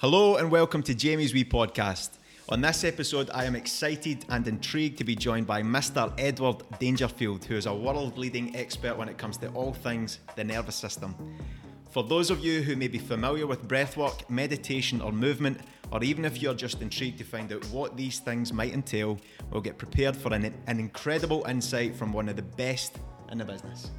Hello and welcome to Jamie's Wee Podcast. On this episode, I am excited and intrigued to be joined by Mr. Edward Dangerfield, who is a world leading expert when it comes to all things the nervous system. For those of you who may be familiar with breathwork, meditation, or movement, or even if you're just intrigued to find out what these things might entail, we'll get prepared for an, an incredible insight from one of the best in the business.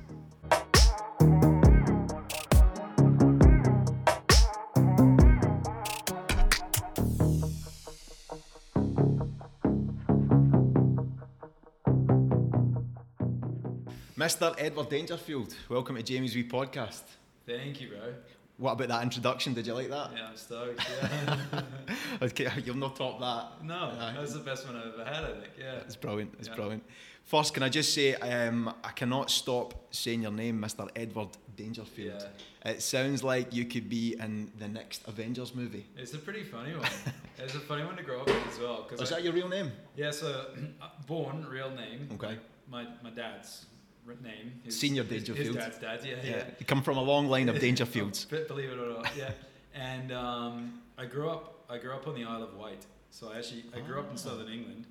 Mr. Edward Dangerfield, welcome to Jamie's Wee Podcast. Thank you, bro. What about that introduction? Did you like that? Yeah, I'm stoked. Yeah. okay, you'll not top that. no, Aye. that's the best one I've ever had. I think. Yeah. It's brilliant. It's Yeah. brilliant. First, can I just say um, I cannot stop saying your name, Mr. Edward Dangerfield. Yeah. It sounds like you could be in the next Avengers movie. It's a pretty funny one. it's a funny one to grow up with as well. Is Cause that your real name? yeah, so uh, born real name. Okay. My my dad's name. His, Senior Dangerfield. His dad's dad. Yeah, yeah. You come from a long line of Dangerfields. Believe it or not, yeah. And um, I grew up. I grew up on the Isle of Wight. So I actually I grew up in Ah. southern England.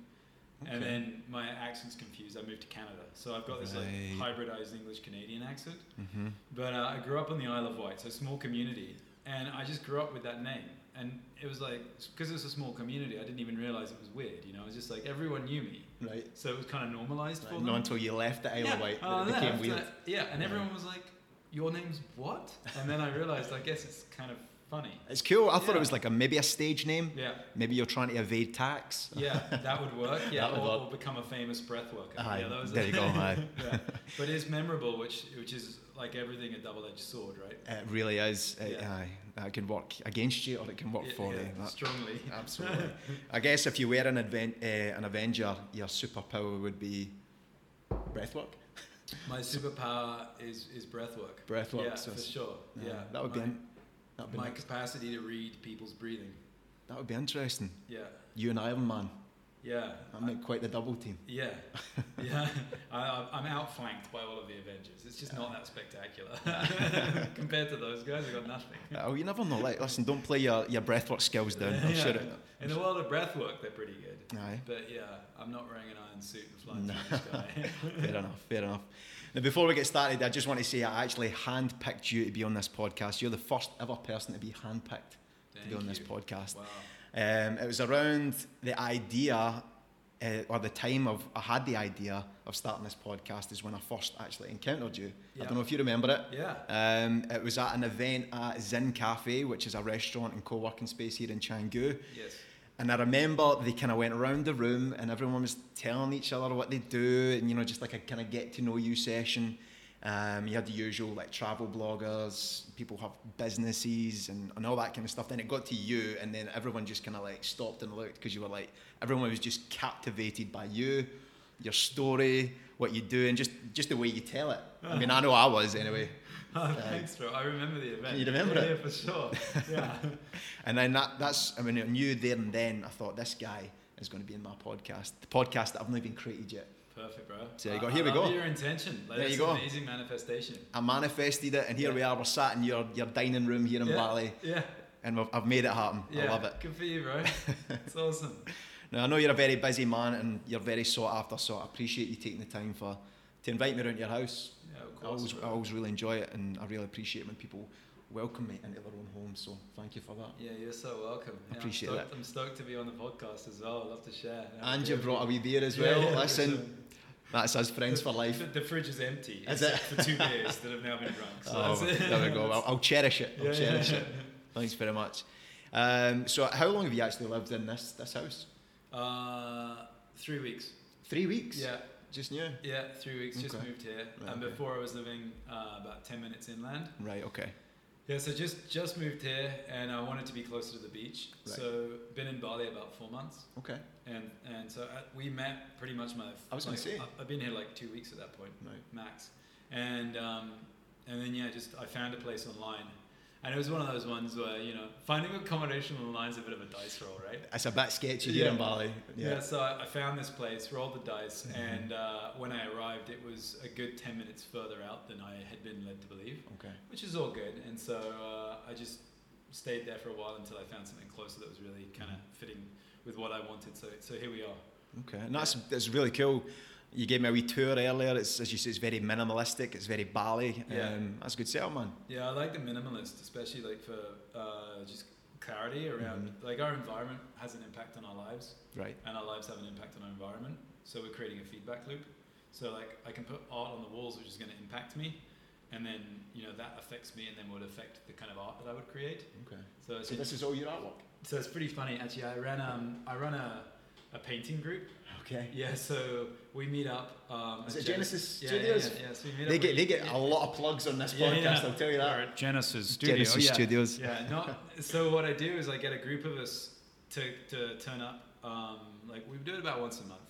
okay. And then my accent's confused. I moved to Canada, so I've got this like hybridized English Canadian accent. Mm-hmm. But uh, I grew up on the Isle of Wight, so small community, and I just grew up with that name. And it was like, because it was a small community, I didn't even realize it was weird. You know, it was just like everyone knew me, Right. so it was kind of normalized for Not until you left the Isle yeah, of Wight that it became weird. uh, yeah, and Yeah. everyone was like, "Your name's what?" And then I realized, I guess it's kind of funny. It's cool. I thought it was like a maybe a stage name. Yeah, Maybe you're trying to evade tax. yeah, that would work. Yeah, would or, work. or become a famous breath worker. Aye, yeah, those there you go, yeah. But it's memorable, which which is like everything a double-edged sword, right? It really is. Yeah. It can work against you or it can work Yeah, for yeah, you. That- strongly. Absolutely. I guess if you were an, advent, uh, an Avenger, your superpower would be breathwork. My superpower is is breath work. Breathwork, Yeah, so for sure. Yeah, Yeah, that would be my, in- that would be my next. capacity to read people's breathing. that would be interesting. Yeah, You and Iron Man. Yeah, That make quite the double team. yeah, yeah. I, I- I'm outflanked by all of the Avengers. It's just not that spectacular compared to those guys. I got nothing. Oh, you never know. Like, listen, don't play your, your breathwork skills down. I'm Yeah. sure it. In the world of breathwork, they're pretty good. Aye. But yeah, I'm not wearing an iron suit and flying No. through the sky. Fair enough. Fair enough. Now, before we get started, I just want to say I actually handpicked you to be on this podcast. You're the first ever person to be handpicked to be Thank on this podcast. Wow. Um, it was around the idea, uh, or the time of I had the idea of starting this podcast is when I first actually encountered you. I don't know if you remember it. Yeah. Um, it was at an event at Zin Cafe, which is a restaurant and co-working space here in Canggu. Yes. And I remember they kind of went around the room and everyone was telling each other what they do and, you know, just like a kind of get to know you session. Um, you had the usual like travel bloggers, people have businesses and, and all that kind of stuff. Then it got to you and then everyone just kind of like stopped and looked because you were like, everyone was just captivated by you, your story, what you do and just, just the way you tell it. I mean, I know I was anyway. Oh, thanks, bro. I remember the event. You remember yeah, it? Yeah, for sure. Yeah. And then that, that's, I mean, I knew there and then, I thought this guy is going to be in my podcast. The podcast that I've not even created yet. Perfect, bro. So there you I- go. I Here we go. Your intention. Like, There you that's go. an Amazing manifestation. I manifested it, and here Yeah. we are. We're sat in your, your dining room here in yeah. Bali, Yeah. and I've made it happen. Yeah. I love it. Good for you, bro. It's awesome. Now I know you're a very busy man, and you're very sought after. So I appreciate you taking the time for to invite me around your house. Yeah, of I course. always, I always really enjoy it, and I really appreciate when people welcome me into their own home. So thank you for that. Yeah, you're so welcome. Yeah, Appreciate I'm that. stoked, I'm stoked to be on the podcast as well. I'd love to share. Yeah, And you brought a wee beer as well. yeah, Listen. That's us friends for life. The, the fridge is empty, Is it? for two beers that have now been drunk. So Oh, there we go. I'll, I'll cherish it. I'll Yeah, cherish yeah. it. Thanks very much. Um, so, how long have you actually lived in this this house? Uh, three weeks. Three weeks. Yeah, Just new. yeah, three weeks. Just moved here, Right, and okay. before I was living uh, about ten minutes inland. Right. Okay. Yeah, so just just moved here, and I wanted to be closer to the beach. Right. So been in Bali about four months, Okay. and and so uh, we met pretty much my. I was gonna say. I- I've been here like two weeks at that point, Right. max, and um, and then yeah, just I found a place online, and it was one of those ones where you know finding accommodation online is a bit of a dice roll, right? It's a bit sketchy here Yeah. in Bali. Yeah. Yeah. so I I found this place, rolled the dice, Mhm. and uh, when I arrived, it was a good 10 minutes further out than I had been led to believe, Okay. which is all good. And so uh, I just stayed there for a while until I found something closer that was really kind of fitting with what I wanted. So so here we are. Okay, and that's that's really cool. You gave me a wee tour earlier. It's as you say, it's very minimalistic. It's very Bali. Yeah. Um, that's a good sell, man. Yeah, I like the minimalist, especially like for uh, just clarity around Mhm. like our environment has an impact on our lives, Right. and our lives have an impact on our environment. So we're creating a feedback loop. So like I can put art on the walls, which is going to impact me, and then you know that affects me, and then would affect the kind of art that I would create. Okay. So So this is all your artwork. so it's pretty funny actually. I ran um I run a a painting group. Okay. Yeah, so we meet up. Um, Is it Genesis yeah, Studios? Yeah, yeah, yeah. So we meet They up get they get a lot of plugs on this podcast. yeah. I'll tell you that. at Genesis Studio. Genesis yeah. Studios. Yeah, not so. What I do is I get a group of us to, to turn up. Um, like we do it about once a month,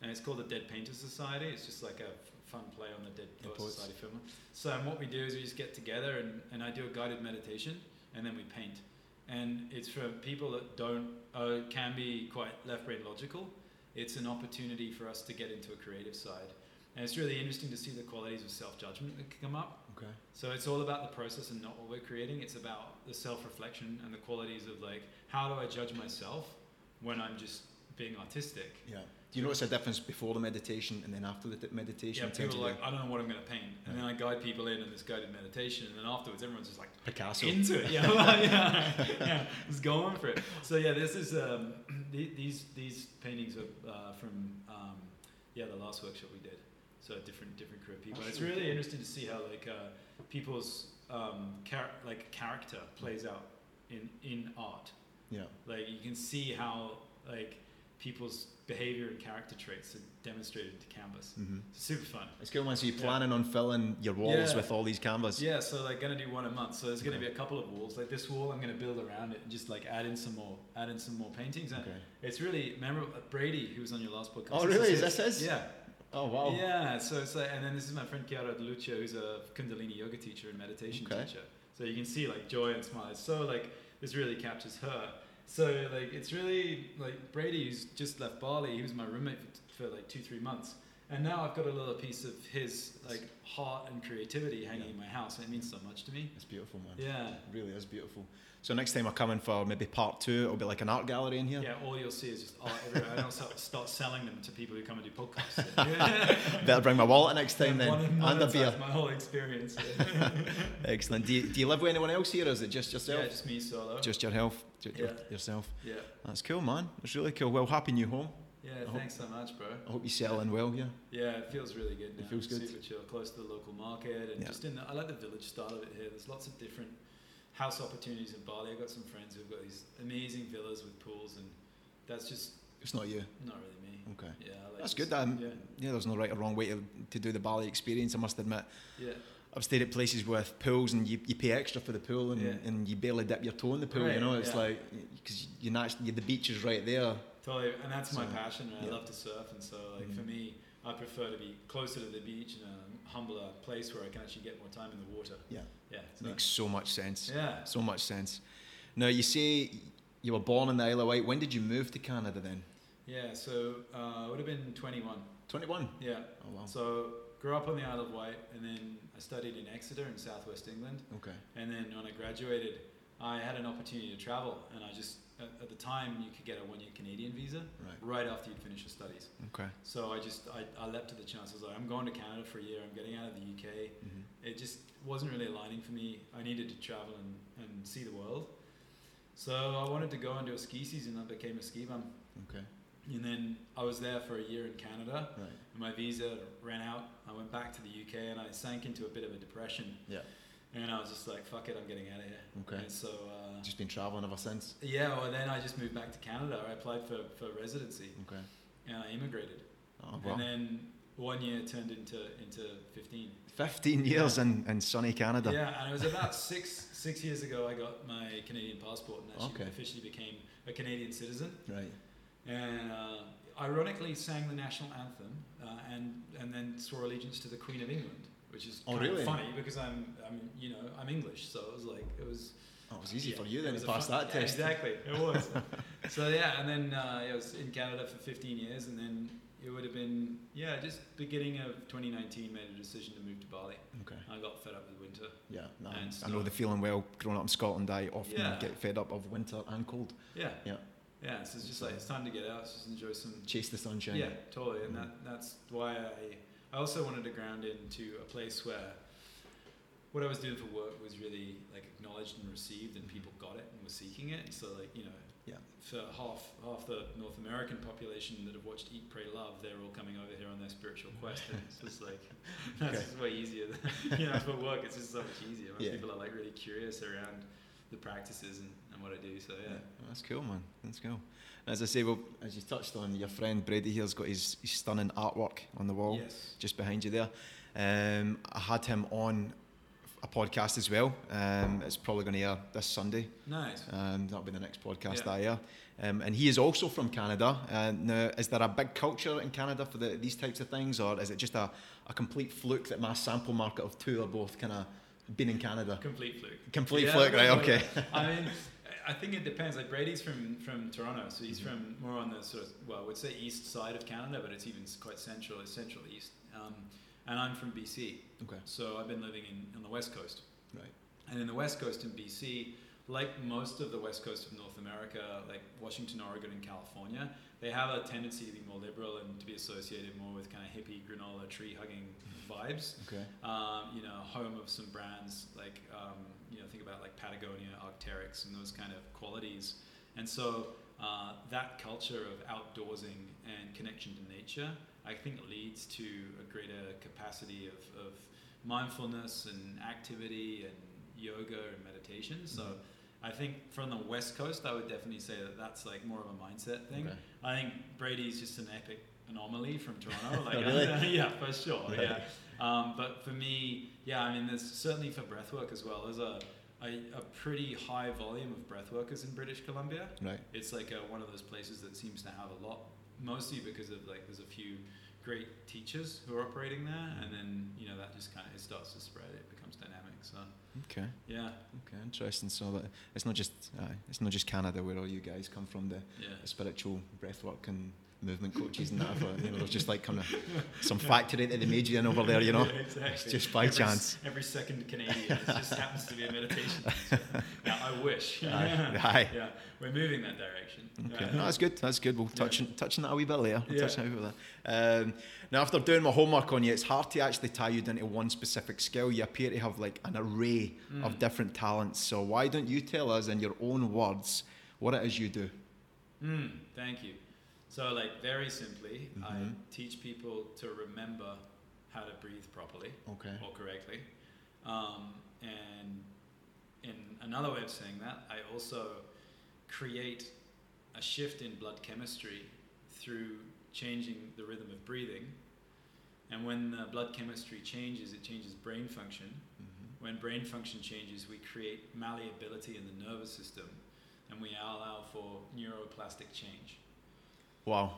and it's called the Dead Painters Society. It's just like a fun play on the Dead The Poets poets. Society film. So what we do is we just get together and, and I do a guided meditation, and then we paint. And it's for people that don't uh, can be quite left brain logical. It's an opportunity for us to get into a creative side, and it's really interesting to see the qualities of self judgment that come up. Okay. So it's all about the process and not what we're creating. It's about the self-reflection and the qualities of like how do I judge myself when I'm just being artistic. Yeah. Do you notice a difference before the meditation and then after the meditation? Yeah, people are like, I don't know what I'm going to paint, and then I guide people in on this guided meditation, and then afterwards everyone's just like Picasso. into it. Yeah, yeah, yeah, just going for it. So yeah, this is um, these these paintings are uh, from um, yeah the last workshop we did. So different different crew of people. It's really interesting to see how like uh, people's um, char- like character plays out in in art. Yeah. Like you can see how like people's behavior and character traits are demonstrated to canvas. hmm It's super fun. It's cool, man. So you're Yeah. planning on filling your walls Yeah. with all these canvas. Yeah, so like gonna do one a month. So there's gonna Okay. be a couple of walls. Like this wall, I'm gonna build around it and just like add in some more, add in some more paintings. And Okay. it's really memorable. Brady, who was on your last podcast. Oh, really? Is this his? Yeah. Oh wow. Yeah. So it's like, and then this is my friend Chiara De Lucia, who's a Kundalini yoga teacher and meditation Okay. teacher. So you can see like joy and smile. It's so like this really captures her. So like it's really like Brady, who's just left Bali. He was my roommate for, for like two three months, and now I've got a little piece of his like heart and creativity hanging Yeah. in my house, and it means so much to me. It's beautiful, man. Yeah. It really is beautiful. So next time I come in for maybe part two, it'll be like an art gallery in here. Yeah, all you'll see is just art everywhere. I don't start, start selling them to people who come and do podcasts. Yeah. Better bring my wallet next time then, One- and a beer. My whole experience. Excellent. Do you, do you live with anyone else here, or is it just yourself? yeah, just me solo. Just your health, Yeah. yourself. yeah. That's cool, man. It's really cool. Well, happy new home. Yeah, I hope- thanks so much, bro. I hope you're settling well here. Yeah, it feels really good. Now. It feels good. Super chill, close to the local market, and Yeah. just in. The, I like the village style of it here. There's lots of different house opportunities in Bali. I've got some friends who've got these amazing villas with pools, and that's just It's not you. not really me. Okay. Yeah, like That's good. Um, yeah, yeah, there's no right or wrong way to, to do the Bali experience. I must admit. yeah. I've stayed at places with pools and you, you pay extra for the pool and, Yeah. and you barely dip your toe in the pool. Right, you know, it's yeah. like because you naturally the beach is right there. Totally, and that's my passion. And yeah. I love to surf, and so like for Mhm. me, I prefer to be closer to the beach in a humbler place where I can actually get more time in the water. Yeah. yeah, It so- makes so much sense. yeah. So much sense. Now you say you were born in the Isle of Wight. When did you move to Canada then? Yeah, so uh, I would have been 21. Twenty one. Yeah. Oh wow. So grew up on the Isle of Wight, and then I studied in Exeter in southwest England. Okay. And then when I graduated, I had an opportunity to travel, and I just at, at the time you could get a one-year Canadian visa Right. right after you'd finish your studies. Okay. So I just I, I leapt to the chance. I was like, I'm going to Canada for a year. I'm getting out of the UK. hmm It just wasn't really aligning for me. I needed to travel and, and see the world. So I wanted to go and do a ski season. I became a ski bum. Okay. And then I was there for a year in Canada. Right. And my visa ran out. I went back to the UK and I sank into a bit of a depression. Yeah. And I was just like, fuck it, I'm getting out of here. Okay. And so, uh, Just been traveling ever since. yeah, well, then I just moved back to Canada. I applied for, for residency Okay. and I immigrated. Oh well. And then one year turned into, into 15. Fifteen years in, in sunny Canada. Yeah, and it was about six six years ago I got my Canadian passport and actually Okay. officially became a Canadian citizen. Right. And uh, ironically sang the national anthem uh, and and then swore allegiance to the Queen of England, which is Oh, really? of funny because I'm I'm you know I'm English, so it was like it was Oh, it was easy yeah, for you then to pass fun- that yeah, test. Exactly, it was. so yeah, and then uh, I was in Canada for 15 years, and then it would have been yeah, just beginning of 2019 made a decision to move to Bali. Okay. I got fed up with winter. Yeah, no, I know the feeling well. Growing up in Scotland, I often Yeah. get fed up of winter and cold. Yeah. Yeah. Yeah. So it's just like it's time to get out. Just enjoy some. Chase the sunshine. Yeah, totally. And Mhm. that that's why I I also wanted to ground into a place where what I was doing for work was really like acknowledged and received, and people got it and were seeking it. So like you know, Yeah. for half half the North American population that have watched Eat, Pray, Love, they're all coming over here on their spiritual quest. And it's just like that's Okay. just way easier. Than, you know, for work, it's just so much easier. Most Yeah. people are like really curious around the practices and, and what I do. So yeah. That's cool, man. That's cool. As I say, well, as you touched on, your friend Brady here's got his, his stunning artwork on the wall Yes. just behind you there. Um, I had him on a podcast as well. Um, it's probably going to air this Sunday. Nice. Um, that'll be the next podcast Yeah. I air. Um, and he is also from Canada. Uh, now, is there a big culture in Canada for the, these types of things, or is it just a, a complete fluke that my sample market of two are both kind of been in Canada? Complete fluke. Complete Yeah, fluke, right? Okay. I mean, I think it depends. Like Brady's from from Toronto, so he's Mhm. from more on the sort of well, I would say east side of Canada, but it's even quite central. It's central east. Um, and I'm from BC, Okay. so I've been living in on the west coast. Right. And in the west coast in BC, like most of the west coast of North America, like Washington, Oregon, and California, they have a tendency to be more liberal and to be associated more with kind of hippie, granola, tree hugging vibes Okay. um, you know, home of some brands like, um, you know, think about like Patagonia, Arc'teryx, and those kind of qualities. And so uh, that culture of outdoorsing and connection to nature, I think leads to a greater capacity of, of mindfulness and activity and yoga and meditation. So Mhm. I think from the West Coast, I would definitely say that that's like more of a mindset thing. Okay. I think Brady's just an epic anomaly from Toronto. Like, really? yeah, for sure. Right. Yeah. Um, but for me, yeah, I mean, there's certainly for breathwork as well. There's a, a, a pretty high volume of breathworkers in British Columbia. Right. It's like a, one of those places that seems to have a lot, mostly because of like there's a few great teachers who are operating there, and then you know that just kind of it starts to spread. It becomes dynamic. So Okay. yeah, Okay. Interesting. So that it's not just uh, it's not just Canada where all you guys come from. The, yeah. the spiritual breathwork and movement coaches and that. But, you know, there's just like kind of some factory that they made you in over there. You know. Yeah, exactly. just by every, chance. Every second Canadian, it just happens to be a meditation. yeah, I wish. Aye. Aye. yeah, we're moving that direction. Okay, Yeah. no, that's good. That's good. We'll touch on, touch on that a wee bit later. We'll Yeah. touch on that a wee bit later. Um, now, after doing my homework on you, it's hard to actually tie you down to one specific skill. You appear to have like an array of Mm. different talents. So why don't you tell us in your own words what it is you do? Mm, thank you. So, like, very simply, I Mhm. teach people to remember how to breathe properly Okay. or correctly. Um, and in another way of saying that, I also create a shift in blood chemistry through changing the rhythm of breathing. And when the blood chemistry changes, it changes brain function. Mm-hmm. When brain function changes, we create malleability in the nervous system and we allow for neuroplastic change. Wow.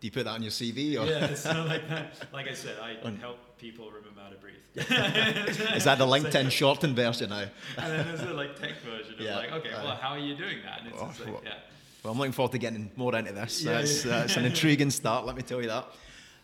Do you put that on your CV? Or Yeah, it's not like that. Like I said, I On- help people remember how to breathe. is that the LinkedIn shortened version now? And then there's a like tech version of Yeah, like, okay, well, how are you doing that? And it's Oh, like, well, yeah. Well, I'm looking forward to getting more into this. Yeah, that's, yeah. that's an intriguing start, let me tell you that.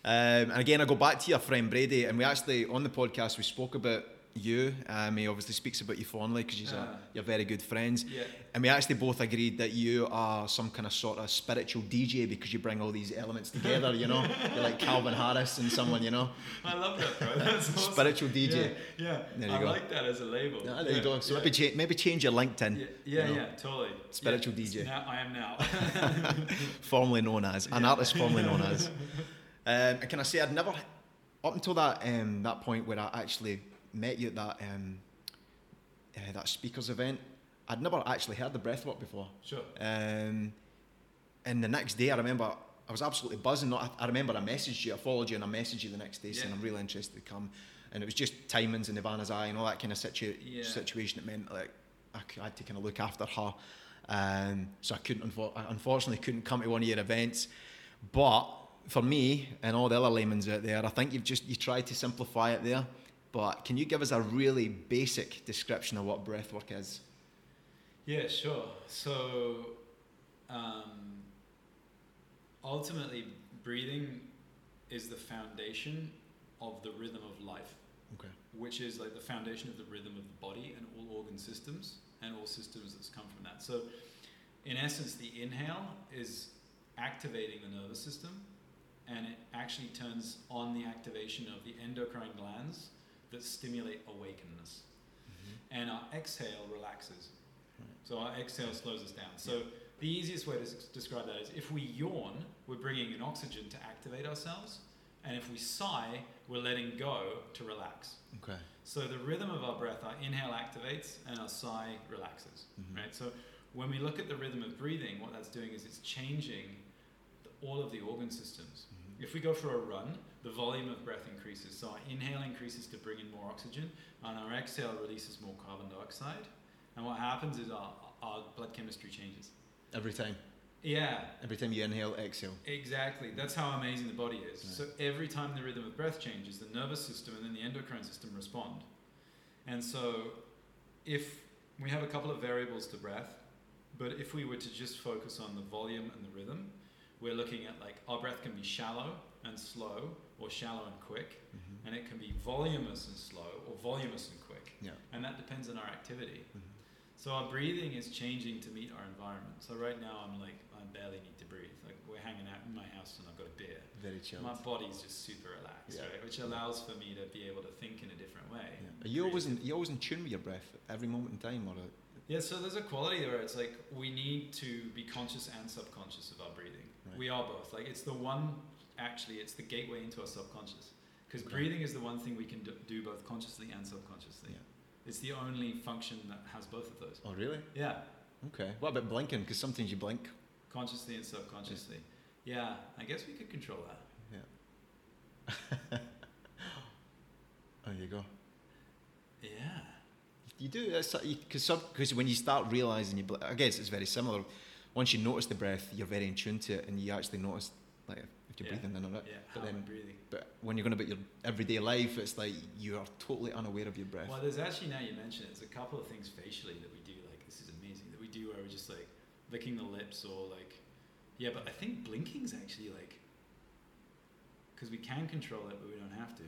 Um, and again, I go back to your friend Brady, and we actually, on the podcast, we spoke about you. Um, he obviously speaks about you fondly because you're, Ah. you're very good friends. Yeah. And we actually both agreed that you are some kind of sort of spiritual DJ because you bring all these elements together, you know? You're like Calvin Harris and someone, you know? I love that, bro. That's awesome. Spiritual DJ. Yeah, yeah. There you I go. like that as a label. Yeah, there yeah, you go. So maybe, cha- maybe change your LinkedIn, Yeah, yeah, you know, totally. Spiritual DJ. Now I am now. formerly known as, an artist formerly known as. Um, and can I say I'd never, up until that um, that point where I actually met you at that um, uh, that speakers event, I'd never actually heard the breathwork before. sure. Um, and the next day, I remember I was absolutely buzzing. I, I remember I messaged you, I followed you, and I messaged you the next day saying Yeah. I'm really interested to come. And it was just timings and Ivana's eye and all that kind of situ- Yeah. situation. It meant like I had to kind of look after her. Um, so I couldn't, I unfortunately, couldn't come to one of your events. But for me and all the other layman's out there, I think you've just you tried to simplify it there. But can you give us a really basic description of what breathwork is? Yeah, sure. So, um, ultimately, breathing is the foundation of the rhythm of life, Okay. which is like the foundation of the rhythm of the body and all organ systems and all systems that's come from that. So, in essence, the inhale is activating the nervous system and it actually turns on the activation of the endocrine glands that stimulate awakenness. And our exhale relaxes. Right. So our exhale slows us down. So the easiest way to s- describe that is if we yawn, we're bringing in oxygen to activate ourselves. And if we sigh, we're letting go to relax. Okay. So the rhythm of our breath, our inhale activates and our sigh relaxes, Mhm. right? So when we look at the rhythm of breathing, what that's doing is it's changing the, all of the organ systems. If we go for a run, the volume of breath increases. So our inhale increases to bring in more oxygen, and our exhale releases more carbon dioxide. And what happens is our, our blood chemistry changes. Every time. Yeah, Every time you inhale, exhale. Exactly. That's how amazing the body is. Right. So every time the rhythm of breath changes, the nervous system and then the endocrine system respond. And so if we have a couple of variables to breath, but if we were to just focus on the volume and the rhythm, we're looking at like our breath can be shallow and slow or shallow and quick, Mhm. and it can be voluminous and slow or voluminous and quick. Yeah. And that depends on our activity. Mhm. So our breathing is changing to meet our environment. So right now I'm like I barely need to breathe. Like we're hanging out in my house and I've got a beer. Very chill. My body's just super relaxed, Yeah. right? Which allows for me to be able to think in a different way. Yeah. Are you always in, you always in tune with your breath every moment in time, or? Yeah, so there's a quality where it's like we need to be conscious and subconscious of our breathing. Right. We are both. Like it's the one, actually, it's the gateway into our subconscious. Because Okay. breathing is the one thing we can do, do both consciously and subconsciously. Yeah. It's the only function that has both of those. Oh, really? Yeah, Okay. What about blinking? Because sometimes you blink. consciously and subconsciously. Yeah, I guess we could control that. Yeah. there you go. Yeah. You do uh, because because when you start realizing you, bl- I guess it's very similar. Once you notice the breath, you're very in tune to it, and you actually notice like if you're Yeah. breathing in or out. Yeah, But then- breathing. But when you're going about your everyday life, it's like you are totally unaware of your breath. Well, there's actually now you mention it, there's a couple of things facially that we do. Like this is amazing that we do where we're just like licking the lips or like, yeah. But I think blinking's actually like because we can control it, but we don't have to.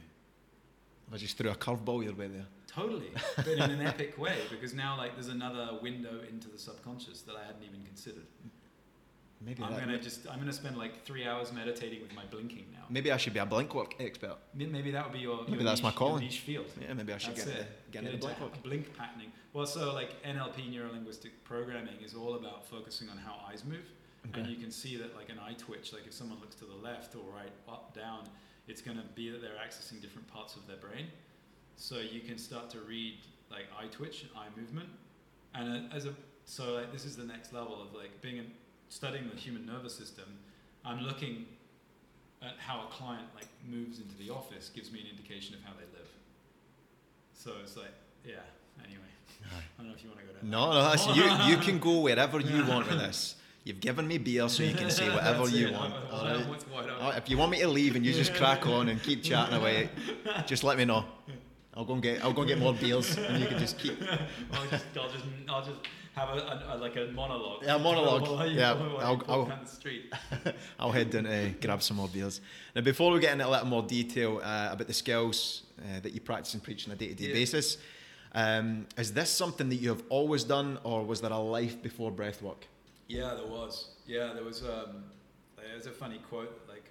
I just threw a curveball your way there. Totally, but in an epic way because now like there's another window into the subconscious that I hadn't even considered. Maybe I'm gonna just I'm gonna spend like three hours meditating with my blinking now. maybe I should be a blink work expert. May- Maybe that would be your, Maybe your that's my niche, calling. Your niche field. Yeah, maybe I should That's get it. into, get into blink work. blink patterning. Well, so like NLP, neuro linguistic programming, is all about focusing on how eyes move, and you can see that like an eye twitch, like if someone looks to the left or right, up, down, it's going to be that they're accessing different parts of their brain. So you can start to read like eye twitch, and eye movement, and as a so like this is the next level of like being in, studying the human nervous system. I'm looking at how a client like moves into the office gives me an indication of how they live. So it's like, yeah. Anyway, I don't know if you want to go down. No, no, that's you. You can go wherever you want with this. You've given me beer, so you can say whatever you it. want. I- I- I right? want- why don't- if you want me to leave and you just crack on and keep chatting away, just let me know. I'll go and get I'll go and get more beers, and you can just keep. I'll just, I'll just, I'll just have a, a, a like a monologue. Yeah, a monologue. You- Yeah, I'll- I'll- down the street. I'll head down to grab some more beers. Now, before we get into a little more detail uh, about the skills uh, that you practice and preach on a day-to-day Yeah. basis, um, is this something that you have always done, or was there a life before breath work? Yeah, there was. Yeah, there was. Um, there's a funny quote. Like,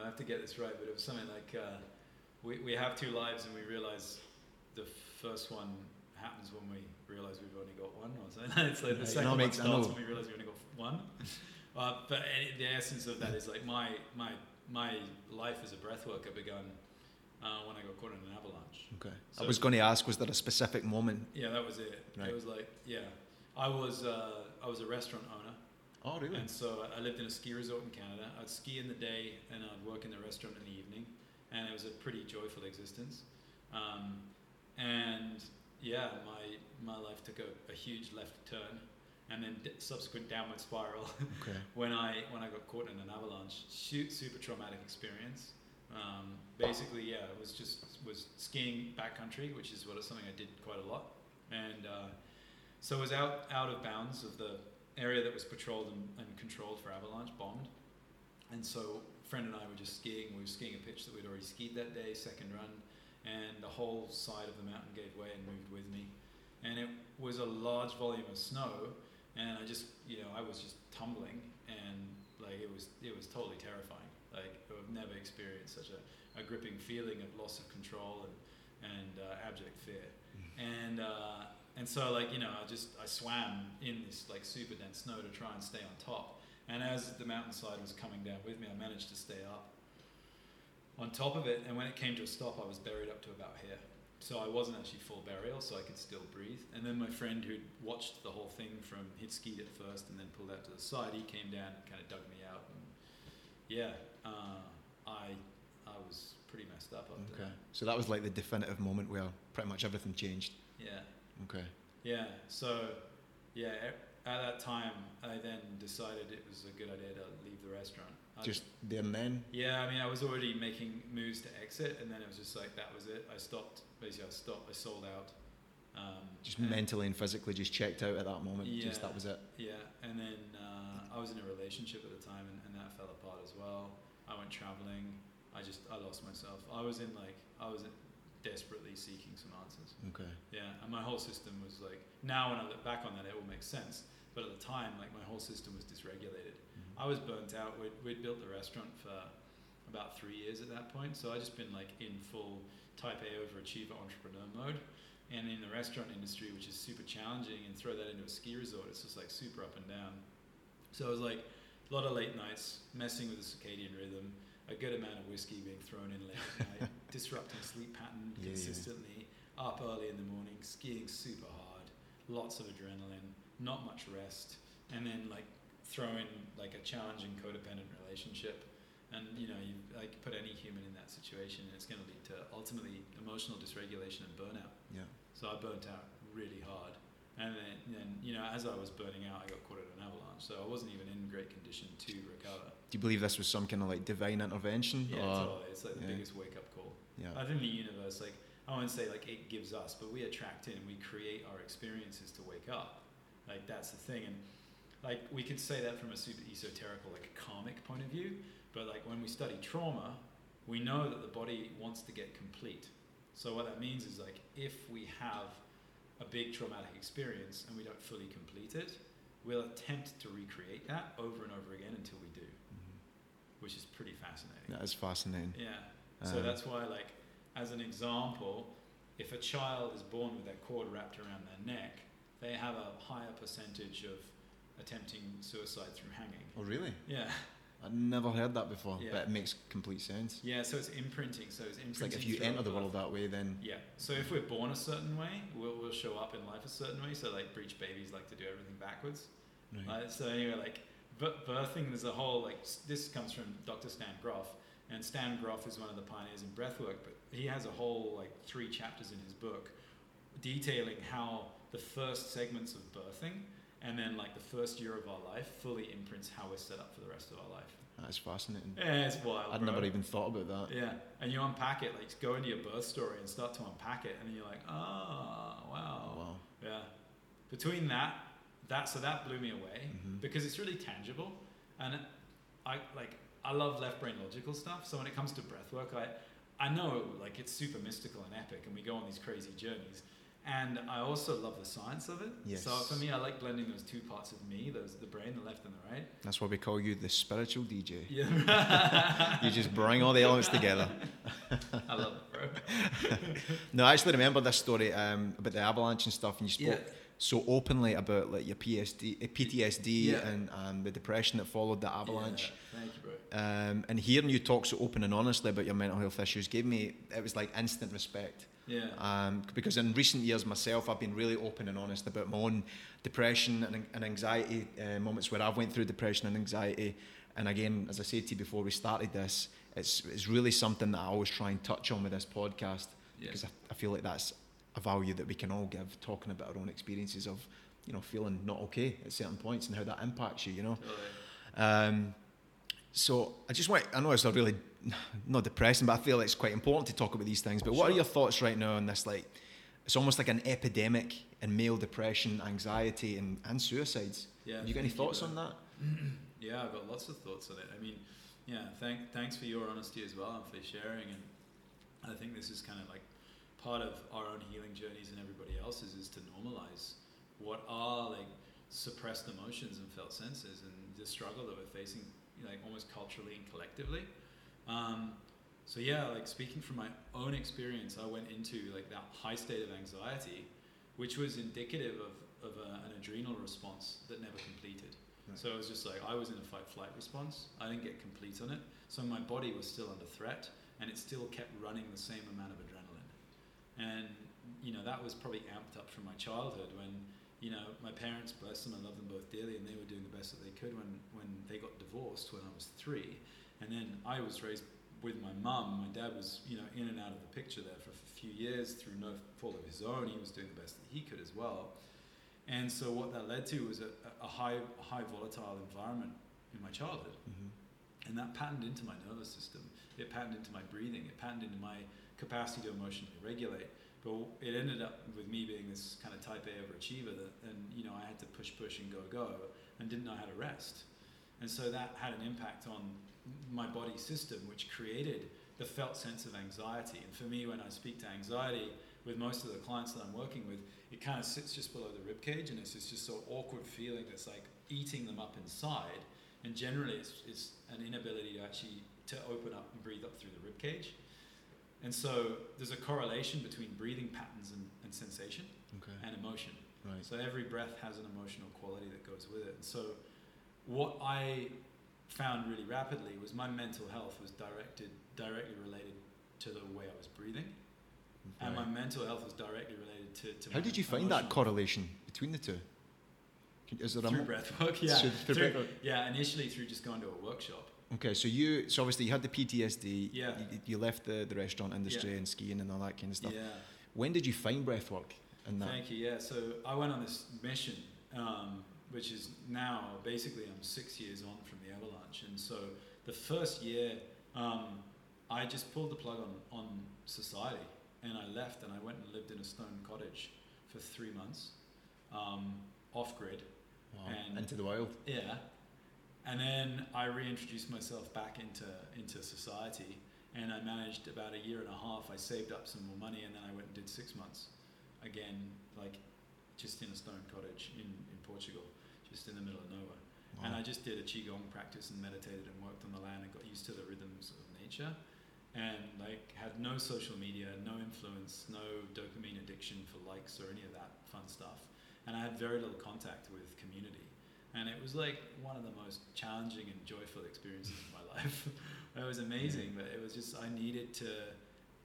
I have to get this right, but it was something like, uh, "We we have two lives, and we realize the first one happens when we realize we've only got one." Or something. it's like the Right, second one starts when we realize we only got one. uh, but the essence of that is like my my my life as a breath worker begun uh, when I got caught in an avalanche. Okay. I was going to ask, was there a specific moment? Yeah, that was it. Right. It was like, yeah, I was uh, I was a restaurant owner. Oh, really? And so I lived in a ski resort in Canada. I'd ski in the day and I'd work in the restaurant in the evening, and it was a pretty joyful existence. Um, and yeah, my my life took a, a huge left turn, and then d- subsequent downward spiral Okay. when I when I got caught in an avalanche. Shoot, super traumatic experience. Um, basically, yeah, it was just was skiing backcountry, which is what something I did quite a lot, and uh, so it was out out of bounds of the area that was patrolled and, and controlled for avalanche, bombed, and so friend and I were just skiing. We were skiing a pitch that we'd already skied that day, second run, and the whole side of the mountain gave way and moved with me. And it was a large volume of snow, and I just, you know, I was just tumbling, and like it was, it was totally terrifying. Like I've never experienced such a, a gripping feeling of loss of control and and uh, abject fear. And uh, and so like you know, I just I swam in this like super dense snow to try and stay on top. And as the mountainside was coming down with me, I managed to stay up on top of it. And when it came to a stop, I was buried up to about here. So I wasn't actually full burial, so I could still breathe. And then my friend who'd watched the whole thing from, he'd skied at first and then pulled out to the side, he came down and kind of dug me out. And yeah, uh, I, I was pretty messed up after Okay. that. So that was like the definitive moment where pretty much everything changed. Yeah. Okay. Yeah. So, yeah, at that time, I then decided it was a good idea to leave the restaurant. I Just there and then. Yeah, I mean, I was already making moves to exit, and then it was just like that was it. I stopped. Basically, I stopped. I sold out. Um, Just and- mentally and physically just checked out at that moment. Just Yeah. that was it. Yeah, and then uh, I was in a relationship at the time, and, and that fell apart as well. I went traveling. I just I lost myself. I was in like I was desperately seeking some answers. Okay. Yeah, and my whole system was like now when I look back on that, it all makes sense. But at the time, like my whole system was dysregulated. Mm-hmm. I was burnt out. We'd, we'd built the restaurant for about three years at that point, so I'd just been like in full type A overachiever entrepreneur mode. And in the restaurant industry, which is super challenging, and throw that into a ski resort, it's just like super up and down. So it was like a lot of late nights, messing with the circadian rhythm, a good amount of whiskey being thrown in late at night, disrupting sleep pattern Yeah, yeah. consistently, up early in the morning, skiing super hard, lots of adrenaline, not much rest, and then like throw in like a challenging codependent relationship. And you know, you like put any human in that situation, and it's going to lead to ultimately emotional dysregulation and burnout. Yeah. So I burnt out really hard, and then, then you know, as I was burning out, I got caught at an avalanche. So I wasn't even in great condition to recover. Do you believe this was some kind of like divine intervention? Yeah, or totally. It's like the yeah. biggest wake up call. yeah. I think the universe, like I won't say like it gives us, but we attract in, we create our experiences to wake up. Like that's the thing, and like we could say that from a super esoterical, like a karmic point of view. But like when we study trauma, we know that the body wants to get complete. So what that means is like if we have a big traumatic experience and we don't fully complete it, we'll attempt to recreate that over and over again until we do, Mhm. which is pretty fascinating. That is fascinating. Yeah. So Uh, that's why, like, as an example, if a child is born with their cord wrapped around their neck, they have a higher percentage of attempting suicide through hanging. Oh really? Yeah. I'd never heard that before, Yeah. but it makes complete sense. Yeah. So it's imprinting. So it's imprinting. It's like if you enter the world that way, then Yeah. So if we're born a certain way, we'll, we'll show up in life a certain way. So like breech babies like to do everything backwards. right. Right, so anyway, like birthing, there's a whole like this comes from Dr. Stan Grof, and Stan Grof is one of the pioneers in breathwork. But he has a whole like three chapters in his book detailing how the first segments of birthing and then like the first year of our life fully imprints how we're set up for the rest of our life. That's fascinating. Yeah, it's wild. I'd bro. never even thought about that. Yeah, and you unpack it, like go into your birth story and start to unpack it, and then you're like, oh wow, Wow. yeah. Between that, that so that blew me away Mhm. because it's really tangible, and I like I love left brain logical stuff. So when it comes to breath work, I I know like it's super mystical and epic, and we go on these crazy journeys. And I also love the science of it. Yes. So for me, I like blending those two parts of me, those the brain, the left and the right. That's why we call you the spiritual DJ. Yeah. You just bring all the elements together. I love it, bro. No, I actually remember this story um, about the avalanche and stuff, and you spoke so openly about like your PSD, uh, PTSD Yeah. and um, the depression that followed the avalanche. Yeah, thank you, bro. Um, and hearing you talk so open and honestly about your mental health issues gave me it was like instant respect. Yeah. Um, because in recent years myself, I've been really open and honest about my own depression and, and anxiety uh, moments where I've went through depression and anxiety. And again, as I said to you before we started this, it's, it's really something that I always try and touch on with this podcast Yeah. because I, I feel like that's a value that we can all give, talking about our own experiences of, you know, feeling not okay at certain points and how that impacts you, you know. Totally. Um, so I just want, I know it's a really, not depressing, but I feel it's quite important to talk about these things. But what are your thoughts right now on this? Like, it's almost like an epidemic in male depression, anxiety, and, and suicides. Yeah. Have you got any thoughts on that? Yeah, I've got lots of thoughts on it. I mean, Yeah, thank, thanks for your honesty as well and for sharing. And I think this is kind of like part of our own healing journeys and everybody else's is to normalize what are like suppressed emotions and felt senses and the struggle that we're facing, like almost culturally and collectively. Um, so yeah, like speaking from my own experience, I went into like that high state of anxiety, which was indicative of, of a, an adrenal response that never completed. Right. So it was just like I was in a fight flight response. I didn't get complete on it. So my body was still under threat and it still kept running the same amount of adrenaline. And, you know, that was probably amped up from my childhood when, you know, my parents, bless them, I love them both dearly, and they were doing the best that they could when, when they got divorced when I was three. And then I was raised with my mum. My dad was, you know, in and out of the picture there for a few years through no fault of his own. He was doing the best that he could as well. And so what that led to was a, a high, high volatile environment in my childhood. Mm-hmm. And that patterned into my nervous system. It patterned into my breathing. It patterned into my capacity to emotionally regulate. But it ended up with me being this kind of type A overachiever that, and you know, I had to push, push, and go, go, and didn't know how to rest. And so that had an impact on my body system, which created the felt sense of anxiety. And for me, when I speak to anxiety with most of the clients that I'm working with, it kind of sits just below the rib cage, and it's just, just so awkward feeling that's like eating them up inside. And generally, it's, it's an inability to actually to open up and breathe up through the rib cage. And so there's a correlation between breathing patterns and, and sensation Okay. and emotion. Right. So every breath has an emotional quality that goes with it. And so what I found really rapidly was my mental health was directed directly related to the way I was breathing. And my mental health was directly related to, to How did you find that correlation between the two? Is there a through mo- breath work? Yeah. So through Through- breath work. yeah, initially through just going to a workshop. Okay, so you so obviously you had the PTSD. Yeah. You, you left the, the restaurant industry and skiing and all that kind of stuff. Yeah. When did you find breath work and that? Thank you. Yeah. So I went on this mission, um, which is now basically I'm six years on from the avalanche, and so the first year um, I just pulled the plug on on society, and I left and I went and lived in a stone cottage for three months, um, off grid. Wow. and- Into the wild. Yeah. And then I reintroduced myself back into into society, and I managed about a year and a half. I saved up some more money, and then I went and did six months, again, like just in a stone cottage in, in Portugal, just in the middle of nowhere. And I just did a qigong practice and meditated and worked on the land and got used to the rhythms of nature, and like had no social media, no influence, no dopamine addiction for likes or any of that fun stuff, and I had very little contact with community and it was like one of the most challenging and joyful experiences of my life. it was amazing, but it was just I needed to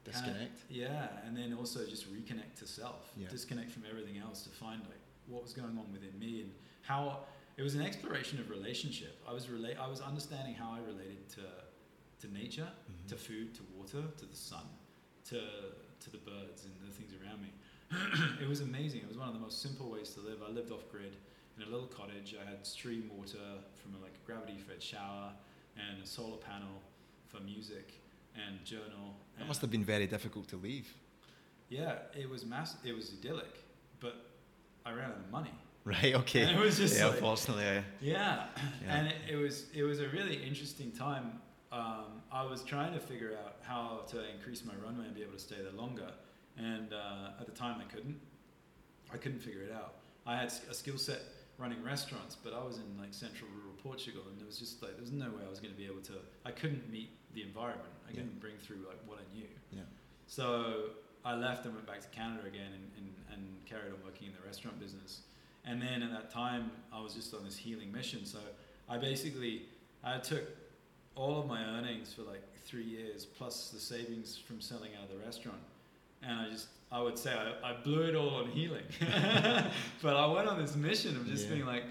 Disconnect. yeah, and then also just reconnect to self, Yeah. disconnect from everything else to find like what was going on within me and how it was an exploration of relationship. I was relate I was understanding how I related to to nature, Mhm. to food, to water, to the sun, to to the birds and the things around me. it was amazing. It was one of the most simple ways to live. I lived off grid in a little cottage. I had stream water from a, like a gravity fed shower and a solar panel for music and journal. That and must have been very difficult to leave. yeah, it was mass. It was idyllic, but I ran out of money. Right. Okay. And it was just yeah. like- unfortunately, yeah. Yeah, Yeah. and it, it was it was a really interesting time. Um, I was trying to figure out how to increase my runway and be able to stay there longer, and uh, at the time I couldn't. I couldn't figure it out. I had a skill set running restaurants, but I was in like central rural Portugal, and there was just like there was no way I was going to be able to. I couldn't meet the environment. I couldn't bring through like what I knew. Yeah. So I left and went back to Canada again and, and, and carried on working in the restaurant business. And then at that time, I was just on this healing mission. So I basically I took all of my earnings for like three years plus the savings from selling out of the restaurant, and I just I would say I, I blew it all on healing. but I went on this mission of just Yeah. being like.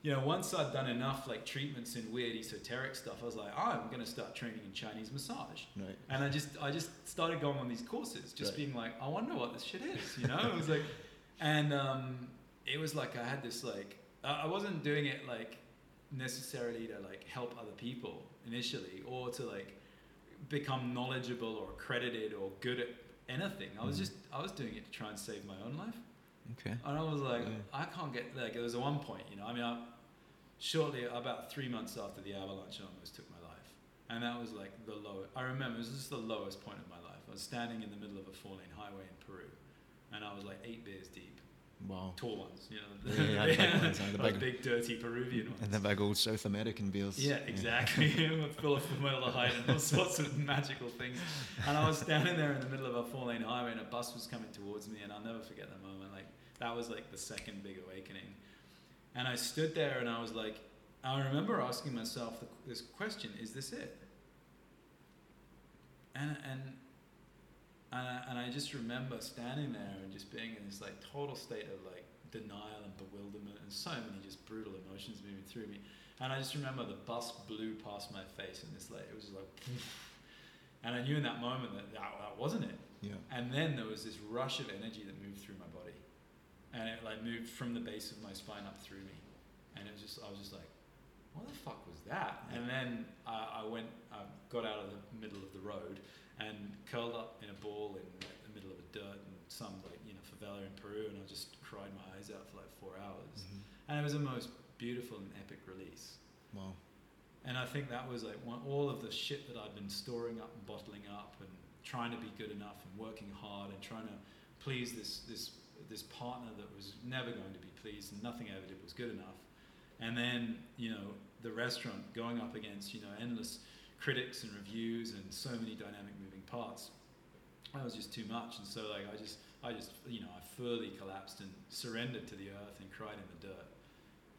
You know, once I'd done enough like treatments in weird esoteric stuff, I was like, oh, I'm going to start training in Chinese massage. Right. And I just I just started going on these courses, just Right. being like, I wonder what this shit is, you know? it was like, and um, it was like I had this like I wasn't doing it like necessarily to like help other people initially or to like become knowledgeable or accredited or good at anything. I was Mhm. just I was doing it to try and save my own life. Okay. And I was like, Yeah. I can't get like there was a one point, you know. I mean, I, shortly about three months after the avalanche, I almost took my life, and that was like the lowest. I remember it was just the lowest point of my life. I was standing in the middle of a four-lane highway in Peru, and I was like eight beers deep. Wow. Tall ones, you know, Yeah, yeah, the big ones, the big- big dirty Peruvian ones. And the big old South American beers. Yeah, exactly. Full of formaldehyde and all sorts of magical things. And I was standing there in the middle of a four lane highway and a bus was coming towards me and I'll never forget that moment. Like that was like the second big awakening. And I stood there and I was like, I remember asking myself the, this question: Is this it? And and and I, and I just remember standing there and just being in this like total state of like denial and bewilderment and so many just brutal emotions moving through me. And I just remember the bus blew past my face and this like it was just like, and I knew in that moment that that, that wasn't it. Yeah. And then there was this rush of energy that moved through my body, and it like moved from the base of my spine up through me, and it was just I was just like, what the fuck was that? And then I, I went, I got out of the middle of the road and curled up in a ball in like, the middle of a dirt and some like you know favela in Peru, and I just cried my eyes out for like four hours, Mhm. and it was the most beautiful and epic release. Wow. And I think that was like one, all of the shit that I'd been storing up and bottling up and trying to be good enough and working hard and trying to please this this this partner that was never going to be pleased and nothing I ever did was good enough. And then, you know, the restaurant going up against, you know, endless critics and reviews and so many dynamic parts. That was just too much. And so like I just I just you know, I fully collapsed and surrendered to the earth and cried in the dirt.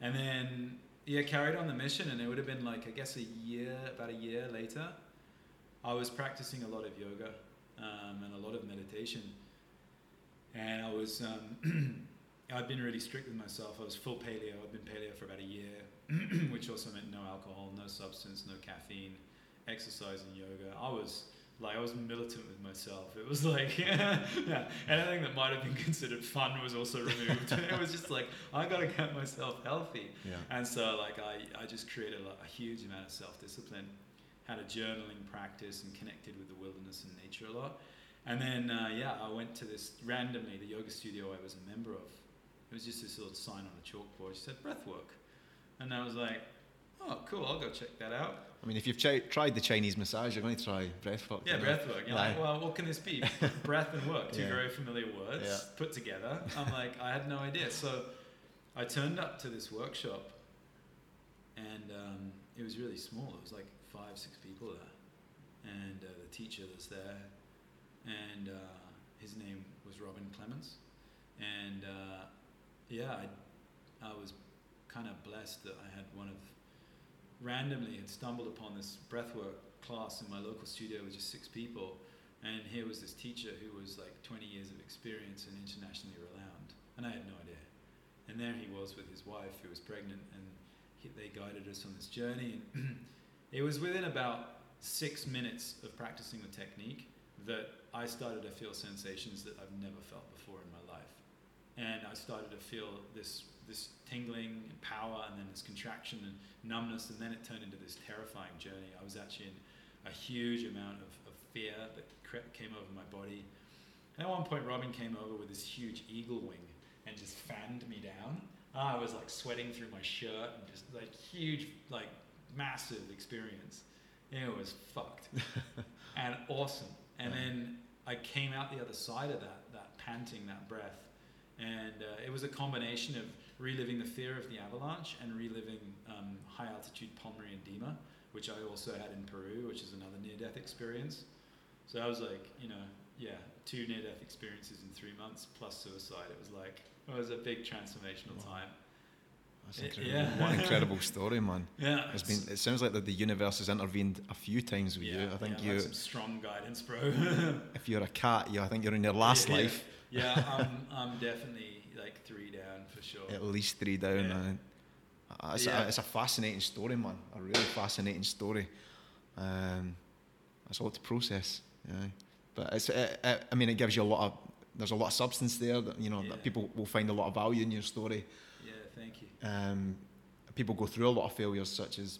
And then yeah, carried on the mission, and it would have been like I guess a year, about a year later. I was practicing a lot of yoga um, and a lot of meditation, and I was um, I'd been really strict with myself. I was full paleo. I'd been paleo for about a year, which also meant no alcohol, no substance, no caffeine, exercise and yoga. I was like I was militant with myself. It was like yeah, anything that might have been considered fun was also removed. it was just like I got to get myself healthy. Yeah. And so, like, I, I just created a, a huge amount of self discipline, had a journaling practice, and connected with the wilderness and nature a lot. And then, uh, yeah, I went to this randomly, the yoga studio I was a member of. It was just this little sign on the chalkboard. It said breath work. And I was like, oh, cool, I'll go check that out. I mean, if you've chi- tried the Chinese massage, you're going to try breathwork. Yeah, you know? breath work. You're like, well, what can this be? breath and work, two Yeah. very familiar words Yeah. put together. I'm like, I had no idea. So I turned up to this workshop, and um, it was really small. It was like five, six people there, and uh, the teacher was there, and uh, his name was Robin Clements, and uh, yeah, I, I was kind of blessed that I had one of randomly had stumbled upon this breathwork class in my local studio with just six people, and here was this teacher who was like 20 years of experience and internationally renowned, and I had no idea. And there he was with his wife who was pregnant, and he, they guided us on this journey. And it was within about six minutes of practicing the technique that I started to feel sensations that I've never felt before in my life, and I started to feel this this tingling and power, and then this contraction and numbness, and then it turned into this terrifying journey. I was actually in a huge amount of, of fear that cre- came over my body. And at one point, Robin came over with this huge eagle wing and just fanned me down. I was like sweating through my shirt and just like huge, like massive experience. It was fucked and awesome. And Yeah. then I came out the other side of that, that panting, that breath. And uh, it was a combination of reliving the fear of the avalanche and reliving um, high altitude pulmonary edema, which I also had in Peru, which is another near death experience. So I was like, you know, yeah, two near death experiences in three months plus suicide. It was like, it was a big transformational Wow. time. That's incredible. yeah. What an incredible story, man. Yeah. It's been. It sounds like that the universe has intervened a few times with you. I think yeah, you, Like some strong guidance, bro. if you're a cat, you, I think you're in your last Yeah, yeah. life. yeah, I'm, I'm definitely like three down for sure. At least three down. Yeah. man. Uh, It's, Yeah. a, it's a fascinating story, man. A really fascinating story. Um, it's a lot to process. Yeah. But it's. It, it, I mean, it gives you a lot of. There's a lot of substance there that you know Yeah. that people will find a lot of value in your story. Yeah, thank you. Um, people go through a lot of failures, such as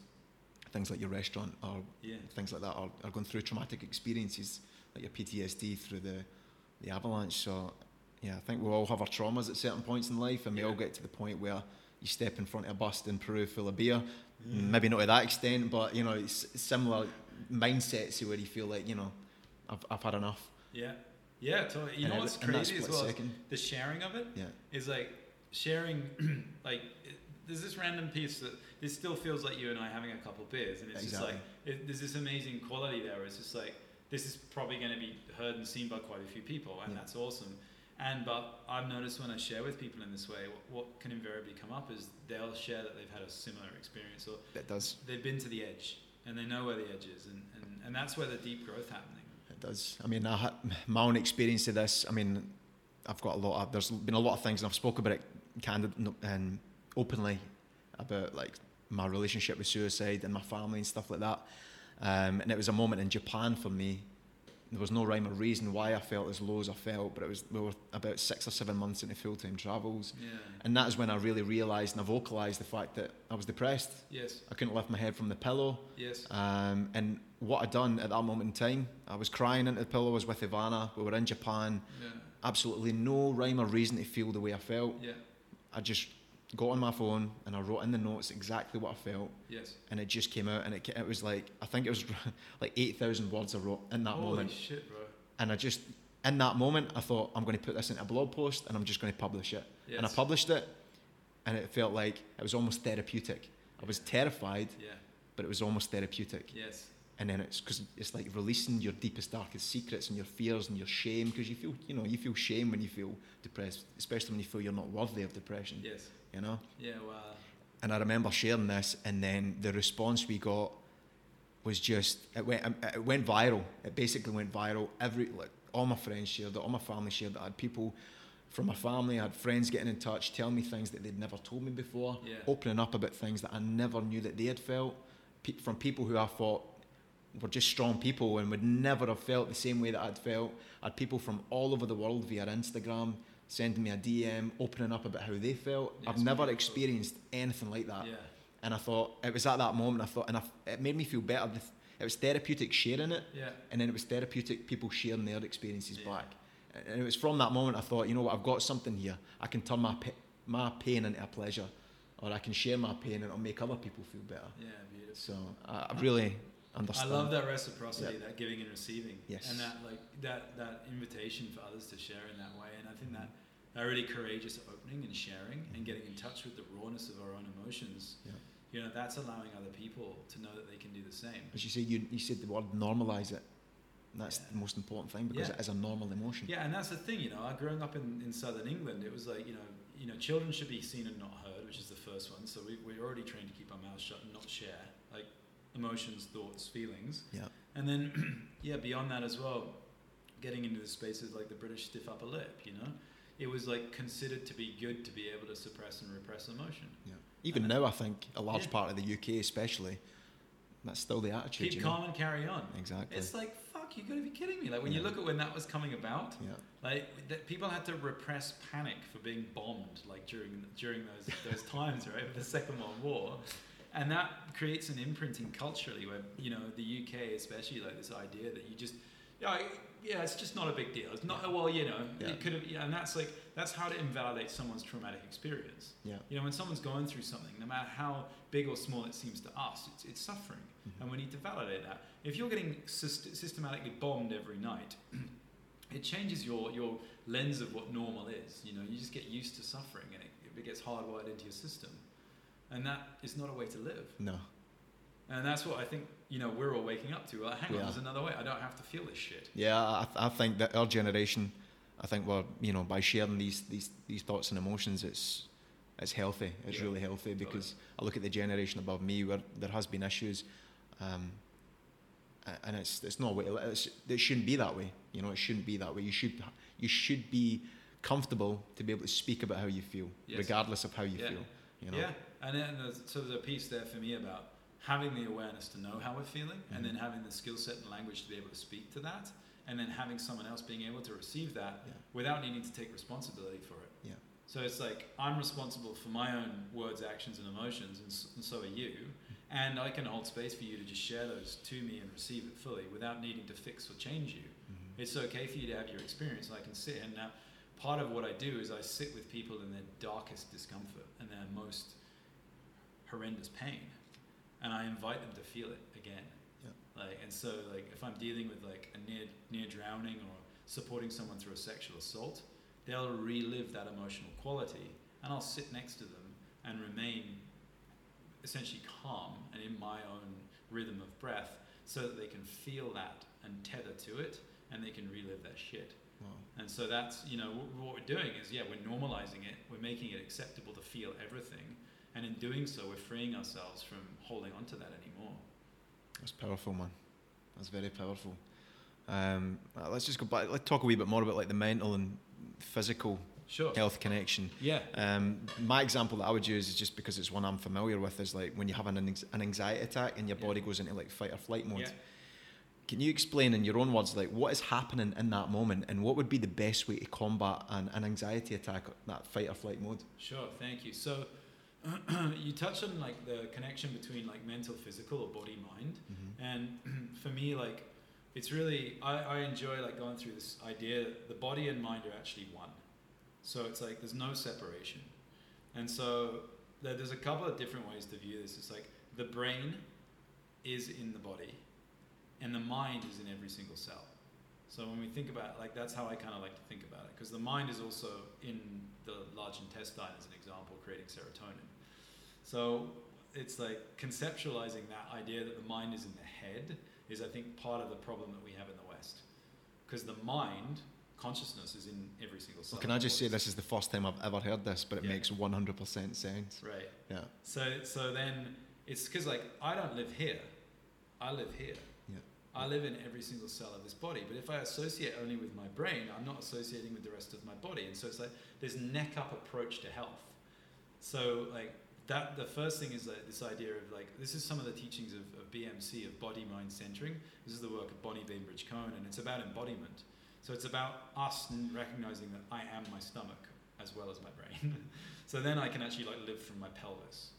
things like your restaurant or Yeah. things like that, or, are going through traumatic experiences like your PTSD through the the avalanche. So, yeah, I think we all have our traumas at certain points in life, and we all get to the point where you step in front of a bus in Peru full of beer. Yeah. Maybe not to that extent, but you know, it's similar mindsets where you feel like you know, I've I've had enough. Yeah. Yeah, totally. You And know what's crazy as well? The sharing of it Yeah. is like sharing, like, there's this random piece that this still feels like you and I having a couple beers, and it's just like, it, there's this amazing quality there where it's just like, this is probably going to be heard and seen by quite a few people, and Yeah. that's awesome. And but I've noticed when I share with people in this way, what, what can invariably come up is they'll share that they've had a similar experience or It does. they've been to the edge and they know where the edge is, and, and, and that's where the deep growth happening. It does. I mean, I had my own experience of this. I mean, I've got a lot of. There's been a lot of things, and I've spoken about it candid and openly about like my relationship with suicide and my family and stuff like that. Um, and it was a moment in Japan for me. There was no rhyme or reason why I felt as low as I felt, but it was we were about six or seven months into full time travels, Yeah. and that is when I really realised and I vocalised the fact that I was depressed. Yes. I couldn't lift my head from the pillow. Yes. Um, and what I'd done at that moment in time, I was crying into the pillow. I was with Ivana. We were in Japan. Yeah. Absolutely no rhyme or reason to feel the way I felt. Yeah. I just got on my phone and I wrote in the notes exactly what I felt, Yes. and it just came out. And it, it was like I think it was like eight thousand words I wrote in that Holy moment. shit, bro. And I just in that moment I thought I'm going to put this into a blog post and I'm just going to publish it. Yes. And I published it, and it felt like it was almost therapeutic. I was terrified, Yeah. but it was almost therapeutic. Yes. and then it's because it's like releasing your deepest darkest secrets and your fears and your shame because you feel you know you feel shame when you feel depressed especially when you feel you're not worthy of depression Yes. You know Yeah. Wow. and i remember sharing this and then the response we got was just it went um, it went viral it basically went viral every like all my friends shared it all my family shared it i had people from my family i had friends getting in touch telling me things that they'd never told me before Yeah. opening up about things that i never knew that they had felt Pe- from people who i thought were just strong people and would never have felt the same way that I'd felt. I had people from all over the world via Instagram sending me a DM, opening up about how they felt. Yeah, I've never experienced anything like that. Yeah. And I thought, it was at that moment, I thought, and I, it made me feel better. It was therapeutic sharing it, Yeah. and then it was therapeutic people sharing their experiences Yeah. back. And it was from that moment I thought, you know what, I've got something here. I can turn my, pa- my pain into a pleasure, or I can share my pain and it'll make other people feel better. Yeah. Beautiful. So I, I really I love that reciprocity, Yeah. that giving and receiving, Yes. and that like that that invitation for others to share in that way. And I think that that really courageous opening and sharing and getting in touch with the rawness of our own emotions. Yeah. You know, that's allowing other people to know that they can do the same. As you say, you, you said the word normalise it. And that's Yeah. the most important thing because it is a normal emotion. Yeah, and that's the thing, you know. I growing up in, in southern England, it was like you know, you know, children should be seen and not heard, which is the first one. So we we're already trained to keep our mouths shut and not share emotions, thoughts, feelings. Yeah. And then yeah, beyond that as well, getting into the spaces like the British stiff upper lip, you know, it was like considered to be good to be able to suppress and repress emotion. Yeah. Even now, I think a large Yeah. part of the UK, especially, that's still the attitude. Keep you know? calm and carry on. Exactly. It's like fuck, you gotta be kidding me. Like when you look at when that was coming about. yeah. Like that people had to repress panic for being bombed, like during during those those times, right? The Second World War, and that creates an imprinting culturally where you know the UK, especially like this idea that you just, yeah, yeah, it's just not a big deal. It's not well, you know, Yeah. it could have, yeah, and that's like that's how to invalidate someone's traumatic experience. Yeah. You know, when someone's going through something, no matter how big or small it seems to us, it's, it's suffering, Mhm. and we need to validate that. If you're getting syst- systematically bombed every night, it changes your your lens of what normal is. You know, you just get used to suffering, and it, it gets hardwired into your system, and that is not a way to live. No. And that's what I think. You know, we're all waking up to. Well, hang on, there's another way. I don't have to feel this shit. Yeah, I, I think that our generation, I think we're, you know, by sharing these, these, these thoughts and emotions, it's, it's healthy. It's Yeah. really healthy because I look at the generation above me where there has been issues, um, and it's it's not way. It's, it shouldn't be that way. You know, it shouldn't be that way. You should you should be comfortable to be able to speak about how you feel, Yes. regardless of how you Yeah. feel. You know. Yeah, and then there's, so there's a piece there for me about having the awareness to know how we're feeling, and then Mhm. having the skill set and language to be able to speak to that, and then having someone else being able to receive that Yeah. without needing to take responsibility for it. Yeah. So it's like I'm responsible for my own words, actions, and emotions, and, and so are you. And I can hold space for you to just share those to me and receive it fully without needing to fix or change you. Mhm. It's okay for you to have your experience, and I can sit. And now, part of what I do is I sit with people in their darkest discomfort and their most horrendous pain, and I invite them to feel it again. Yeah. Like, and so like if I'm dealing with like a near near drowning or supporting someone through a sexual assault, they'll relive that emotional quality, and I'll sit next to them and remain essentially calm and in my own rhythm of breath, so that they can feel that and tether to it, and they can relive that shit. Wow. And so that's, you know, what we're doing is, yeah, we're normalizing it, we're making it acceptable to feel everything. And in doing so, we're freeing ourselves from holding on to that anymore. That's powerful, man. That's very powerful. Um, uh, let's just go back. Let's talk a wee bit more about like the mental and physical Sure. health connection. Yeah. Um, my example that I would use is just because it's one I'm familiar with is like when you have an, an anxiety attack and your Yeah. body goes into like fight or flight mode. Yeah. Can you explain in your own words like what is happening in that moment and what would be the best way to combat an, an anxiety attack, that fight or flight mode? Sure, thank you. So you touched on like the connection between like mental, physical, or body, mind. Mm-hmm. And for me, like it's really I, I enjoy like going through this idea that the body and mind are actually one. So it's like there's no separation. And so there, there's a couple of different ways to view this. It's like the brain is in the body, and the mind is in every single cell. So when we think about like that's how I kind of like to think about it because the mind is also in the large intestine as an example, creating serotonin. So it's like conceptualizing that idea that the mind is in the head is I think part of the problem that we have in the West because the mind consciousness is in every single cell. Well, can I just say this is the first time I've ever heard this, but it Yeah. makes 100% sense. Right. Yeah. So so then it's because like I don't live here, I live here. Yeah. I live in every single cell of this body. But if I associate only with my brain, I'm not associating with the rest of my body. And so it's like this neck up approach to health. So like that the first thing is like this idea of like this is some of the teachings of, of BMC of body mind centering. This is the work of Bonnie Bainbridge Cohen, and it's about embodiment. So it's about us recognizing that I am my stomach as well as my brain. so then I can actually like live from my pelvis.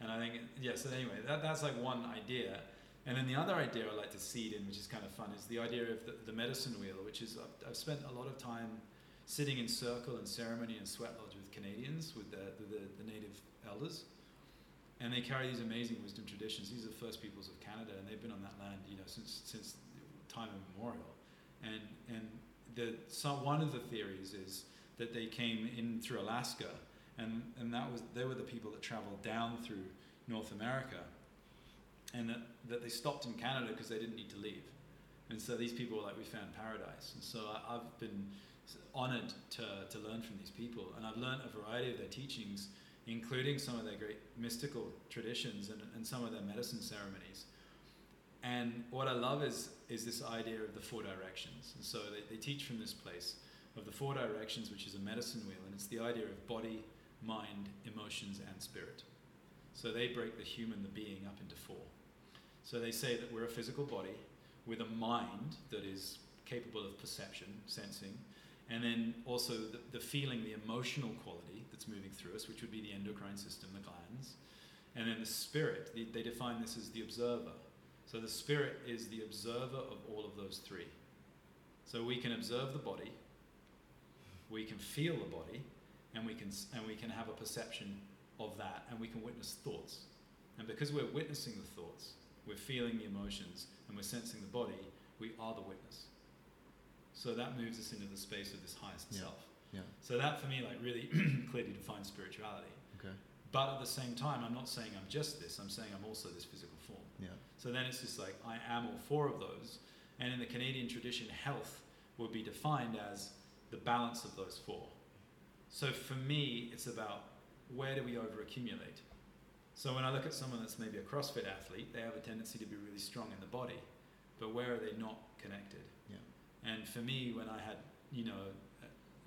And I think yeah. So anyway, that, that's like one idea. And then the other idea I like to seed in, which is kind of fun, is the idea of the, the medicine wheel, which is I've, I've spent a lot of time sitting in circle and ceremony and sweat lodge with Canadians, with the, the, the, the native elders. And they carry these amazing wisdom traditions. These are the first peoples of Canada, and they've been on that land, you know, since since time immemorial. And and the so one of the theories is that they came in through Alaska, and and that was they were the people that traveled down through North America, and that, that they stopped in Canada because they didn't need to leave. And so these people were like, we found paradise. And so I, I've been honored to, to learn from these people. And I've learned a variety of their teachings, including some of their great mystical traditions and, and some of their medicine ceremonies. And what I love is, is this idea of the four directions. And so they, they teach from this place of the four directions, which is a medicine wheel. And it's the idea of body, mind, emotions, and spirit. So they break the human, the being, up into four. So they say that we're a physical body with a mind that is capable of perception, sensing, and then also the, the feeling, the emotional quality that's moving through us, which would be the endocrine system, the glands, and then the spirit. They, they define this as the observer. So the spirit is the observer of all of those three. So we can observe the body, we can feel the body, and we can and we can have a perception of that, and we can witness thoughts. And because we're witnessing the thoughts, we're feeling the emotions, and we're sensing the body, we are the witness. So that moves us into the space of this highest Yeah. self. Yeah. So that for me, like, really clearly defines spirituality. Okay. But at the same time, I'm not saying I'm just this. I'm saying I'm also this physical form. Yeah. So then it's just like I am all four of those. And in the Canadian tradition, health would be defined as the balance of those four. So for me, it's about where do we overaccumulate? So when I look at someone that's maybe a CrossFit athlete, they have a tendency to be really strong in the body, but where are they not connected? Yeah. And for me, when I had, you know,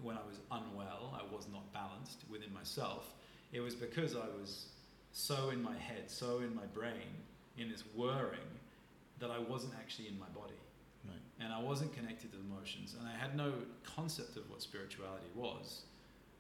when I was unwell, I was not balanced within myself. It was because I was so in my head, so in my brain, in this whirring, that I wasn't actually in my body. Right. And I wasn't connected to emotions. And I had no concept of what spirituality was.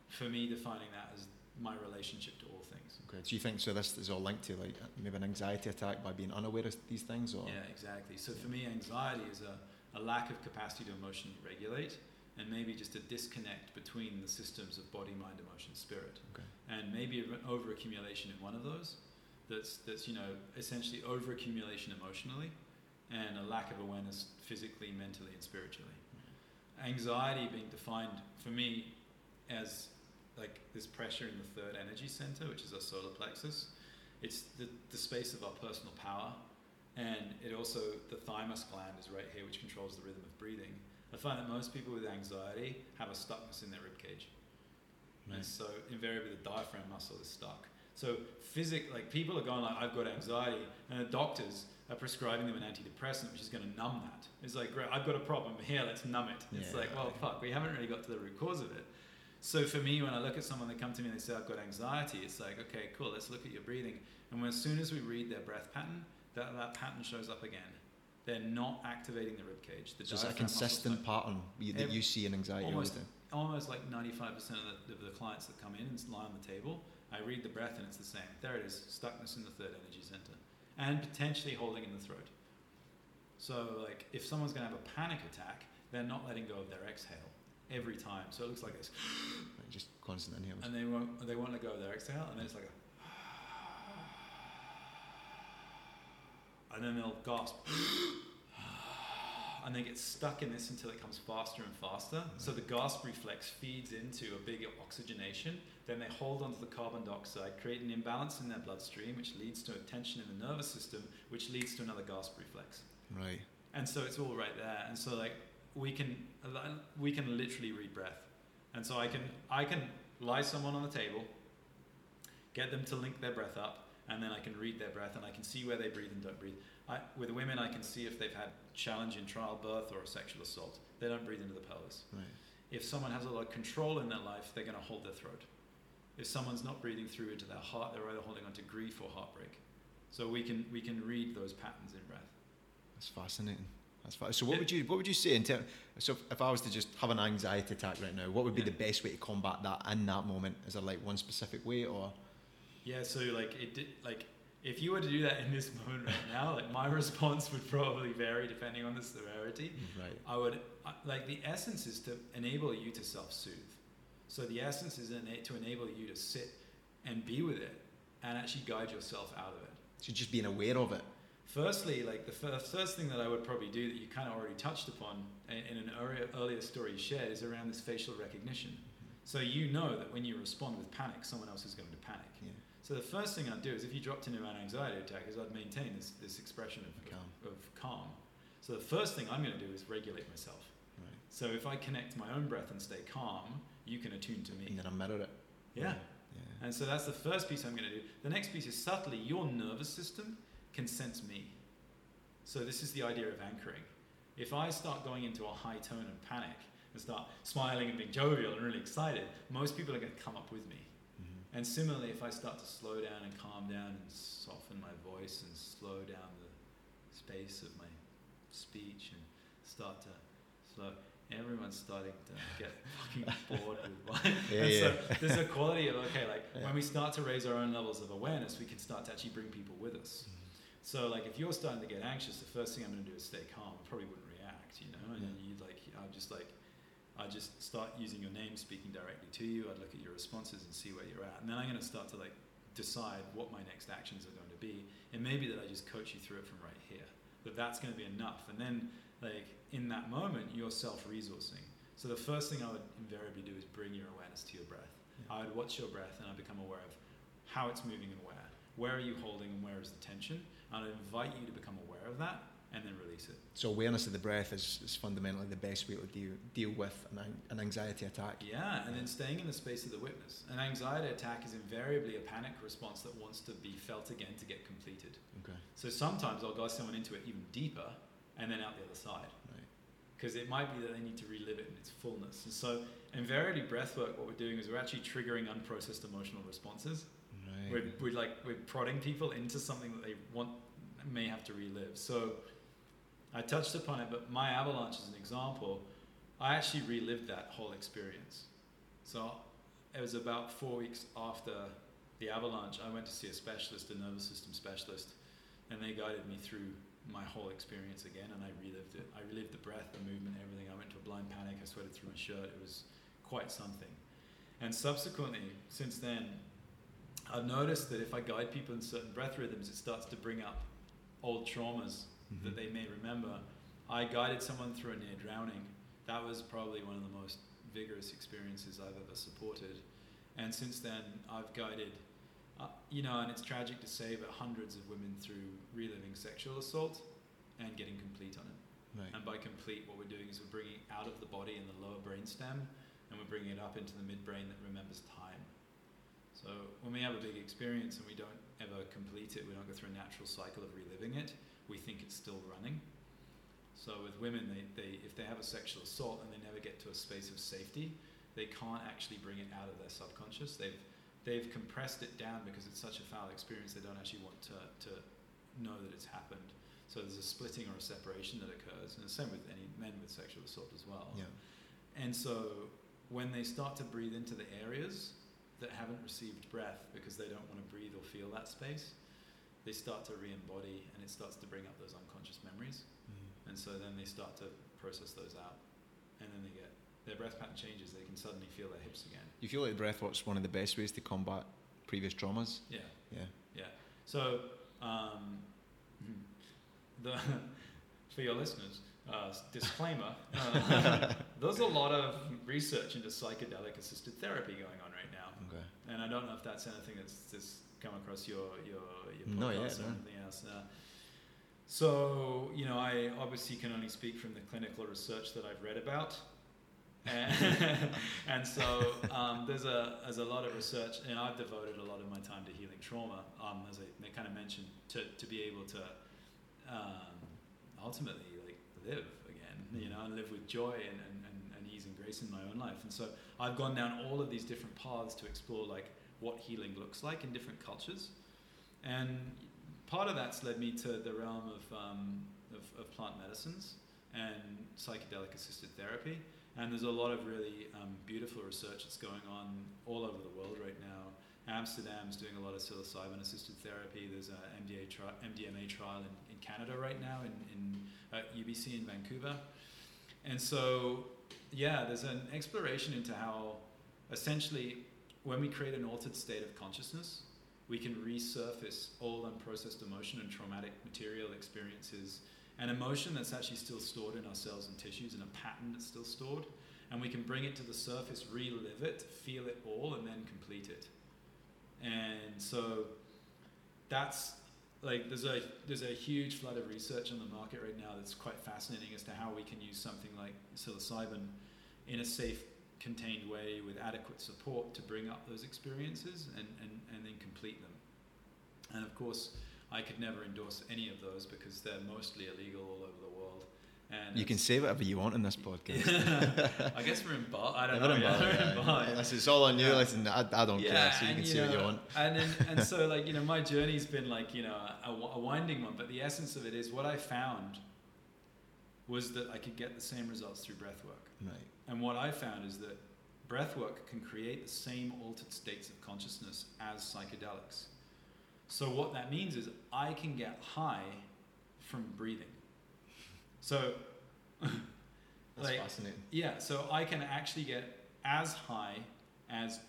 For me, defining that as my relationship to all things. Okay. Do you think so? This is all linked to like maybe an anxiety attack by being unaware of these things, or Yeah, exactly. So for me, anxiety is a, a lack of capacity to emotionally regulate and maybe just a disconnect between the systems of body, mind, emotion, spirit. Okay. And maybe an overaccumulation in one of those that's, that's, you know, essentially overaccumulation emotionally and a lack of awareness physically, mentally, and spiritually. Mm-hmm. Anxiety being defined for me as like this pressure in the third energy center, which is our solar plexus. It's the, the space of our personal power, and it also the thymus gland is right here, which controls the rhythm of breathing. I find that most people with anxiety have a stuckness in their rib cage, and so invariably the diaphragm muscle is stuck. So physic, like people are going like, I've got anxiety, and the doctors are prescribing them an antidepressant, which is going to numb that. It's like, great, I've got a problem here, let's numb it. It's Yeah. like, well, fuck, we haven't really got to the root cause of it. So for me, when I look at someone that come to me and they say I've got anxiety, it's like, okay, cool, let's look at your breathing. And when, as soon as we read their breath pattern, that, that pattern shows up again. They're not activating the rib cage. The So it's a muscle's consistent pattern you, that Every- you see in anxiety almost, almost like 95% of the, of the clients that come in and lie on the table, I read the breath and it's the same. There it is, stuckness in the third energy center, and potentially holding in the throat. So, like, if someone's going to have a panic attack, they're not letting go of their exhale every time. So it looks like this, just constant inhales. and they won't they won't let go of their exhale, and then it's like a, and then they'll gasp, and they get stuck in this until it comes faster and faster. So the gasp reflex feeds into a big oxygenation. Then they hold onto the carbon dioxide, create an imbalance in their bloodstream, which leads to a tension in the nervous system, which leads to another gasp reflex. Right. And so it's all right there. And so like we can we can literally read breath. And so I can I can lie someone on the table, get them to link their breath up, and then I can read their breath and I can see where they breathe and don't breathe. I, with women, I can see if they've had challenge in childbirth or a sexual assault. They don't breathe into the pelvis. Right. If someone has a lot of control in their life, they're going to hold their throat. If someone's not breathing through into their heart, they're either holding onto grief or heartbreak. So we can we can read those patterns in breath. That's fascinating. That's fa- so. What would you What would you say in terms? So if, if I was to just have an anxiety attack right now, what would be Yeah. the best way to combat that in that moment? Is there like one specific way, or Yeah, so like it did, like if you were to do that in this moment right now, like my response would probably vary depending on the severity. right? I would like the essence is to enable you to self-soothe. So the essence is ena- to enable you to sit and be with it and actually guide yourself out of it. So just being aware of it. Firstly, like the fir- first thing that I would probably do that you kind of already touched upon in, in an earlier, earlier story you shared is around this facial recognition. Mm-hmm. So you know that when you respond with panic, someone else is going to panic. So the first thing I'd do is if you dropped into an anxiety attack is I'd maintain this, this expression of, Calm. of, of calm. So the first thing I'm going to do is regulate myself. Right. So if I connect my own breath and stay calm, you can attune to me. And then I mirror it. Yeah. Yeah. And so that's the first piece I'm going to do. The next piece is subtly your nervous system can sense me. So this is the idea of anchoring. If I start going into a high tone of panic and start smiling and being jovial and really excited, most people are going to come up with me. And similarly, if I start to slow down and calm down and soften my voice and slow down the space of my speech and start to slow, everyone's starting to get fucking bored with what. Yeah, and so there's a quality of okay, like Yeah. when we start to raise our own levels of awareness, we can start to actually bring people with us. Mm-hmm. So like if you're starting to get anxious, the first thing I'm going to do is stay calm. I probably wouldn't react, you know. And Yeah. you like, I'm just like, I just start using your name, speaking directly to you. I'd look at your responses and see where you're at, and then I'm going to start to like decide what my next actions are going to be. It may be that I just coach you through it from right here. That that's going to be enough, and then like in that moment, you're self-resourcing. So the first thing I would invariably do is bring your awareness to your breath. Yeah. I would watch your breath, and I become aware of how it's moving and where. Where are you holding and where is the tension? And I invite you to become aware of that and then release it. So awareness of the breath is, is fundamentally the best way to deal deal with an, an- an anxiety attack. Yeah, and then staying in the space of the witness. An anxiety attack is invariably a panic response that wants to be felt again to get completed. Okay. So sometimes I'll guide someone into it even deeper and then out the other side. Right. Because it might be that they need to relive it in its fullness. And so, invariably, breath work, what we're doing is we're actually triggering unprocessed emotional responses. Right. We're, we're like we're prodding people into something that they want may have to relive. So I touched upon it, but my avalanche is an example. I actually relived that whole experience. So it was about four weeks after the avalanche. I went to see a specialist, a nervous system specialist, and they guided me through my whole experience again, and I relived it. I relived the breath, the movement, everything. I went to a blind panic. I sweated through my shirt. It was quite something. And subsequently, since then, I've noticed that if I guide people in certain breath rhythms, it starts to bring up old traumas Mhm. that they may remember. I guided someone through a near drowning. That was probably one of the most vigorous experiences I've ever supported. And since then, I've guided, uh, you know, and it's tragic to say, but hundreds of women through reliving sexual assault and getting complete on it. Right. And by complete, what we're doing is we're bringing it out of the body in the lower brain stem and we're bringing it up into the midbrain that remembers time. So when we have a big experience and we don't ever complete it, we don't go through a natural cycle of reliving it, we think it's still running. So with women, they, they, if they have a sexual assault and they never get to a space of safety, they can't actually bring it out of their subconscious. They've, they've compressed it down because it's such a foul experience, they don't actually want to, to know that it's happened. So there's a splitting or a separation that occurs, and the same with any men with sexual assault as well. Yeah. And so when they start to breathe into the areas that haven't received breath because they don't want to breathe or feel that space, they start to re-embody and it starts to bring up those unconscious memories. Mhm. And so then they start to process those out. And then they get their breath pattern changes, they can suddenly feel their hips again. You feel like breathwork's one of the best ways to combat previous traumas? Yeah. Yeah. Yeah. So, um, the for your listeners, uh, disclaimer: uh, there's a lot of research into psychedelic assisted therapy going on right now, Okay. and I don't know if that's anything that's, that's come across your your your podcast or no. anything else. Uh, so, you know, I obviously can only speak from the clinical research that I've read about. and, and so um, there's a there's a lot of research, and I've devoted a lot of my time to healing trauma, um, as I kind of mentioned, to, to be able to um, ultimately like live again, you know, and live with joy and, and, and, and ease and grace in my own life. And so I've gone down all of these different paths to explore like what healing looks like in different cultures, and part of that's led me to the realm of, um, of, of plant medicines and psychedelic assisted therapy. And there's a lot of really um, beautiful research that's going on all over the world right now. Amsterdam's doing a lot of psilocybin assisted therapy. There's a MDA tri- MDMA trial in, in Canada right now, in, in uh, UBC in Vancouver. And so, yeah, there's an exploration into how essentially when we create an altered state of consciousness, we can resurface all unprocessed emotion and traumatic material experiences an emotion that's actually still stored in our cells and tissues and a pattern that's still stored. And we can bring it to the surface relive it feel it all and then complete it. And so that's like there's a there's a huge flood of research on the market right now that's quite fascinating as to how we can use something like psilocybin in a safe contained way with adequate support to bring up those experiences and, and, and then complete them and of course I could never endorse any of those because they're mostly illegal all over the world. And You can say whatever you want in this podcast. I guess we're in bar. I don't We're know. in yeah, Bali, we're in yeah. Bali. Unless it's all on you, Yeah. listen, I, I don't care, so you can say what you want. And then, and so like you know, my journey's been like you know a, a winding one, but the essence of it is what I found was that I could get the same results through breath work. Right. And what I found is that breath work can create the same altered states of consciousness as psychedelics. So what that means is I can get high from breathing. So That's Like- fascinating. yeah, so I can actually get as high as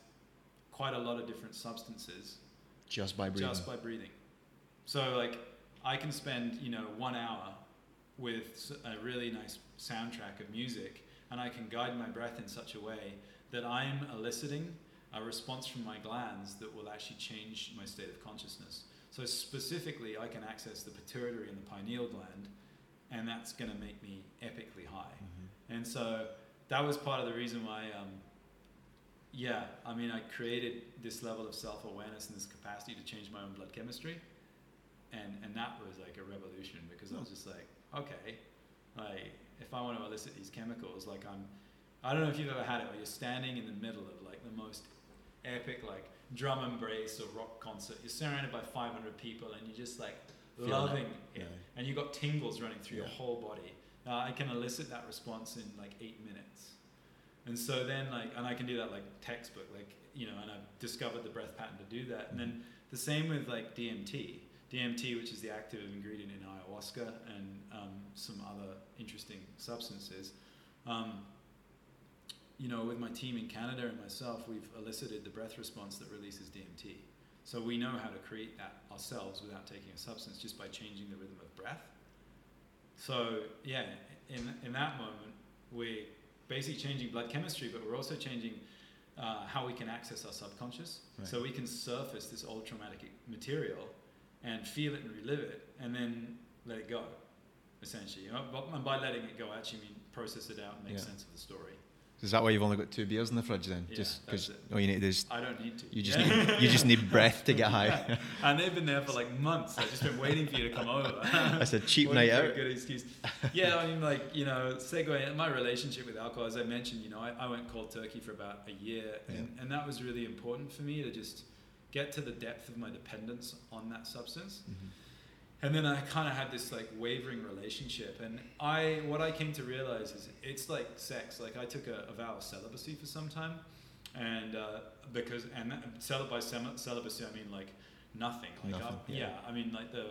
quite a lot of different substances Just by breathing. just by breathing. So like I can spend you know one hour with a really nice soundtrack of music, and I can guide my breath in such a way that I'm eliciting a response from my glands that will actually change my state of consciousness. So specifically, I can access the pituitary and the pineal gland, and that's going to make me epically high. Mhm. And so that was part of the reason why, um, yeah, I mean, I created this level of self awareness and this capacity to change my own blood chemistry. And, and that was like a revolution because I was just like, okay, like if I want to elicit these chemicals, like I'm, I don't know if you've ever had it where you're standing in the middle of like the most epic like drum and bass or rock concert. You're surrounded by 500 people and you're just like Feeling loving it. it. Yeah. And you've got tingles running through your whole body. Uh, I can elicit that response in like eight minutes. And so then like, and I can do that like textbook, like, you know, and I've discovered the breath pattern to do that. And then the same with like DMT. DMT, which is the active ingredient in ayahuasca and um, some other interesting substances. Um, you know, with my team in Canada and myself, we've elicited the breath response that releases DMT. So we know how to create that ourselves without taking a substance, just by changing the rhythm of breath. so yeah, in in that moment, we're basically changing blood chemistry, but we're also changing uh, how we can access our subconscious. Right. So we can surface this old traumatic material and feel it and relive it, and then let it go. Essentially, you know, but, and by letting it go, I actually mean process it out and make Yeah. sense of the story. Is that why you've only got two beers in the fridge then? Yeah, just because all oh, you need is I don't need to. you just Yeah. need you just need breath to get high. and they've been there for like months. I've just been waiting for you to come over. That's a cheap night a out. Good excuse. Yeah, I mean, like you know, segue. My relationship with alcohol, as I mentioned, you know, I, I went cold turkey for about a year, and, and that was really important for me to just get to the depth of my dependence on that substance. Mhm. And then I kind of had this like wavering relationship, and I what I came to realize is it's like sex. Like I took a, a vow of celibacy for some time, and uh, because and that, by celibacy I mean like nothing. Like Nothing, I, yeah. yeah. I mean like the,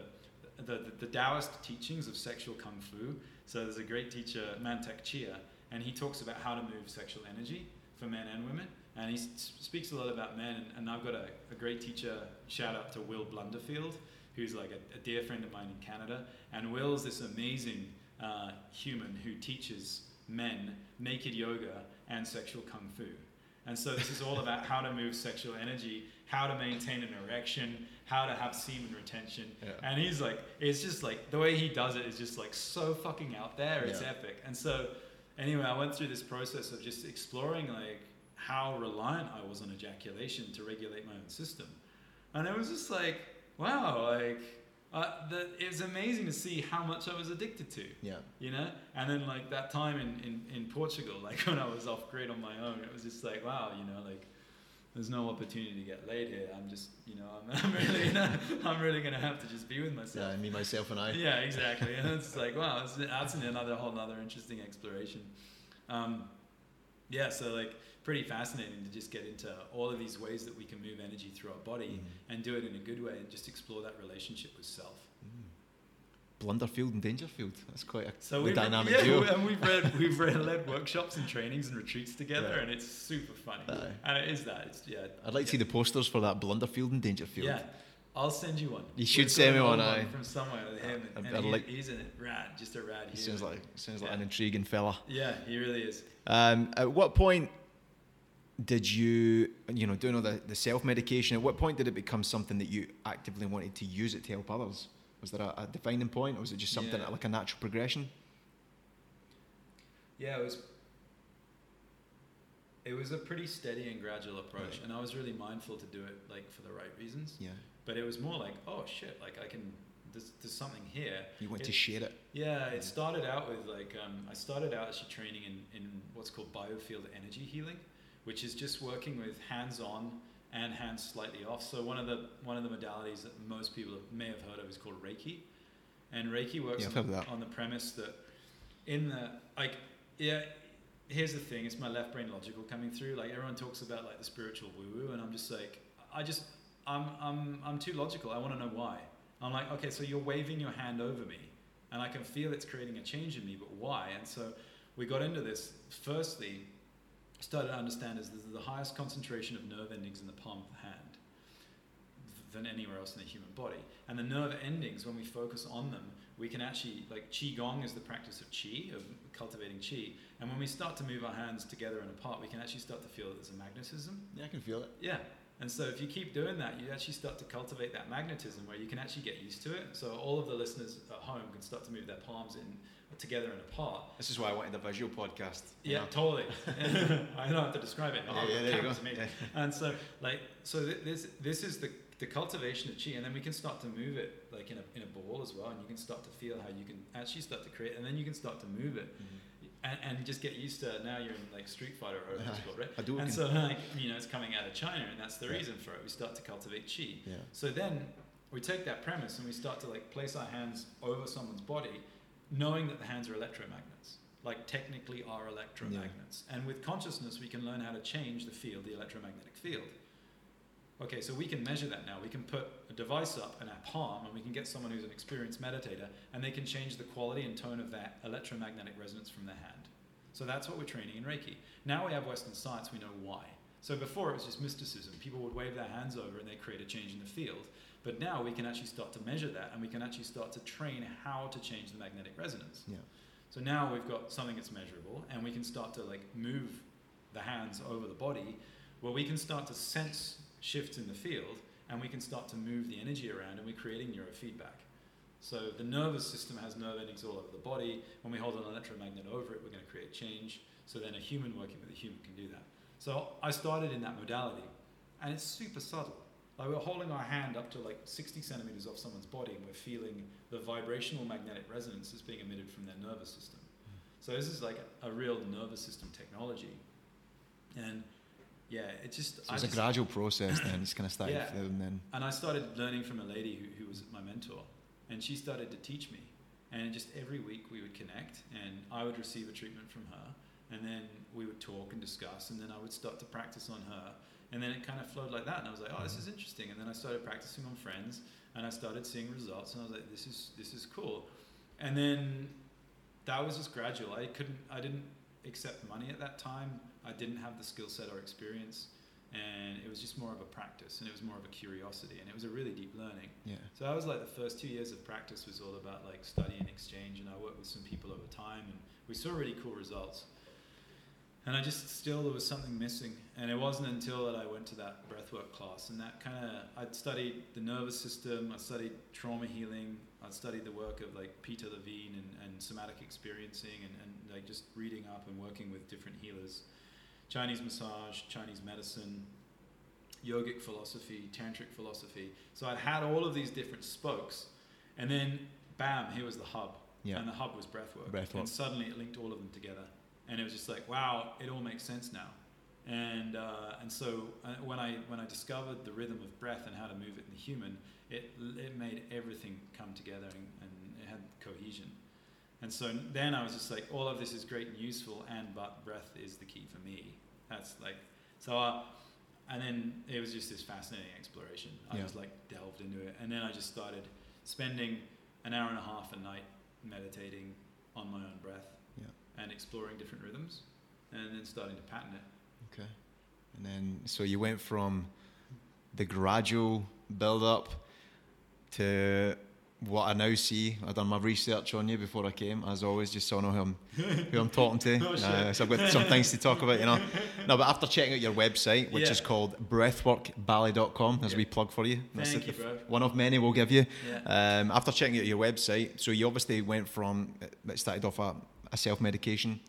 the the Taoist teachings of sexual kung fu. So there's a great teacher Mantak Chia, and he talks about how to move sexual energy for men and women. And he speaks a lot about men, and, and I've got a, a great teacher. Shout out to Will Blunderfield, who's like a, a dear friend of mine in Canada. And Will's this amazing uh, human who teaches men naked yoga and sexual kung fu. And so this is all about how to move sexual energy, how to maintain an erection, how to have semen retention. Yeah. And he's like, it's just like the way he does it is just like so fucking out there. It's Yeah. epic. And so anyway, I went through this process of just exploring like how reliant I was on ejaculation to regulate my own system. And it was just like, wow, like uh, the, it was amazing to see how much I was addicted to, Yeah. you know? And then like that time in, in, in Portugal, like when I was off grid on my own, it was just like, wow, you know, like there's no opportunity to get laid here. I'm just, you know, I'm, I'm really, I'm really gonna have to just be with myself. Yeah, me, myself, and I. Yeah, exactly. And it's like, wow, it's, that's another whole other interesting exploration. Um, yeah, so like pretty fascinating to just get into all of these ways that we can move energy through our body Mhm. and do it in a good way and just explore that relationship with self. Mm. Blunderfield and Dangerfield. That's quite a So dynamic yeah, duo. and we've read we've read led workshops and trainings and retreats together, Yeah. and it's super funny. Aye. And it is that. It's yeah. I'd like to see the posters for that Blunderfield and Dangerfield. Yeah, I'll send you one. You should send me one, aye. from somewhere with him, and, and he- like- he's a rad, just a rad. He human. sounds like sounds like Yeah. an intriguing fella. Yeah, he really is. Um, at what point did you, you know, doing all the, the self medication? At what point did it become something that you actively wanted to use it to help others? Was there a, a defining point, or was it just something Yeah. like a natural progression? Yeah, it was. It was a pretty steady and gradual approach, Right. and I was really mindful to do it like for the right reasons. Yeah, But it was more like, oh shit, like I can. There's, there's something here. you want It- to share it. Yeah, it started out with like um, I started out actually training in, in what's called biofield energy healing, which is just working with hands on and hands slightly off. So one of the one of the modalities that most people may have heard of is called Reiki, and Reiki works Yeah, on, heard on the premise that in the like yeah. Here's the thing: it's my left brain logical coming through. Like everyone talks about like the spiritual woo woo, and I'm just like, I just I'm I'm I'm too logical. I want to know why. I'm like, okay, so you're waving your hand over me, and I can feel it's creating a change in me, but why? And so we got into this. Firstly, started to understand is there's the highest concentration of nerve endings in the palm of the hand than anywhere else in the human body. And the nerve endings, when we focus on them, we can actually, like Qigong is the practice of Qi, of cultivating Qi. And when we start to move our hands together and apart, we can actually start to feel that there's a magnetism. Yeah, I can feel it. Yeah. And so if you keep doing that, you actually start to cultivate that magnetism where you can actually get used to it. So all of the listeners at home can start to move their palms in together and apart. This is why I wanted a visual podcast. Yeah, know? totally. I don't have to describe it. Yeah, oh, yeah, there you go. Yeah. And so, like, so th- this this is the the cultivation of chi, and then we can start to move it like in a in a ball as well, and you can start to feel how you can actually start to create, and then you can start to move it, mm-hmm. and, and just get used to. Now you're in like Street Fighter or whatever it's called, right? I do. And so, like, you know, it's coming out of China, and that's the Yeah. reason for it. We start to cultivate chi. yeah. So then we take that premise and we start to like place our hands over someone's body, knowing that the hands are electromagnets. Like technically are electromagnets. And with consciousness we can learn how to change the field, the electromagnetic field. Okay, so we can measure that now. We can put a device up in our palm and we can get someone who's an experienced meditator and they can change the quality and tone of that electromagnetic resonance from their hand. So that's what we're training in Reiki. Now we have Western science, we know why. So before it was just mysticism. People would wave their hands over and they create a change in the field. But now we can actually start to measure that and we can actually start to train how to change the magnetic resonance. Yeah. So now we've got something that's measurable and we can start to like move the hands over the body where we can start to sense shifts in the field and we can start to move the energy around and we're creating neurofeedback. So the nervous system has nerve endings all over the body. When we hold an electromagnet over it, we're going to create change. So then a human working with a human can do that. So I started in that modality and it's super subtle. Like we're holding our hand up to like 60 centimeters off someone's body and we're feeling the vibrational magnetic resonance that's being emitted from their nervous system. Hmm. So this is like a, a real nervous system technology. And yeah, it just. So I it's a just- gradual process then. It's kind of started Yeah. and then. and I started learning from a lady who, who was my mentor, and she started to teach me. And just every week we would connect, and I would receive a treatment from her, and then we would talk and discuss, and then I would start to practice on her, and then it kind of flowed like that. And I was like, oh, this mm-hmm. is interesting. And then I started practicing on friends, and I started seeing results, and I was like, this is this is cool. And then that was just gradual. I couldn't, I didn't accept money at that time. I didn't have the skill set or experience and it was just more of a practice and it was more of a curiosity and it was a really deep learning Yeah. so i was like the first two years of practice was all about like study and exchange and i worked with some people over time and we saw really cool results and i just still there was something missing. And it wasn't until that i went to that breathwork class. And that kind of i'd studied the nervous system i studied trauma healing i'd studied the work of like peter levine and, and somatic experiencing and, and like just reading up and working with different healers. Chinese massage, Chinese medicine, yogic philosophy, tantric philosophy. So I'd had all of these different spokes, and then bam, here was the hub, Yeah. and the hub was breathwork, Breathwork. and suddenly it linked all of them together, and it was just like, wow, it all makes sense now. And uh, and so uh, when I when I discovered the rhythm of breath and how to move it in the human, it it made everything come together and, and it had cohesion. And so then I was just like, all of this is great and useful, and but breath is the key for me. That's like, so, uh, and then it was just this fascinating exploration. I Yeah. just like delved into it, and then I just started spending an hour and a half a night meditating on my own breath. And exploring different rhythms, and then starting to pattern it. Okay. And then, so you went from the gradual build up to what I now see. I've done my research on you before I came, as always, just so I know who I'm, who I'm talking to. Oh. Uh, so I've got some things to talk about, you know. No, but after checking out your website, which Yeah. is called breathworkballet.com, as Yeah. we plug for you. That's Thank you, bro. One of many we'll give you. Yeah. Um, after checking out your website, so you obviously went from it started off a, a self medication,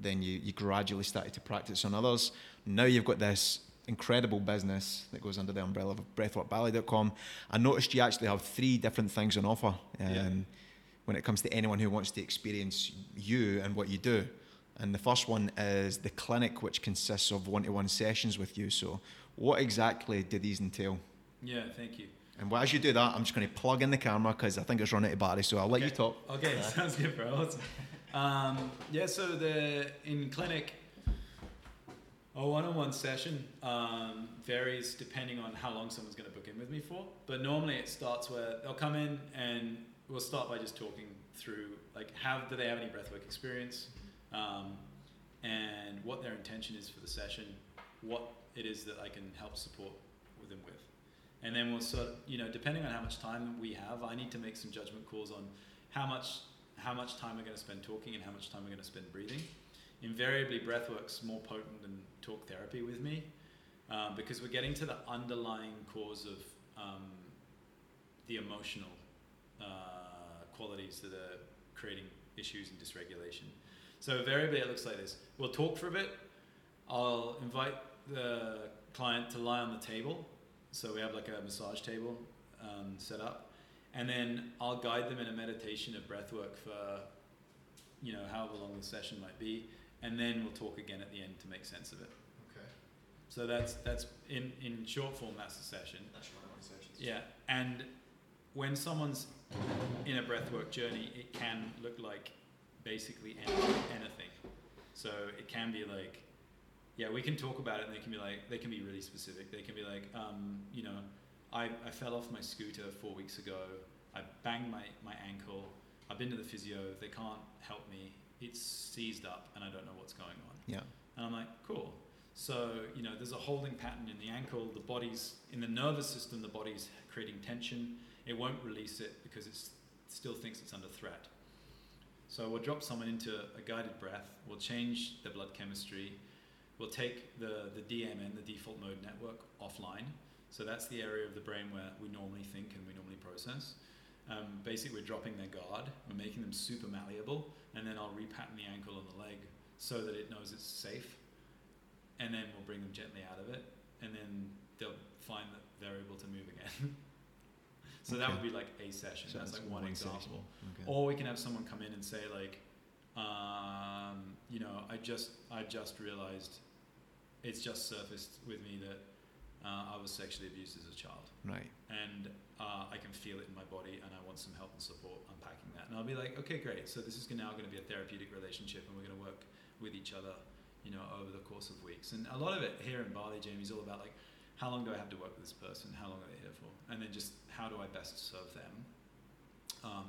then you, you gradually started to practice on others. Now you've got this incredible business that goes under the umbrella of breathworkballet.com. I noticed you actually have three different things on offer um, Yeah. when it comes to anyone who wants to experience you and what you do. And the first one is the clinic, which consists of one to one sessions with you. So, what exactly do these entail? Yeah, thank you. And as you do that, I'm just going to plug in the camera because I think it's running out of battery. So I'll let you talk. Okay, sounds good, bro. Um, yeah, so the in clinic, a one-on-one session um, varies depending on how long someone's going to book in with me for. But normally it starts where they'll come in and we'll start by just talking through like how do they have any breathwork experience, um, and what their intention is for the session, what it is that I can help support with them with. And then we'll sort of, you know, depending on how much time we have, I need to make some judgment calls on how much how much time we're going to spend talking and how much time we're going to spend breathing. Invariably, breathwork's more potent than talk therapy with me um, because we're getting to the underlying cause of um, the emotional uh, qualities that are creating issues and dysregulation. So invariably, it looks like this. We'll talk for a bit. I'll invite the client to lie on the table. So we have like a massage table um, set up, and then I'll guide them in a meditation of breath work for, you know, however long the session might be, and then we'll talk again at the end to make sense of it. Okay. So that's that's in in short form. That's the session. That's one of my sessions. Yeah, and when someone's in a breathwork journey, it can look like basically anything. anything. So it can be like, yeah, we can talk about it, and they can be like, they can be really specific. They can be like, um, you know, I, I fell off my scooter four weeks ago. I banged my, my ankle. I've been to the physio. They can't help me. It's seized up, and I don't know what's going on. Yeah. And I'm like, cool. So, you know, there's a holding pattern in the ankle, the body's, in the nervous system, the body's creating tension. It won't release it because it still thinks it's under threat. So we'll drop someone into a guided breath, we'll change the blood chemistry, we'll take the, the DMN, the default mode network, offline. So that's the area of the brain where we normally think and we normally process. Um, basically, we're dropping their guard, we're making them super malleable, and then I'll repattern the ankle and the leg so that it knows it's safe. And then we'll bring them gently out of it, and then they'll find that they're able to move again. so that would be like a session. So that's that's like one one example. Okay. Or we can have someone come in and say like, um, you know, I just I just realized it's just surfaced with me that uh, I was sexually abused as a child, Right. and uh, I can feel it in my body, and I want some help and support unpacking that. And I'll be like, okay, great. So this is now going to be a therapeutic relationship, and we're going to work with each other, you know, over the course of weeks. And a lot of it here in Bali, Jamie, is all about like, how long do I have to work with this person? How long are they here for? And then just how do I best serve them? Um,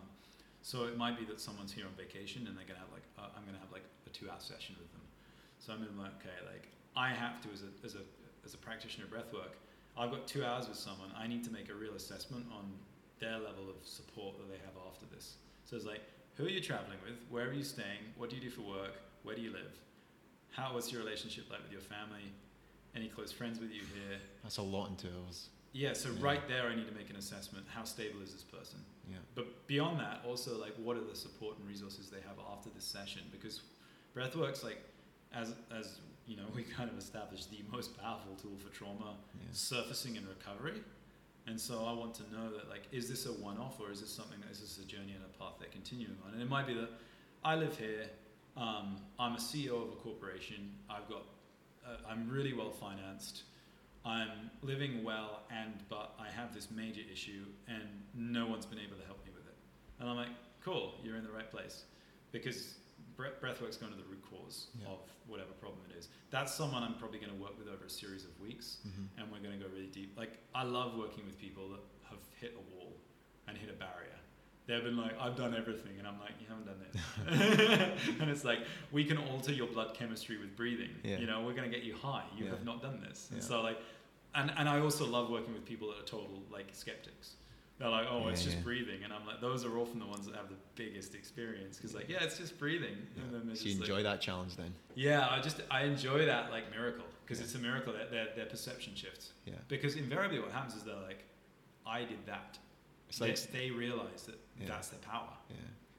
so it might be that someone's here on vacation and they're gonna have like uh, I'm gonna have like a two-hour session with them. So I'm gonna be like, okay, like I have to as a as a as a practitioner of breathwork, I've got two hours with someone. I need to make a real assessment on their level of support that they have after this. So it's like, who are you traveling with? Where are you staying? What do you do for work? Where do you live? How was your relationship like with your family? Any close friends with you here? That's a lot in two hours. Yeah, so Yeah. right there, I need to make an assessment. How stable is this person? Yeah. But beyond that, also like what are the support and resources they have after this session? Because breathwork's like, as as you know, we kind of established the most powerful tool for trauma Yeah. surfacing and recovery. And so I want to know that like, is this a one-off or is this something that is this a journey and a path they're continuing on? And it might be that I live here. Um, I'm a CEO of a corporation. I've got, uh, I'm really well financed. I'm living well, and but I have this major issue, and no one's been able to help me with it. And I'm like, cool, you're in the right place, because breathwork's going to the root cause Yeah. of whatever problem it is. That's someone I'm probably going to work with over a series of weeks, Mhm. and we're going to go really deep. Like I love working with people that have hit a wall and hit a barrier. They've been like, I've done everything, and I'm like, you haven't done this. and it's like we can alter your blood chemistry with breathing. Yeah. You know, we're going to get you high. You Yeah. have not done this. And so like, and and I also love working with people that are total like skeptics. They're like, oh, it's just yeah. breathing, and I'm like, those are often the ones that have the biggest experience because like, yeah, it's just breathing, and then So you just like, enjoy that challenge then? yeah, I just I enjoy that like miracle because Yeah. it's a miracle that their their perception shifts. Yeah. Because invariably, what happens is they're like, I did that. It's like they, they realize that Yeah. that's their power. yeah.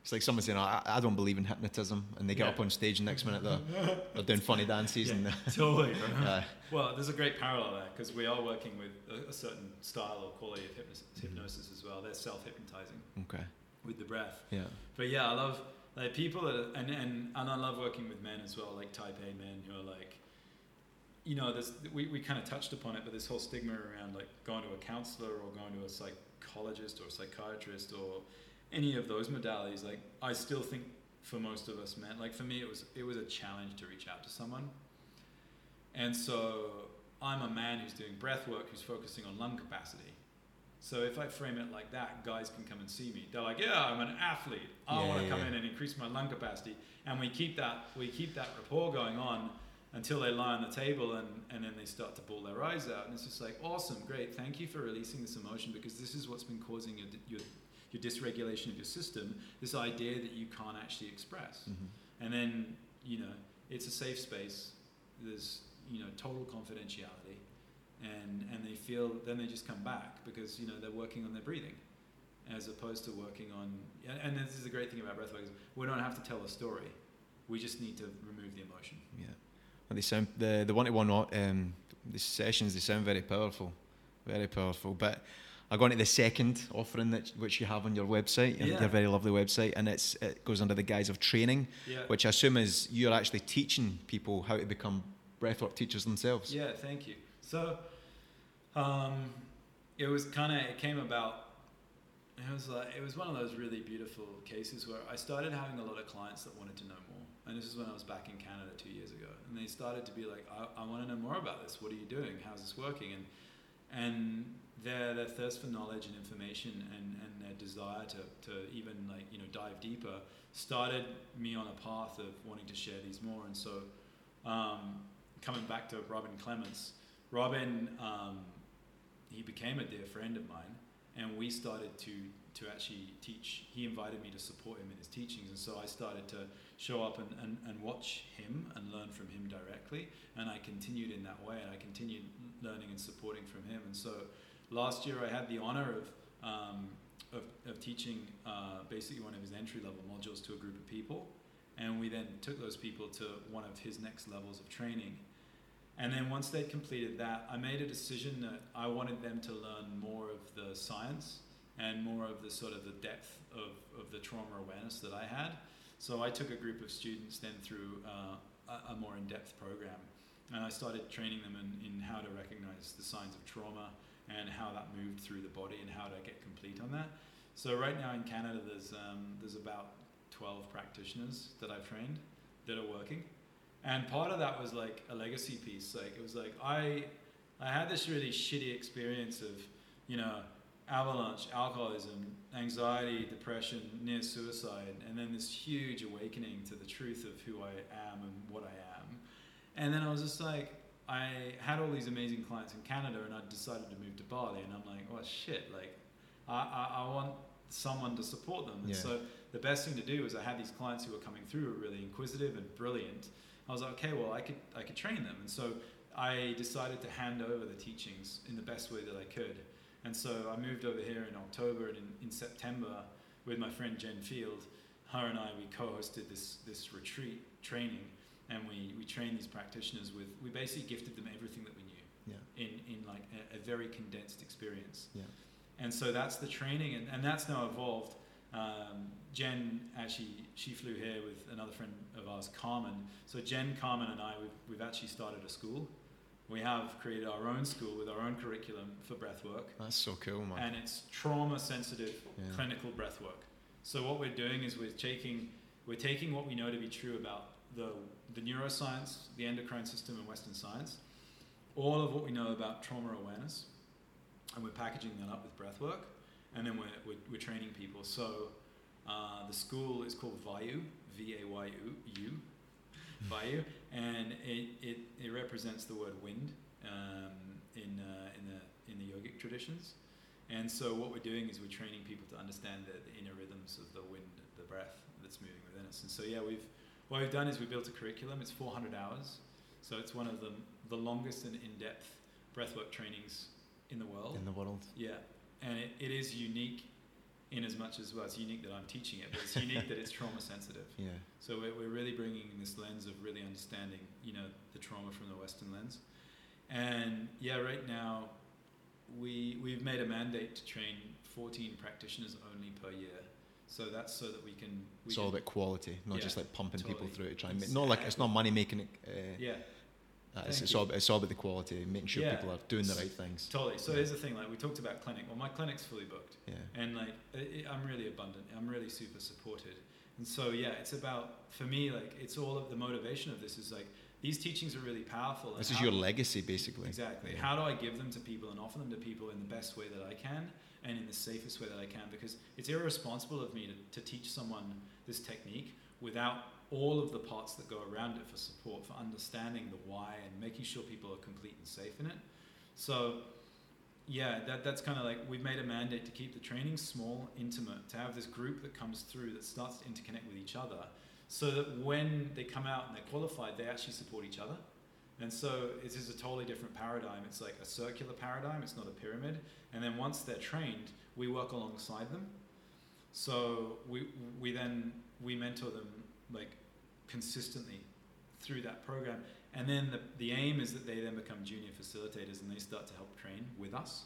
It's like someone saying, I, I don't believe in hypnotism, and they get Yeah. up on stage and next minute they're, they're doing funny dances and totally. uh, Well, there's a great parallel there because we are working with a, a certain style or quality of hypnosis, Mm-hmm. hypnosis as well. They're self-hypnotizing okay. with the breath. Yeah. But yeah, I love like people that are, and, and and I love working with men as well, like Type A men who are like, you know, there's we, we kind of touched upon it, but this whole stigma around like going to a counselor or going to a psychologist or a psychiatrist or any of those modalities, like I still think for most of us men, like for me it was it was a challenge to reach out to someone. And so I'm a man who's doing breath work, who's focusing on lung capacity. So if I frame it like that, guys can come and see me. They're like, "Yeah, I'm an athlete. I Yeah, want to yeah, come yeah. in and increase my lung capacity." And we keep that we keep that rapport going on until they lie on the table and, and then they start to bawl their eyes out. And it's just like, "Awesome, great, thank you for releasing this emotion because this is what's been causing your your, your dysregulation of your system. This idea that you can't actually express." Mhm. And then you know it's a safe space. There's you know total confidentiality, and and they feel then they just come back because you know they're working on their breathing, as opposed to working on. And, and this is the great thing about breathwork is we don't have to tell a story. We just need to remove the emotion. Yeah. And they sound the the one to one um the sessions they sound very powerful, very powerful. But I go into the second offering that which you have on your website, your, Yeah. your very lovely website, and it's it goes under the guise of training, Yeah. which I assume is you're actually teaching people how to become breathwork teachers themselves. Yeah, thank you. So, um, it was kind of it came about. It was like it was one of those really beautiful cases where I started having a lot of clients that wanted to know more, and this is when I was back in Canada two years ago, and they started to be like, I, I want to know more about this. What are you doing? How's this working? And and their their thirst for knowledge and information and, and their desire to, to even like you know dive deeper started me on a path of wanting to share these more and so um, coming back to Robin Clements, Robin, um, he became a dear friend of mine, and we started to to actually teach. He invited me to support him in his teachings, and so I started to show up and, and, and watch him and learn from him directly. And I continued in that way, and I continued learning and supporting from him. And so last year I had the honor of um, of, of teaching uh, basically one of his entry level modules to a group of people. And we then took those people to one of his next levels of training. And then once they'd completed that, I made a decision that I wanted them to learn more of the science and more of the sort of the depth of, of the trauma awareness that I had. So I took a group of students then through uh, a, a, more in-depth program, and I started training them in, in how to recognize the signs of trauma and how that moved through the body and how to get complete on that. So right now in Canada, there's um, there's about 12 practitioners that I've trained that are working, and part of that was like a legacy piece. Like it was like I I had this really shitty experience of you know avalanche, alcoholism, anxiety, depression, near suicide, and then this huge awakening to the truth of who I am and what I am. And then I was just like, I had all these amazing clients in Canada, and I decided to move to Bali, and I'm like, oh shit, like, I, I, I want someone to support them. And Yeah. so the best thing to do was I had these clients who were coming through who were really inquisitive and brilliant. I was like, okay, well, I could, I could train them. And so I decided to hand over the teachings in the best way that I could. And so I moved over here in October and in, in September with my friend Jen Field. Her and I, we co-hosted this, this retreat training and we, we trained these practitioners with, we basically gifted them everything that we knew Yeah. in, in like a, a very condensed experience. Yeah. And so that's the training, and, and that's now evolved. Um, Jen actually she flew here with another friend of ours, Carmen. So Jen, Carmen, and I we've, we've actually started a school. We have created our own school with our own curriculum for breathwork, That's so cool, man. and it's trauma sensitive Yeah. clinical breathwork. So what we're doing is we're taking we're taking what we know to be true about the the neuroscience, the endocrine system, and Western science, all of what we know about trauma awareness, and we're packaging that up with breathwork, and then we're, we're, we're training people. So uh, the school is called Vayu, V A Y U, U, Vayu, and it, it, it represents the word wind um, in, uh, in, the, in the yogic traditions. And so what we're doing is we're training people to understand the, the inner rhythms of the wind, the breath that's moving within us. And so yeah, we've what we've done is we built a curriculum. It's 400 hours, so it's one of the the longest and in-depth breathwork trainings in the world. in the world. Yeah, and it, it is unique in as much as well. It's unique that I'm teaching it, but it's unique that it's trauma sensitive. Yeah. So we're, we're really bringing this lens of really understanding, you know, the trauma from the Western lens. And yeah, right now we we've made a mandate to train 14 practitioners only per year. So that's so that we can. We It's all about quality, not Yeah, just like pumping people through to try and make. Not like it's not money making. Uh, Yeah, uh, it's, it's all it's all about the quality, making sure Yeah. people are doing the right things. totally. So Yeah. here's the thing: like we talked about clinic. Well, my clinic's fully booked. Yeah. and like i i- I'm really abundant. I'm really super supported, and so yeah, it's about for me like it's all of the motivation of this is like these teachings are really powerful. This is your legacy, basically. exactly. Yeah. How do I give them to people and offer them to people in the best way that I can and in the safest way that I can? Because it's irresponsible of me to, to teach someone this technique without all of the parts that go around it for support, for understanding the why and making sure people are complete and safe in it. So yeah, that, that's kind of like we've made a mandate to keep the training small, intimate, to have this group that comes through that starts to interconnect with each other so that when they come out and they're qualified, they actually support each other. And so it is a totally different paradigm. It's like a circular paradigm, it's not a pyramid. And then once they're trained, we work alongside them. So we, we then we mentor them like consistently through that program. And then the, the aim is that they then become junior facilitators and they start to help train with us.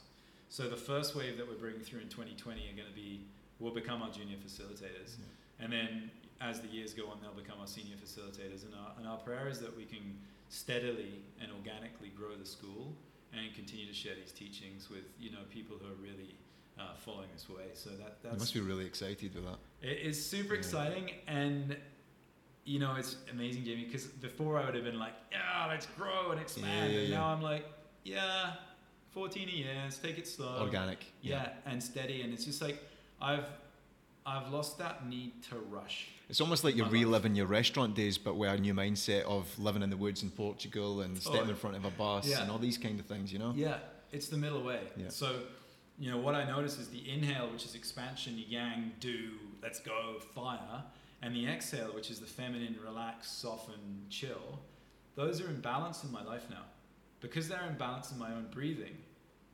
So the first wave that we're bringing through in 2020 are going to be, will become our junior facilitators. And then as the years go on, they'll become our senior facilitators. And our, and our prayer is that we can steadily and organically grow the school and continue to share these teachings with, you know, people who are really uh, following this way. So that, You that's must be really excited with that. it is super Yeah. exciting, and you know it's amazing, Jamie. Because before I would have been like, "Yeah, let's grow and expand," Yeah, and yeah, now. I'm like, "Yeah, 14 years, take it slow." Organic. Yeah, and steady, and it's just like I've I've lost that need to rush. It's almost like you're life. reliving your restaurant days, but with a new mindset of living in the woods in Portugal and stepping Oh, in front of a bus yeah. and all these kind of things, you know? Yeah, it's the middle way. Yeah. So, you know, what I notice is the inhale, which is expansion, yang, do, let's go, fire, and the exhale, which is the feminine, relax, soften, chill. Those are in balance in my life now. Because they're in balance in my own breathing,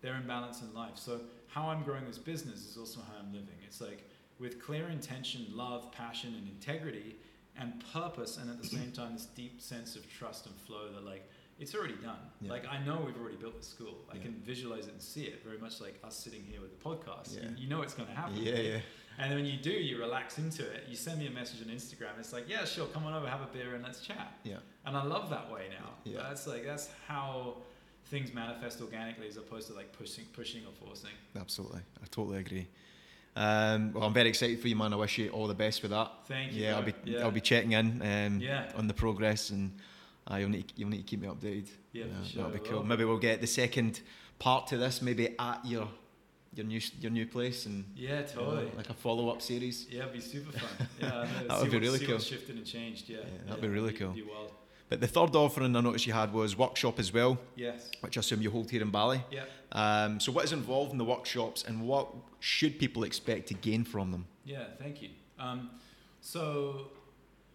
they're in balance in life. So, how I'm growing this business is also how I'm living. It's like with clear intention, love, passion, and integrity, and purpose, and at the same time, this deep sense of trust and flow that, like, it's already done. Yeah. Like, I know we've already built the school. I Yeah. can visualize it and see it, very much like us sitting here with the podcast. Yeah. You, you know it's going to happen. Yeah, yeah. And then when you do, you relax into it. You send me a message on Instagram. It's like, yeah, sure, come on over, have a beer, and let's chat. Yeah. And I love that way now. Yeah. That's like that's how things manifest organically, as opposed to like pushing, pushing or forcing. Absolutely. I totally agree. Um, well, I'm very excited for you, man. I wish you all the best with that. Thank you. Yeah, I'll be Yeah. I'll be checking in um, Yeah. on the progress, and uh, you'll need you'll need to keep me updated. Yeah, for sure, that'll be cool. Maybe we'll get the second part to this, maybe at your your new your new place, and Yeah, you know, totally. like a follow up series. Yeah, it'd be super fun. Yeah, That would be what- really cool. shifted and changed. Yeah, Yeah, that'd be really cool. Be wild. But the third offering I noticed you had was workshop as well, Yes. which I assume you hold here in Bali. Yeah. Um, so what is involved in the workshops, and what should people expect to gain from them? Yeah, thank you. Um, so,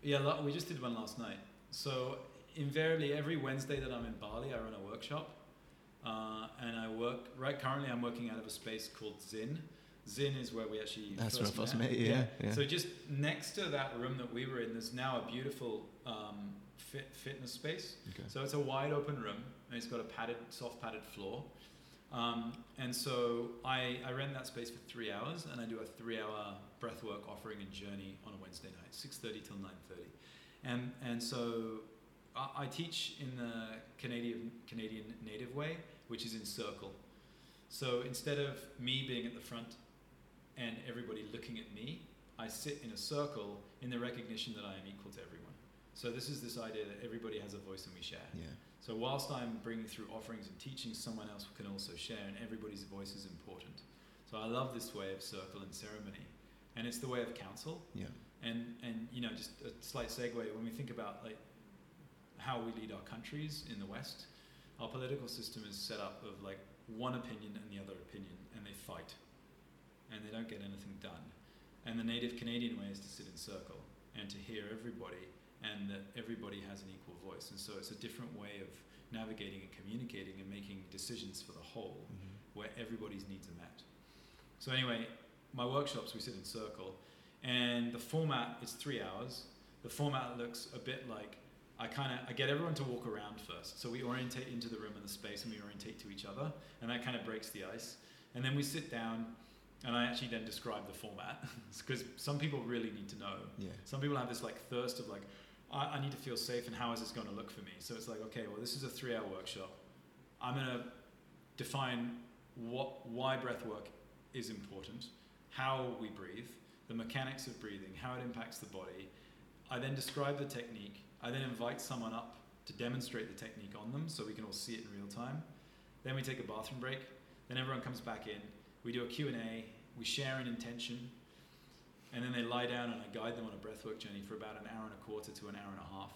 yeah, we just did one last night. So, invariably, every Wednesday that I'm in Bali, I run a workshop. Uh, and I work, right currently, I'm working out of a space called Zin. Zin is where we actually That's first where I first met you, yeah, yeah. So, just next to that room that we were in, there's now a beautiful um, fit, fitness space. Okay. So it's a wide open room, and it's got a padded, soft padded floor. Um, and so I, I rent that space for three hours, and I do a three-hour breathwork offering and journey on a Wednesday night, six thirty till nine thirty. And and so I, I teach in the Canadian Canadian native way, which is in circle. So instead of me being at the front and everybody looking at me, I sit in a circle in the recognition that I am equal to everyone. So this is this idea that everybody has a voice and we share. Yeah. So whilst I'm bringing through offerings and teaching, someone else can also share, and everybody's voice is important. So I love this way of circle and ceremony, and it's the way of council. Yeah. And and you know, just a slight segue when we think about like how we lead our countries in the West, our political system is set up of like one opinion and the other opinion, and they fight, and they don't get anything done. And the native Canadian way is to sit in circle and to hear everybody, and that everybody has an equal voice. And so it's a different way of navigating and communicating and making decisions for the whole Mhm. where everybody's needs are met. So anyway, my workshops we sit in circle, and the format is three hours. The format looks a bit like I kind of I get everyone to walk around first. So we orientate into the room and the space, and we orientate to each other, and that kind of breaks the ice. And then we sit down, and I actually then describe the format because some people really need to know. Yeah. Some people have this like thirst of like, I, I need to feel safe, and how is this going to look for me? So it's like, okay, well, this is a three-hour workshop. I'm going to define what why breath work is important, how we breathe, the mechanics of breathing, how it impacts the body. I then describe the technique. I then invite someone up to demonstrate the technique on them so we can all see it in real time. Then we take a bathroom break. Then everyone comes back in. We do a Q&A. We share an intention. And then they lie down and I guide them on a breathwork journey for about an hour and a quarter to an hour and a half.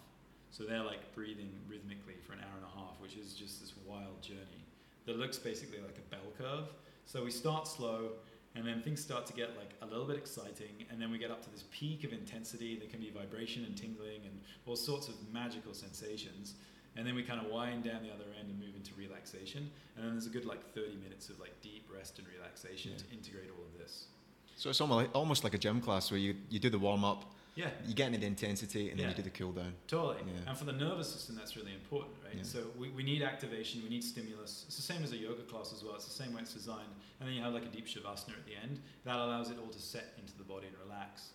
So they're like breathing rhythmically for an hour and a half, which is just this wild journey that looks basically like a bell curve. So we start slow, and then things start to get like a little bit exciting, and then we get up to this peak of intensity. There can be vibration and tingling and all sorts of magical sensations. And then we kind of wind down the other end and move into relaxation. And then there's a good like 30 minutes of like deep rest and relaxation Yeah. to integrate all of this. So it's almost like, a gym class where you, you do the warm up, Yeah, you get into the intensity, and then Yeah. you do the cool down. Totally. Yeah. And for the nervous system, that's really important, right? Yeah. So we, we need activation, we need stimulus. It's the same as a yoga class as well. It's the same way it's designed. And then you have like a deep shavasana at the end. That allows it all to set into the body and relax.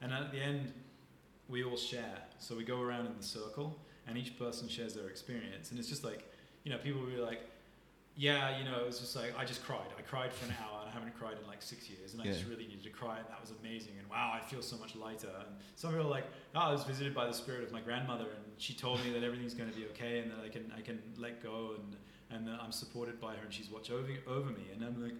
And at the end, we all share. So we go around in the circle, and each person shares their experience. And it's just like, you know, people will be like, yeah, you know, it was just like, I just cried. I cried for an hour, haven't cried in like six years. And I just really needed to cry, and that was amazing. And wow, I feel so much lighter. And some people are like, oh, I was visited by the spirit of my grandmother, and she told me that everything's going to be okay, and that I can I can let go, and and that I'm supported by her, and she's watched over over me. And I'm like,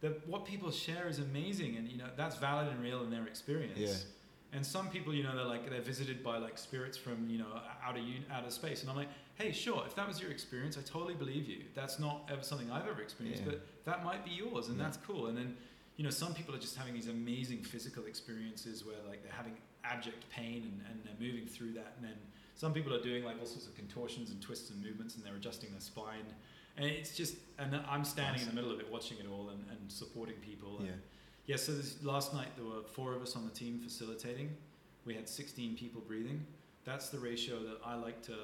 that what people share is amazing, and you know that's valid and real in their experience. Yeah. And some people, you know, they're like they're visited by like spirits from you know outer outer space, and I'm like, hey, sure, if that was your experience, I totally believe you. That's not ever something I've ever experienced, Yeah. but that might be yours, and Yeah. that's cool. And then, you know, some people are just having these amazing physical experiences where like they're having abject pain and, and they're moving through that, and then some people are doing like all sorts of contortions and twists and movements, and they're adjusting their spine. And it's just, and I'm standing in the middle of it, watching it all and, and supporting people. And Yeah. yeah, so this, last night there were four of us on the team facilitating. We had 16 people breathing. That's the ratio that I like to,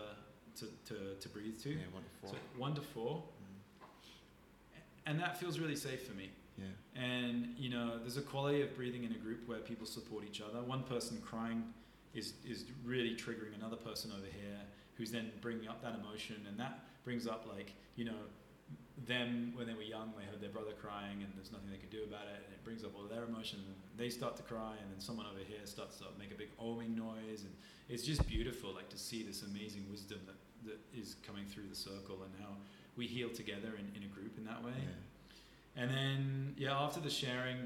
to, to, to breathe to. Yeah, one to four. So one to four. Mm. And that feels really safe for me. Yeah. And, you know, there's a quality of breathing in a group where people support each other. One person crying is, is really triggering another person over here who's then bringing up that emotion. And that brings up, like, you know, them when they were young, they heard their brother crying and there's nothing they could do about it. And it brings up all their emotion. And they start to cry. And then someone over here starts to make a big oming noise. And it's just beautiful, like, to see this amazing wisdom that, that is coming through the circle and how we heal together in, in a group in that way. Yeah. And then yeah, after the sharing,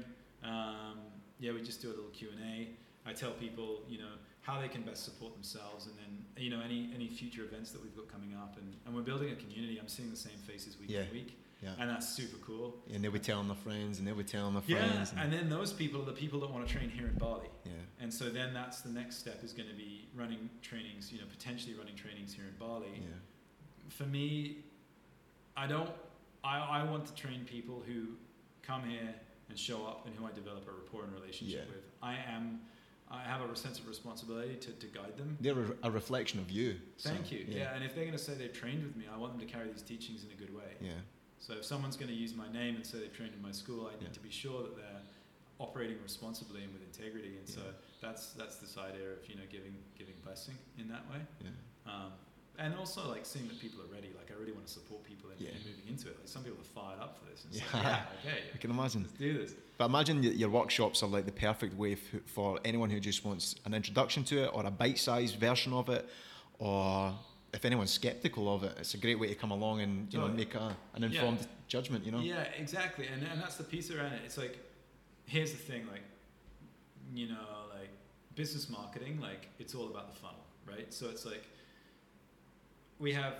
um, yeah, we just do a little Q and A. I tell people, you know, how they can best support themselves, and then you know any any future events that we've got coming up, and, and we're building a community. I'm seeing the same faces week Yeah. in week, Yeah. and that's super cool. And they'll be telling their friends, and they'll be telling their Yeah, friends. and then those people are the people that want to train here in Bali. yeah. And so then that's the next step is going to be running trainings, you know, potentially running trainings here in Bali. Yeah. for me, I don't. I, I want to train people who come here and show up and who I develop a rapport and relationship Yeah. with. I am. I have a sense of responsibility to, to guide them. They're a, a reflection of you. so, Thank you. Yeah. Yeah. and if they're going to say they've trained with me, I want them to carry these teachings in a good way. Yeah. So if someone's going to use my name and say they've trained in my school, I need Yeah. to be sure that they're operating responsibly and with integrity. And so that's that's this idea of you know giving giving blessing in that way. Yeah. Um, and also like seeing that people are ready. Like I really want to support people in, Yeah. in moving into it. Like some people are fired up for this. And Yeah. like, yeah, okay, I can imagine. let's do this. But imagine your workshops are like the perfect way f- for anyone who just wants an introduction to it or a bite-sized version of it, or if anyone's skeptical of it, it's a great way to come along and you know oh, make a, an Yeah. informed judgment. You know. Yeah, exactly. And and that's the piece around it. It's like, here's the thing. Like, you know, like business marketing. Like it's all about the funnel, right? So it's like we have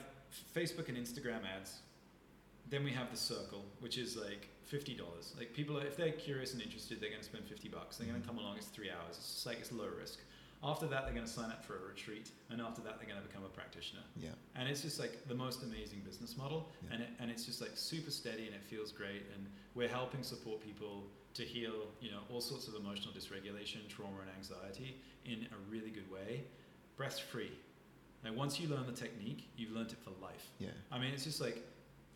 Facebook and Instagram ads. Then we have the circle, which is like fifty dollars. Like people, are, if they're curious and interested, they're going to spend fifty bucks. They're going to mm. come along. It's three hours. It's just like it's low risk. After that, they're going to sign up for a retreat, and after that, they're going to become a practitioner. Yeah. And it's just like the most amazing business model, Yeah. and it, and it's just like super steady, and it feels great. And we're helping support people to heal, you know, all sorts of emotional dysregulation, trauma, and anxiety in a really good way, breath free. Like once you learn the technique, you've learned it for life. Yeah. I mean, it's just like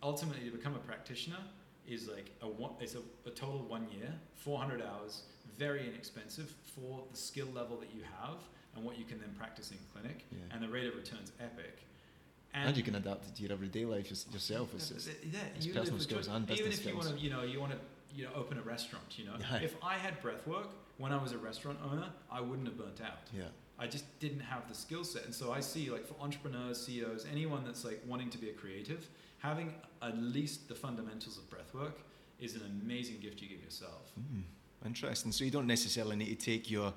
ultimately to become a practitioner is like a one, it's a, a total one year, 400 hours, very inexpensive for the skill level that you have and what you can then practice in clinic, Yeah. and the rate of return's epic. And, you can adapt it to your everyday life yourself. It's, yeah, yeah, it's personal skills and Even business if you skills. want to, you know, you want to, you know, open a restaurant. You know, Yeah. if I had breath work when I was a restaurant owner, I wouldn't have burnt out. yeah. I just didn't have the skill set. And so I see like for entrepreneurs, CEOs, anyone that's like wanting to be a creative, having at least the fundamentals of breathwork is an amazing gift you give yourself. Mm, interesting. So you don't necessarily need to take your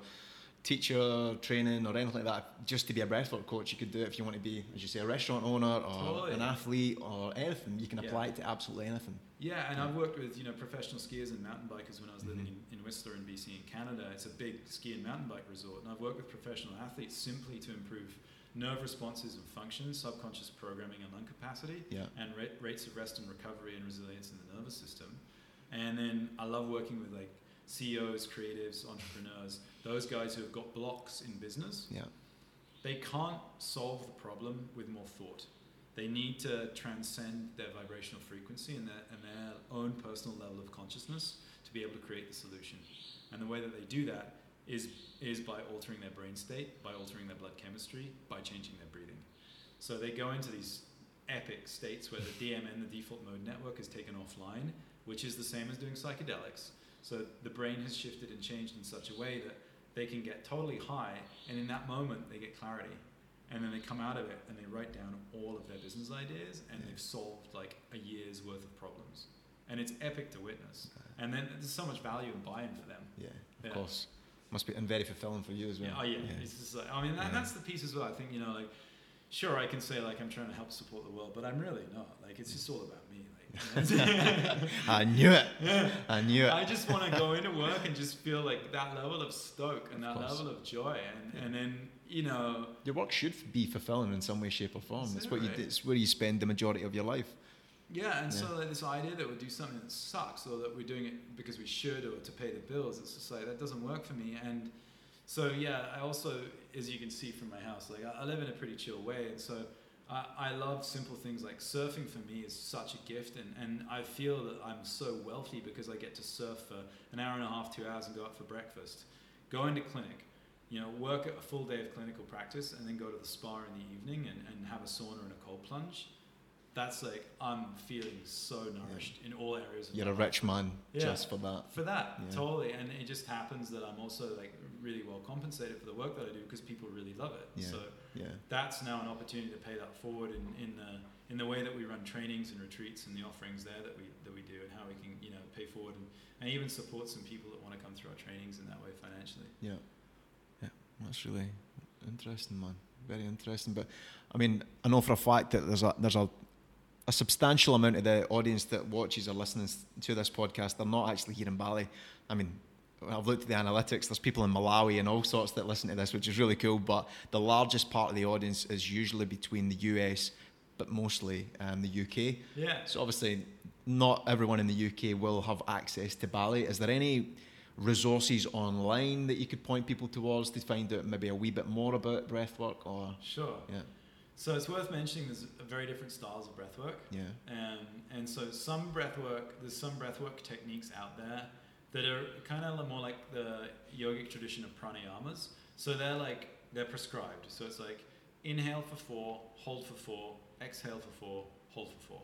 teacher training or anything like that just to be a breathwork coach. You could do it if you want to be, as you say, a restaurant owner or Totally. an athlete or anything. You can Yeah. apply it to absolutely anything. Yeah, and Yeah. I've worked with you know professional skiers and mountain bikers when I was living Mhm. in, in Whistler in BC in Canada. It's a big ski and mountain bike resort, and I've worked with professional athletes simply to improve nerve responses and function, subconscious programming and lung capacity, Yeah. and ra- rates of rest and recovery and resilience in the nervous system. And then I love working with like CEOs, creatives, entrepreneurs, those guys who have got blocks in business. Yeah. They can't solve the problem with more thought. They need to transcend their vibrational frequency and their, and their own personal level of consciousness to be able to create the solution. And the way that they do that is, is by altering their brain state, by altering their blood chemistry, by changing their breathing. So they go into these epic states where the DMN, the default mode network, is taken offline, which is the same as doing psychedelics. So the brain has shifted and changed in such a way that they can get totally high, and in that moment they get clarity, and then they come out of it and they write down all of their business ideas, and Yeah. they've solved like a year's worth of problems. and it's epic to witness. And then there's so much value and buy-in for them. Yeah, of Yeah. course. Must be and very fulfilling for you as well. Oh, yeah, oh yeah. It's just like I mean, that, Yeah. that's the piece as well. I think you know, like, sure, I can say like I'm trying to help support the world, but I'm really not. Like, it's just all about I knew it. yeah. I knew it. I just want to go into work and just feel like that level of stoke and Of that course. level of joy, and Yeah. and then you know, Your work should be fulfilling in some way, shape, or form. That's what you. It's where you spend the majority of your life. yeah. And Yeah. so like, this idea that we do something that sucks or that we're doing it because we should or to pay the bills, it's just like that doesn't work for me. And so yeah, I also, as you can see from my house, like I, I live in a pretty chill way, and so. I, I love simple things like surfing for me is such a gift and, and I feel that I'm so wealthy because I get to surf for an hour and a half, two hours and go out for breakfast. Go into clinic, you know, work a full day of clinical practice and then go to the spa in the evening and, and have a sauna and a cold plunge. That's like I'm feeling so nourished in all areas of You're a life. rich man Yeah. just for that. For that, Yeah. totally. And it just happens that I'm also like really well compensated for the work that I do because people really love it. Yeah. So Yeah. that's now an opportunity to pay that forward in, in the in the way that we run trainings and retreats and the offerings there that we that we do and how we can you know pay forward and, and even support some people that want to come through our trainings in that way financially. Yeah. Yeah. That's really interesting, man. Very interesting. But I mean, I know for a fact that there's a there's a a substantial amount of the audience that watches or listens to this podcast, they're not actually here in Bali. I mean, I've looked at the analytics. There's people in Malawi and all sorts that listen to this, which is really cool. But the largest part of the audience is usually between the US, but mostly um, the UK. Yeah. So obviously, not everyone in the UK will have access to Bali. Is there any resources online that you could point people towards to find out maybe a wee bit more about breathwork? Or Sure. yeah, So it's worth mentioning there's very different styles of breathwork. yeah, Um, and so some breathwork, there's some breathwork techniques out there that are kind of more like the yogic tradition of pranayamas. So they're like, they're prescribed. So it's like inhale for four, hold for four, exhale for four, hold for four.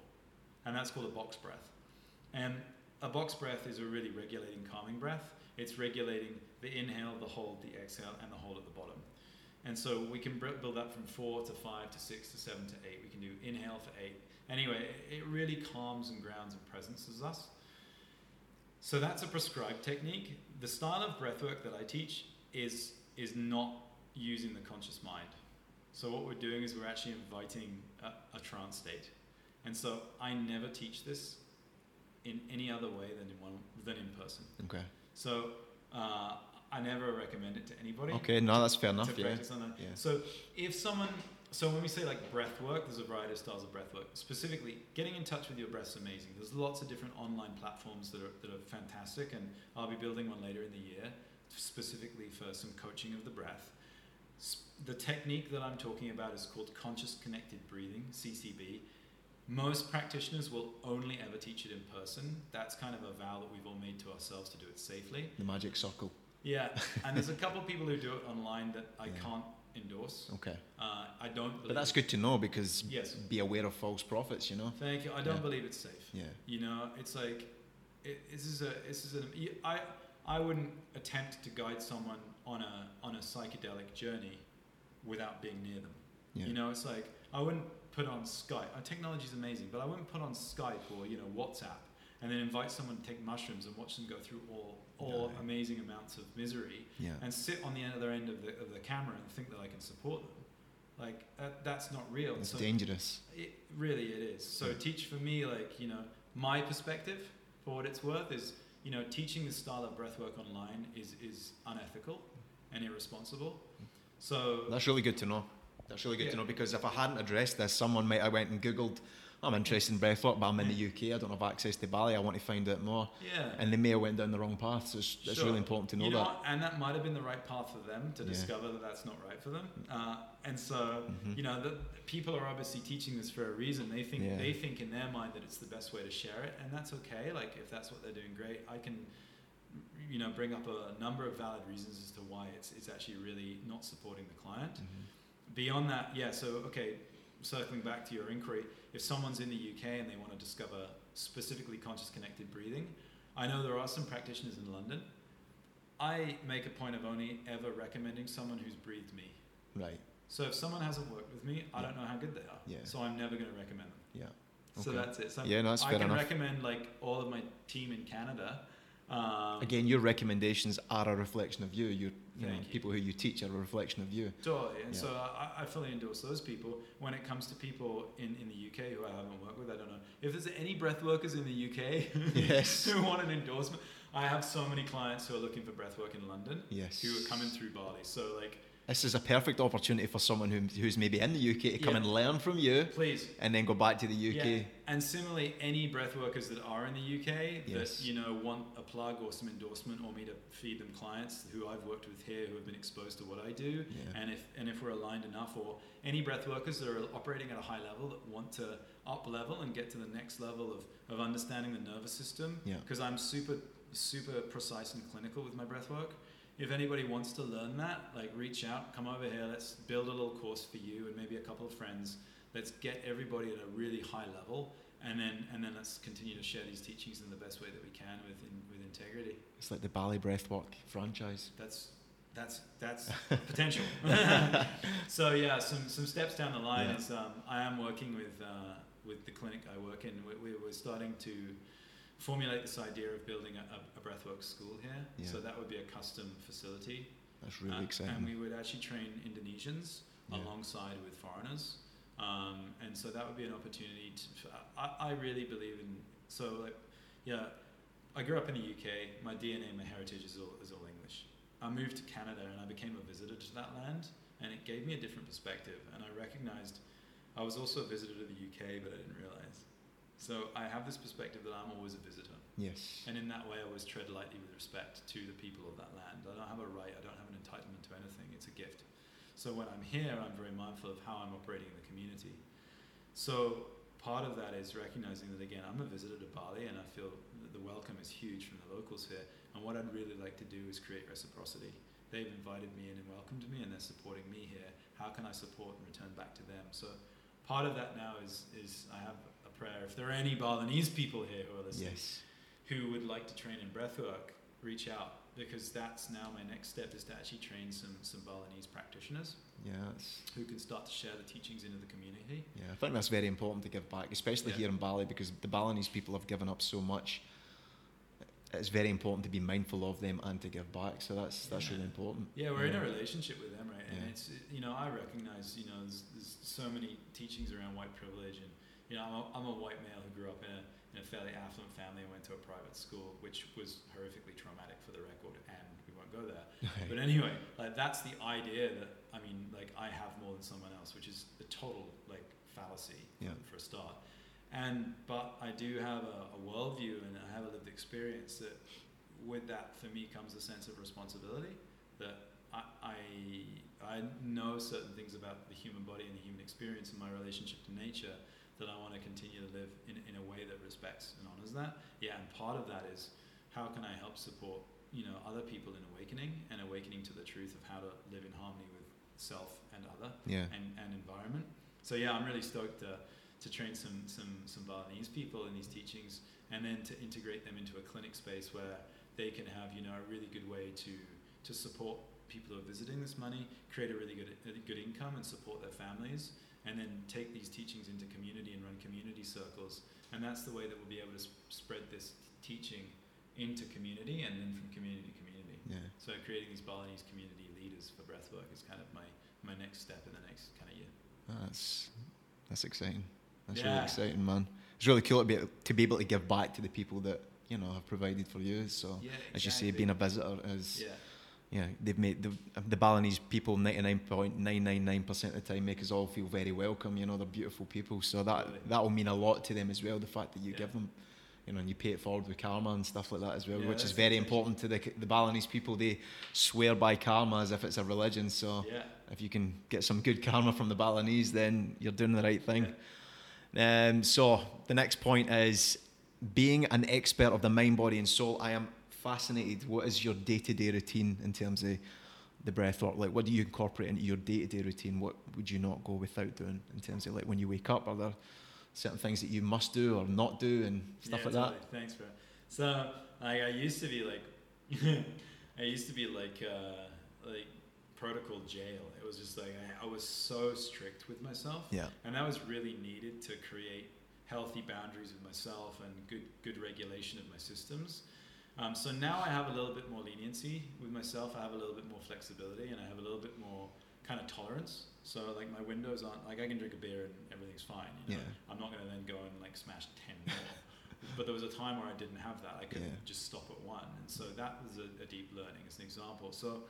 And that's called a box breath. And a box breath is a really regulating, calming breath. It's regulating the inhale, the hold, the exhale, and the hold at the bottom. And so we can build up from four to five to six to seven to eight. We can do inhale for eight. Anyway, it really calms and grounds and presences us. So that's a prescribed technique. The style of breathwork that I teach is is not using the conscious mind. So what we're doing is we're actually inviting a, a trance state. And so I never teach this in any other way than in one than in person. okay, So uh, I never recommend it to anybody okay. No, that's fair enough. Yeah, practice on that. Yeah. So if someone, so when we say like breath work, there's a variety of styles of breath work. Specifically, getting in touch with your breath is amazing. There's lots of different online platforms that are, that are fantastic, and I'll be building one later in the year specifically for some coaching of the breath. The technique that I'm talking about is called conscious connected breathing, CCB. Most practitioners will only ever teach it in person. That's kind of a vow that we've all made to ourselves to do it safely. the magic circle. Yeah, and there's a couple of people who do it online that I Yeah. can't endorse. Okay, Uh, I don't. Believe but that's good to know because Yes. be aware of false prophets. You know. Thank you. I don't Yeah. believe it's safe. Yeah. You know, it's like it, this is a this is an I I wouldn't attempt to guide someone on a on a psychedelic journey without being near them. Yeah. You know, it's like I wouldn't put on Skype. Uh, technology is amazing, but I wouldn't put on Skype or you know WhatsApp and then invite someone to take mushrooms and watch them go through all all Yeah. amazing amounts of misery Yeah. and sit on the other end of the of the camera and think that I can support them. Like that, that's not real. It's So dangerous. it really it is. So Yeah. teach for me, like you know, my perspective for what it's worth is, you know, teaching this style of breathwork online is is unethical and irresponsible. So That's really good to know. That's really good to know because if I hadn't addressed this, someone might have went and googled. I'm interested in breathwork, but I'm in the UK. I don't have access to Bali. I want to find out more, yeah, and they may have went down the wrong path. So it's, it's really important to know you know, that. what? and that might have been the right path for them to Yeah. discover that that's not right for them. Uh, and so Mhm. you know, the, people are obviously teaching this for a reason. They think Yeah. they think in their mind that it's the best way to share it, and that's okay. Like if that's what they're doing, great. I can, you know, bring up a number of valid reasons as to why it's it's actually really not supporting the client. Mhm. Beyond that, yeah. So okay, circling back to your inquiry, if someone's in the UK and they want to discover specifically conscious connected breathing, I know there are some practitioners in London. I make a point of only ever recommending someone who's breathed me. Right. So if someone hasn't worked with me, I Yeah. don't know how good they are. Yeah. So I'm never going to recommend them. Yeah. Okay. So that's it. So Yeah, no, that's I can enough. recommend like all of my team in Canada. Um, Again, your recommendations are a reflection of you. Your, you know, you. people who you teach are a reflection of you. Totally, and Yeah. so I, I fully endorse those people. When it comes to people in, in the UK who I haven't worked with, I don't know if there's any breath workers in the UK Yes. who want an endorsement. I have so many clients who are looking for breath work in London Yes. who are coming through Bali. So like, This is a perfect opportunity for someone who, who's maybe in the UK to come Yeah. and learn from you please. and then go back to the UK. Yeah. And similarly, any breath workers that are in the UK Yes. that you know want a plug or some endorsement or me to feed them clients who I've worked with here who have been exposed to what I do, Yeah. and if and if we're aligned enough, or any breath workers that are operating at a high level that want to up level and get to the next level of, of understanding the nervous system, Yeah. because I'm super super precise and clinical with my breath work. If anybody wants to learn that, like reach out, come over here, let's build a little course for you and maybe a couple of friends. Let's get everybody at a really high level and then and then let's continue to share these teachings in the best way that we can with in, with integrity. It's like the Bali Breathwork franchise. That's that's that's potential. so yeah, some some steps down the line Yeah. is um, I am working with uh, with the clinic I work in. We, we, we're starting to formulate this idea of building a, a, breathwork school here. Yeah. So that would be a custom facility. That's really Uh, exciting. And we would actually train Indonesians Yeah. alongside with foreigners. Um, and so that would be an opportunity to, I, I really believe in, so like, yeah, I grew up in the UK. My DNA, my heritage is all, is all English. I moved to Canada and I became a visitor to that land and it gave me a different perspective. And I recognized I was also a visitor to the UK, but I didn't realize. So I have this perspective that I'm always a visitor. yes. And in that way, I always tread lightly with respect to the people of that land. I don't have a right, I don't have an entitlement to anything, it's a gift. So when I'm here, I'm very mindful of how I'm operating in the community. So part of that is recognizing that, again, I'm a visitor to Bali and I feel that the welcome is huge from the locals here. And what I'd really like to do is create reciprocity. They've invited me in and welcomed me, and they're supporting me here. How can I support and return back to them? So part of that now is, is I have prayer. If there are any Balinese people here who are listening, Yes. who would like to train in breathwork, reach out because that's now my next step is to actually train some some Balinese practitioners Yeah. It's, who can start to share the teachings into the community. yeah. I think that's very important to give back, especially Yeah. here in Bali, because the Balinese people have given up so much. It's very important to be mindful of them and to give back. So that's that's Yeah. really important. Yeah, we're in a relationship with them, right? And Yeah. it's you know I recognize you know there's, there's so many teachings around white privilege, and you know I'm a, I'm a white male who grew up in a in a fairly affluent family and went to a private school, which was horrifically traumatic for the record, and we won't go there. But anyway, like that's the idea that I mean, like I have more than someone else, which is a total like fallacy Yeah. for a start. And but I do have a, a worldview and I have a lived experience that with that for me comes a sense of responsibility that I, I I know certain things about the human body and the human experience and my relationship to nature that I want to continue to live in, in a way that respects and honors that. Yeah, and part of that is how can I help support you know other people in awakening and awakening to the truth of how to live in harmony with self and other Yeah. and, and environment. So yeah, I'm really stoked to, to train some, some, some Balinese people in these teachings and then to integrate them into a clinic space where they can have, you know, a really good way to, to support people who are visiting this money, create a really good, a good income and support their families and then take these teachings into community and run community circles. And that's the way that we'll be able to sp- spread this teaching into community and then from community to community. Yeah. So creating these Balinese community leaders for breathwork is kind of my, my next step in the next kind of year. Oh, that's that's exciting. That's Yeah. really exciting, man. It's really cool to be to be able to give back to the people that you know have provided for you. So Yeah, as you say, being a visitor is Yeah, yeah they've made the the Balinese people ninety nine point nine nine nine percent of the time make us all feel very welcome. You know they're beautiful people, so that that will mean a lot to them as well. The fact that you Yeah. give them. You know, and you pay it forward with karma and stuff like that as well, Yeah, which is very important to the the Balinese people. They swear by karma as if it's a religion. So yeah, if you can get some good karma from the Balinese, then you're doing the right thing. Um, so the next point is being an expert of the mind, body, and soul. I am fascinated. What is your day-to-day routine in terms of the breath work? Like, what do you incorporate into your day-to-day routine? What would you not go without doing in terms of like when you wake up? Are there certain things that you must do or not do and stuff yeah, like totally. Thanks, bro. So like I used to be like, I used to be like uh, like protocol jail. It was just like I, I was so strict with myself. Yeah. And that was really needed to create healthy boundaries with myself and good good regulation of my systems. Um, so now I have a little bit more leniency with myself. I have a little bit more flexibility, and I have a little bit more kind of tolerance. So like my windows aren't like I can drink a beer and everything's fine. You know? Yeah. I'm not going to then go and like smash ten more. but there was a time where I didn't have that. I could Yeah. just stop at one, and so that was a, a deep learning as an example. So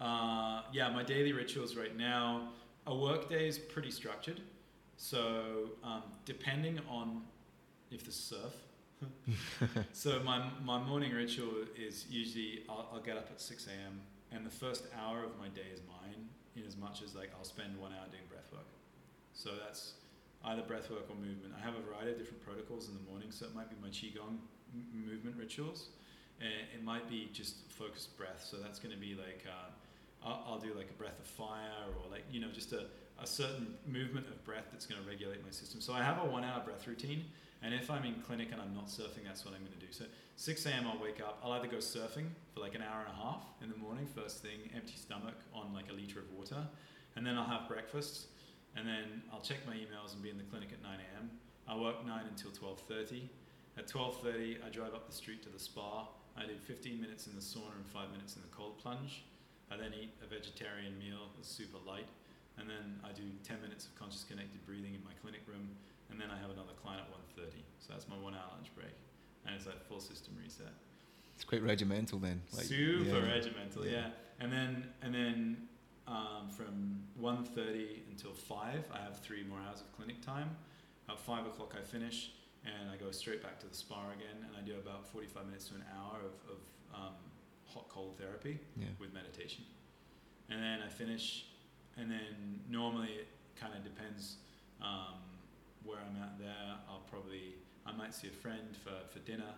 uh, yeah, my daily rituals right now. A work day is pretty structured. So um, depending on if the surf. So my, my morning ritual is usually I'll, I'll get up at 6 a.m. and the first hour of my day is mine in as much as like I'll spend one hour doing breath work. So that's either breath work or movement. I have a variety of different protocols in the morning. So it might be my qigong m- movement rituals. And it might be just focused breath. So that's going to be like uh, I'll, I'll do like a breath of fire or like you know just a, a certain movement of breath that's going to regulate my system. So I have a one hour breath routine. And if I'm in clinic and I'm not surfing, that's what I'm going to do. So 6 a.m. I'll wake up. I'll either go surfing for like an hour and a half in the morning, first thing, empty stomach on like a liter of water, and then I'll have breakfast, and then I'll check my emails and be in the clinic at 9 a.m. I work 9 until 12:30. At 12:30, I drive up the street to the spa. I do 15 minutes in the sauna and five minutes in the cold plunge. I then eat a vegetarian meal that's super light, and then I do 10 minutes of conscious connected breathing in my clinic room, and then I have another client at 1.30. So that's my one hour lunch break. And it's like full system reset. It's quite regimental then. Like, Super yeah. regimental, Yeah. yeah. And then and then um, from 1.30 until 5, I have three more hours of clinic time. At 5 o'clock I finish and I go straight back to the spa again and I do about 45 minutes to an hour of, of um, hot cold therapy Yeah. with meditation. And then I finish, and then normally it kind of depends um, where I'm at there. I'll probably, I might see a friend for, for dinner.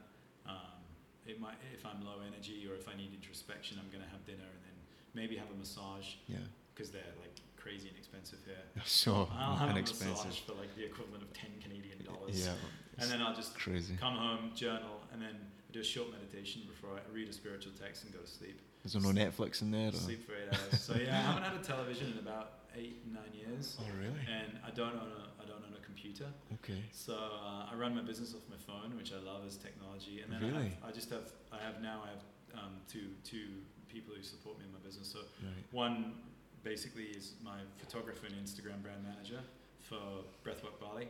Um, it might, if I'm low energy or if I need introspection, I'm going to have dinner and then maybe have a massage Yeah. because they're like crazy and expensive here. So I'll have a inexpensive. massage for like the equivalent of 10 Canadian dollars. Yeah. And then I'll just crazy. come home, journal, and then do a short meditation before I read a spiritual text and go to sleep. Is there no Netflix in there? Or? Sleep for eight hours. so yeah, I haven't had a television in about eight nine years, Oh really? and I don't own a I don't own a computer. Okay. So uh, I run my business off my phone, which I love as technology. And then I, Really? have, I just have I have now I have um, two two people who support me in my business. So Right. one basically is my photographer and Instagram brand manager for Breathwork Bali,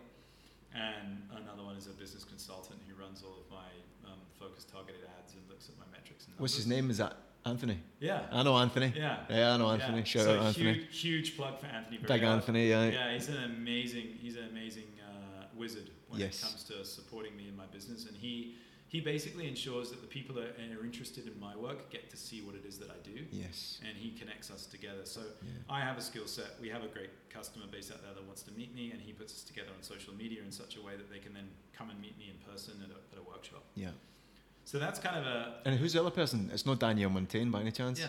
and another one is a business consultant who runs all of my um, focused targeted ads and looks at my metrics. And What's his name? Is that Anthony? Yeah. I know Anthony. Yeah. Yeah, I know Anthony. Yeah. Shout so out Anthony. Huge, huge plug for Anthony. Big. Anthony. Yeah. Yeah, he's an amazing. He's an amazing uh, wizard when Yes. it comes to supporting me in my business, and he he basically ensures that the people that are interested in my work get to see what it is that I do, Yes. and he connects us together. So Yeah. I have a skill set. We have a great customer base out there that wants to meet me, and he puts us together on social media in such a way that they can then come and meet me in person at a, at a workshop. Yeah. So that's kind of a And who's the other person? It's not Danielle Montaigne by any chance. yeah.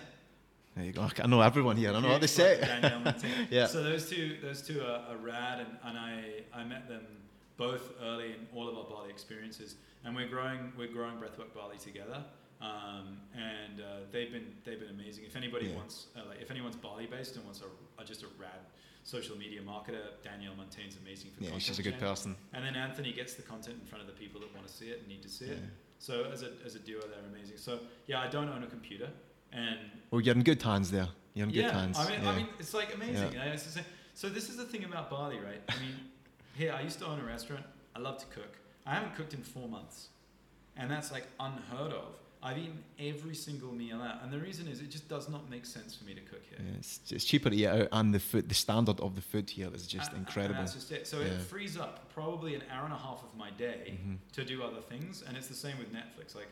There you go. I know everyone here. I know what they say plug it. to Danielle Montaigne. Yeah. So those two, those two are, are rad, and, and I, I met them both early in all of our Bali experiences, and we're growing, we're growing Breathwork Bali together, um, and uh, they've been, they've been amazing. If anybody Yeah. wants, uh, like, if anyone's Bali based and wants a, a just a rad social media marketer, Danielle Montaigne's amazing for Yeah, content. she's a good person. And then Anthony gets the content in front of the people that want to see it and need to see Yeah. it. So as a, as a duo, they're amazing. So yeah, I don't own a computer, and Well, you're in good hands there. You're in good yeah. I mean, yeah. I mean, it's like amazing. Yeah. you know, it's the same- so this is the thing about Bali, right? I mean, here I used to own a restaurant. I love to cook. I haven't cooked in four months, and that's like unheard of. I've eaten every single meal out, and the reason is it just does not make sense for me to cook here. Yeah, it's, it's cheaper to eat out, and the food, the standard of the food here is just And- and incredible. that's just it. So Yeah. it frees up probably an hour and a half of my day Mhm. to do other things, and it's the same with Netflix. Like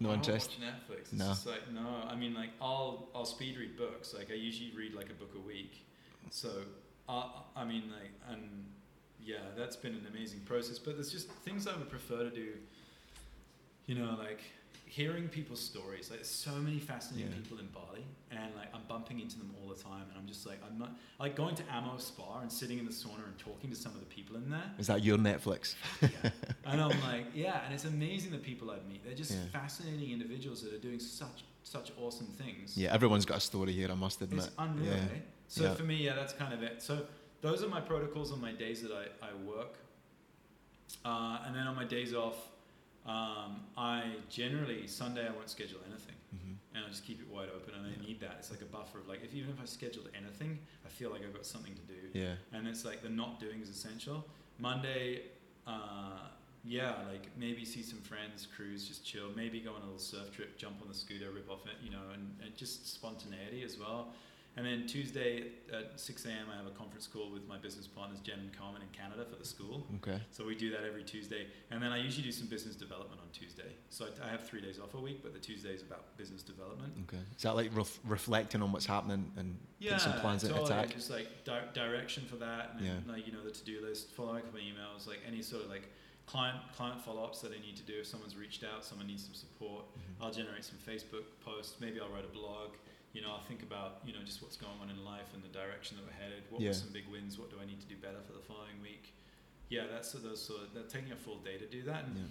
No I don't interest. watch Netflix. It's No. just like no. I mean, like I'll I'll speed read books. Like I usually read like a book a week. So uh, I mean, like and yeah, that's been an amazing process. But there's just things I would prefer to do. You know, like hearing people's stories. Like there's so many fascinating Yeah. people in Bali, and like I'm bumping into them all the time. And I'm just like I'm not like going to Amo Spa and sitting in the sauna and talking to some of the people in there. Is that your Netflix? Yeah. and I'm like, yeah, and it's amazing the people I meet. They're just Yeah. fascinating individuals that are doing such such awesome things. Yeah, everyone's got a story here. I must admit. It's unreal, Yeah. eh? So Yeah. for me, yeah, that's kind of it. So those are my protocols on my days that I, I work. uh, and then on my days off, um, I generally Sunday I won't schedule anything, hmm and I just keep it wide open, and I need that. It's like a buffer of like if even if I scheduled anything, I feel like I've got something to do, Yeah. and it's like the not doing is essential. Monday, uh, yeah, like maybe see some friends, cruise, just chill. Maybe go on a little surf trip, jump on the scooter, rip off it, you know, and, and just spontaneity as well. And then Tuesday at 6 a.m. I have a conference call with my business partners, Jen and Carmen in Canada for the school. Okay. So we do that every Tuesday, and then I usually do some business development on Tuesday. So I, I have three days off a week, but the Tuesday is about business development. Okay. Is that like ref- reflecting on what's happening and Yeah, putting some plans totally. attack? Just like di- direction for that, and Yeah. like you know the to-do list, following up on emails, like any sort of like client client follow-ups that I need to do. If someone's reached out, someone needs some support, Mhm. I'll generate some Facebook posts. Maybe I'll write a blog. You know, I'll think about you know just what's going on in life and the direction that we're headed. What Yeah. were some big wins? What do I need to do better for the following week? Yeah, that's those sort of that taking a full day to do that. And Yeah.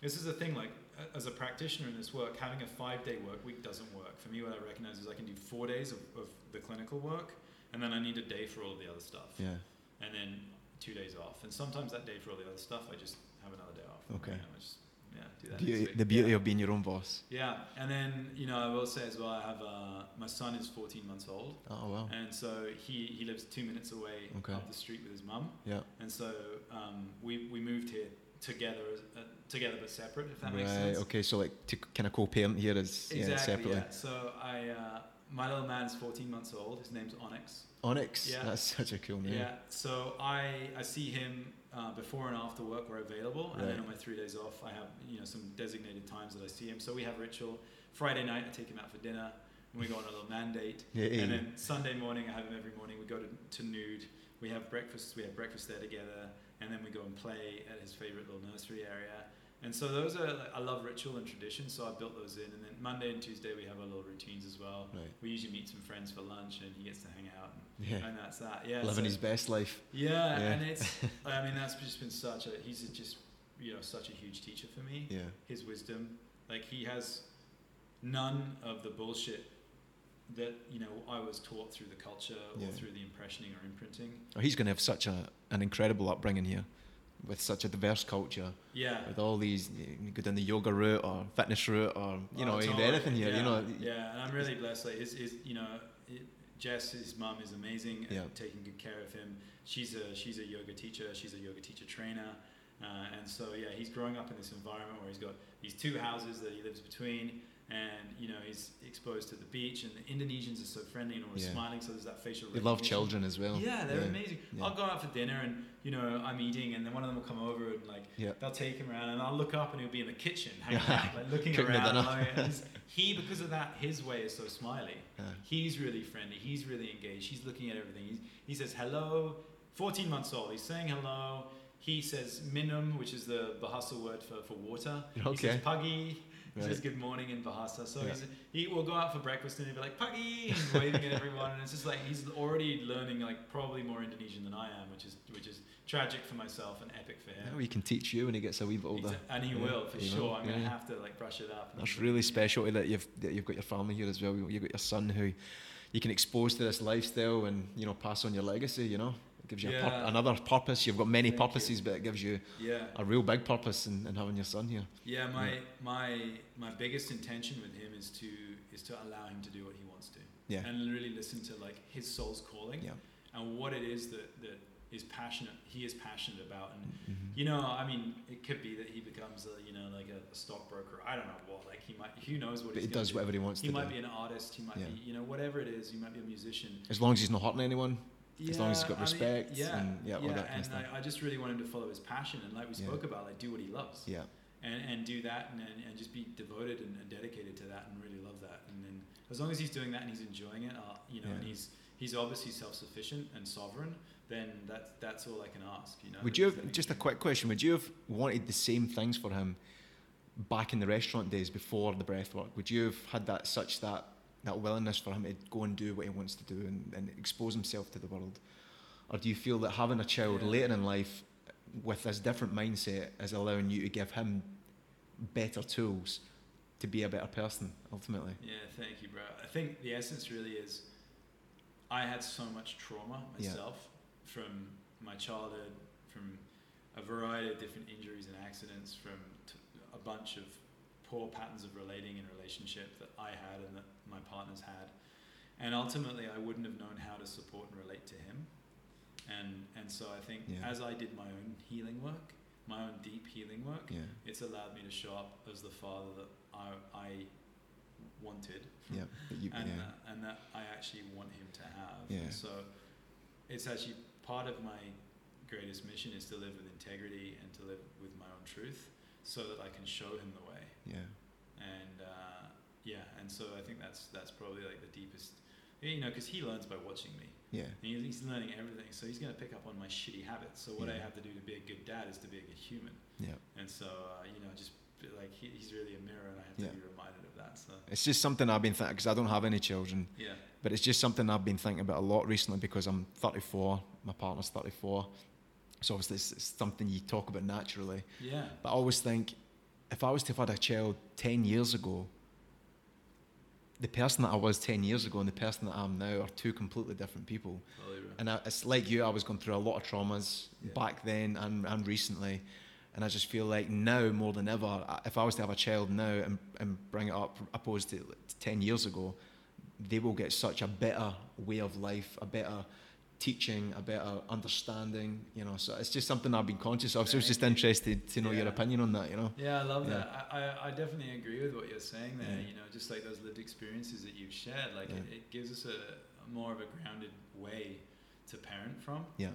this is the thing, like as a practitioner in this work, having a five-day work week doesn't work. For me, what I recognize is I can do four days of, of the clinical work, and then I need a day for all the other stuff, Yeah. and then two days off. And sometimes that day for all the other stuff, I just have another day off. Okay. You know, I yeah, do that. Beauty, the beauty yeah. of being your own boss. Yeah, and then you know I will say as well, I have uh, my son is 14 months old, Oh wow. and so he he lives two minutes away Okay. up the street with his mum. Yeah. And so um, we, we moved here together, uh, together but separate, if that right. makes sense. Okay. So like to kind of co-parent here is yeah, separately. Yeah. So I, uh, my little man's 14 months old. His name's Onyx. Onyx. Yeah. That's such a cool name. Yeah. So I, I see him uh, before and after work. We're available, and then on my three days off, I have you know some designated times that I see him. So we have ritual. Friday night, I take him out for dinner, and we go on a little mandate. Yeah. yeah. And then Sunday morning, I have him every morning. We go to, to Nude. We have breakfast. We have breakfast there together, and then we go and play at his favorite little nursery area. And so those are like, I love ritual and tradition, so I built those in. And then Monday and Tuesday we have our little routines as well. Right. We usually meet some friends for lunch, and he gets to hang out, and, Yeah. and that's that. Yeah, Living so- his best life. yeah, Yeah. and it's I mean that's just been such a he's just you know such a huge teacher for me Yeah. his wisdom. Like he has none of the bullshit that you know I was taught through the culture or Yeah. through the impressioning or imprinting. Oh, he's going to have such a an incredible upbringing here, with such a diverse culture, Yeah. with all these. You go down the yoga route or fitness route or you oh, know Oh, can totally. anything here. Yeah. You know. Yeah, and I'm really blessed. Like his, his you know, it, Jess, his mum is amazing at Yeah. taking good care of him. She's a she's a yoga teacher. She's a yoga teacher trainer. Uh, and so yeah, he's growing up in this environment where he's got these two houses that he lives between, and you know he's exposed to the beach. And the Indonesians are so friendly and always Yeah. smiling, so there's that facial. They love children as well. Yeah, they're yeah. amazing. yeah. I'll go out for dinner and you know I'm eating, and then one of them will come over and like Yeah. they'll take him around, and I'll look up and he'll be in the kitchen, hanging out, like looking Cooking around. like, he, because of that, his way is so smiley. He's really friendly. He's really engaged. He's looking at everything. He's, he says hello. 14 months old. He's saying hello. He says minum, which is the Bahasa word for, for water. He says pagi. He Right. says good morning in Bahasa. So Yeah. he's, he will go out for breakfast and he'll be like pagi, and waving at everyone, and it's just like he's already learning like probably more Indonesian than I am, which is which is tragic for myself and epic for him. Yeah, he can teach you when he gets a wee bit older. Exa- and he Yeah, will for sure. I'm gonna have to like brush it up. That's he's- really special that you've that you've got your family here as well. You've got your son who you can expose to this lifestyle and you know pass on your legacy. You know, gives you a pur- another purpose. You've got many Thank you. purposes, but it gives you Yeah. a real big purpose in, in having your son here. Yeah, my Yeah. my my biggest intention with him is to is to allow him to do what he wants to, Yeah, and really listen to like his soul's calling yeah, and what it is that that is passionate. He is passionate about, and Mhm. you know, I mean, it could be that he becomes a you know like a, a stockbroker. I don't know what. Like he might. Who knows what But he's he does do. whatever he wants He might do. be an artist. He might Yeah. be you know whatever it is. He might be a musician. As long as he's not hurting anyone. As long as he's got I mean, respect yeah, and- yeah, all that kind of and stuff. I, I just really want him to follow his passion, and like we Yeah. spoke about, like do what he loves Yeah, and, and do that and, and, and just be devoted and, and dedicated to that and really love that and then as long as he's doing that and he's enjoying it uh, you know and he's he's obviously self-sufficient and sovereign then that's that's all I can ask you know Would you have just a quick question? Would you have wanted the same things for him back in the restaurant days before the breath work? Would you have had that such that that willingness for him to go and do what he wants to do and, and expose himself to the world? Or do you feel that having a child Yeah. later in life with this different mindset is allowing you to give him better tools to be a better person ultimately? yeah thank you bro I think the essence really is I had so much trauma Yeah. myself from my childhood from a variety of different injuries and accidents from t- a bunch of poor patterns of relating in relationship that I had and that my partners had. And ultimately, I wouldn't have known how to support and relate to him. And, and so I think Yeah. as I did my own healing work, my own deep healing work, Yeah. it's allowed me to show up as the father that I, I wanted Yeah. You, and, yeah. that, and that I actually want him to have. Yeah. And so it's actually part of my greatest mission is to live with integrity and to live with my own truth so that I can show him the way. Yeah. And uh, yeah, and so I think that's that's probably like the deepest, you know, because he learns by watching me. Yeah. And he's, he's learning everything, so he's going to pick up on my shitty habits. So what I have to do to be a good dad is to be a good human. Yeah. And so uh, you know, just like he, he's really a mirror, and I have Yeah. to be reminded of that. So It's just something I've been thinking because I don't have any children, yeah, but it's just something I've been thinking about a lot recently because I'm 34, my partner's 34. So obviously it's, it's something you talk about naturally. yeah, But I always think if I was to have had a child 10 years ago, the person that I was 10 years ago and the person that I am now are two completely different people. Oh, right. And I, it's like you, I was going through a lot of traumas Yeah. back then and, and recently. And I just feel like now more than ever, if I was to have a child now and, and bring it up opposed to 10 years ago, they will get such a better way of life, a better teaching, a better understanding, you know. So it's just something I've been conscious of. So I was just interested to know your opinion on that, you know. Yeah, I love Yeah. that. I, I, definitely agree with what you're saying there. Yeah. You know, just like those lived experiences that you've shared, like it, Yeah. it gives us a, a more of a grounded way to parent from. Yeah.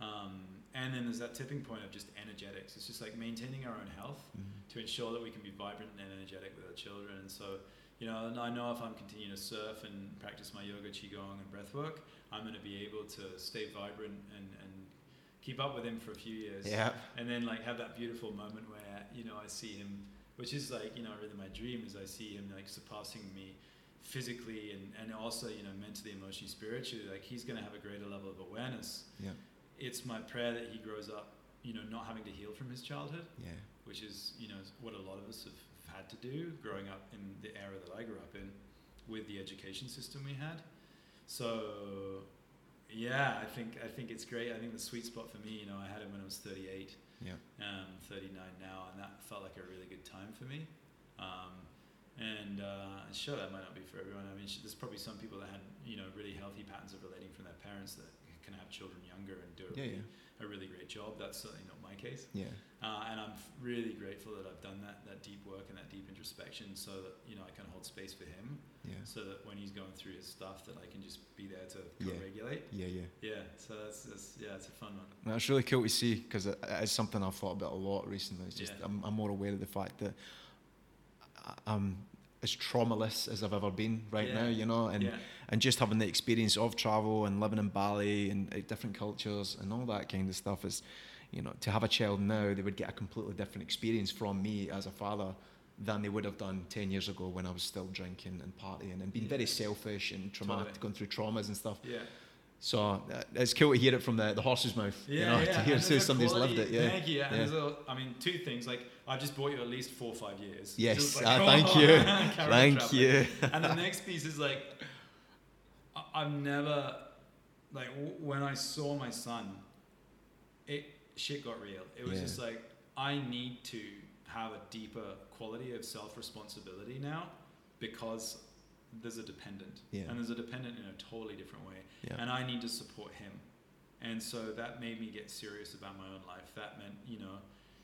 Um, and then there's that tipping point of just energetics. It's just like maintaining our own health Mhm. to ensure that we can be vibrant and energetic with our children. And so, you know, and I know if I'm continuing to surf and practice my yoga, qigong, and breath work, I'm going to be able to stay vibrant and, and keep up with him for a few years Yeah. and then like have that beautiful moment where you know I see him, which is like you know really my dream is I see him like surpassing me physically and, and also you know mentally, emotionally, spiritually. Like he's gonna have a greater level of awareness. Yeah. It's my prayer that he grows up, you know, not having to heal from his childhood, Yeah. which is you know what a lot of us have had to do growing up in the era that I grew up in, with the education system we had. So yeah, I think I think it's great. I think the sweet spot for me, you know, I had it when I was 38 Yeah. um, 39 now, and that felt like a really good time for me. Um, and uh, sure, that might not be for everyone. I mean, there's probably some people that had you know really healthy patterns of relating from their parents that can have children younger and do a, Yeah, really, yeah. a really great job. That's certainly not my case. Yeah. Uh, and I'm really grateful that I've done that that deep work and that deep introspection, so that you know I can hold space for him, Yeah. so that when he's going through his stuff, that I can just be there to co-regulate. Yeah. Yeah. Yeah. So that's, that's yeah, it's a fun one. No, it's really cool to see because it, it's something I've thought about a lot recently. It's just Yeah. I'm, I'm more aware of the fact that I'm as traumaless as I've ever been right Yeah. now, you know, and yeah. And just having the experience of travel and living in Bali and uh, different cultures and all that kind of stuff is, you know, to have a child now, they would get a completely different experience from me as a father than they would have done 10 years ago when I was still drinking and partying and being very selfish and traumatic, Totally. going through traumas and stuff. Yeah. So uh, it's cool to hear it from the, the horse's mouth, Yeah, you know, yeah. to hear so somebody's quality- lived it. Yeah. Thank you. And Yeah. there's a, I mean, two things. Like, I've just bought you at least four or five years. Yes, Just like, ah, oh, thank you. Thank you. and the next piece is like, I- I've never, like, w- when I saw my son, it shit got real. It was Yeah. just like, I need to have a deeper quality of self responsibility now because there's a dependent. Yeah. And there's a dependent in a totally different way Yeah. and I need to support him. And so that made me get serious about my own life. That meant, you know,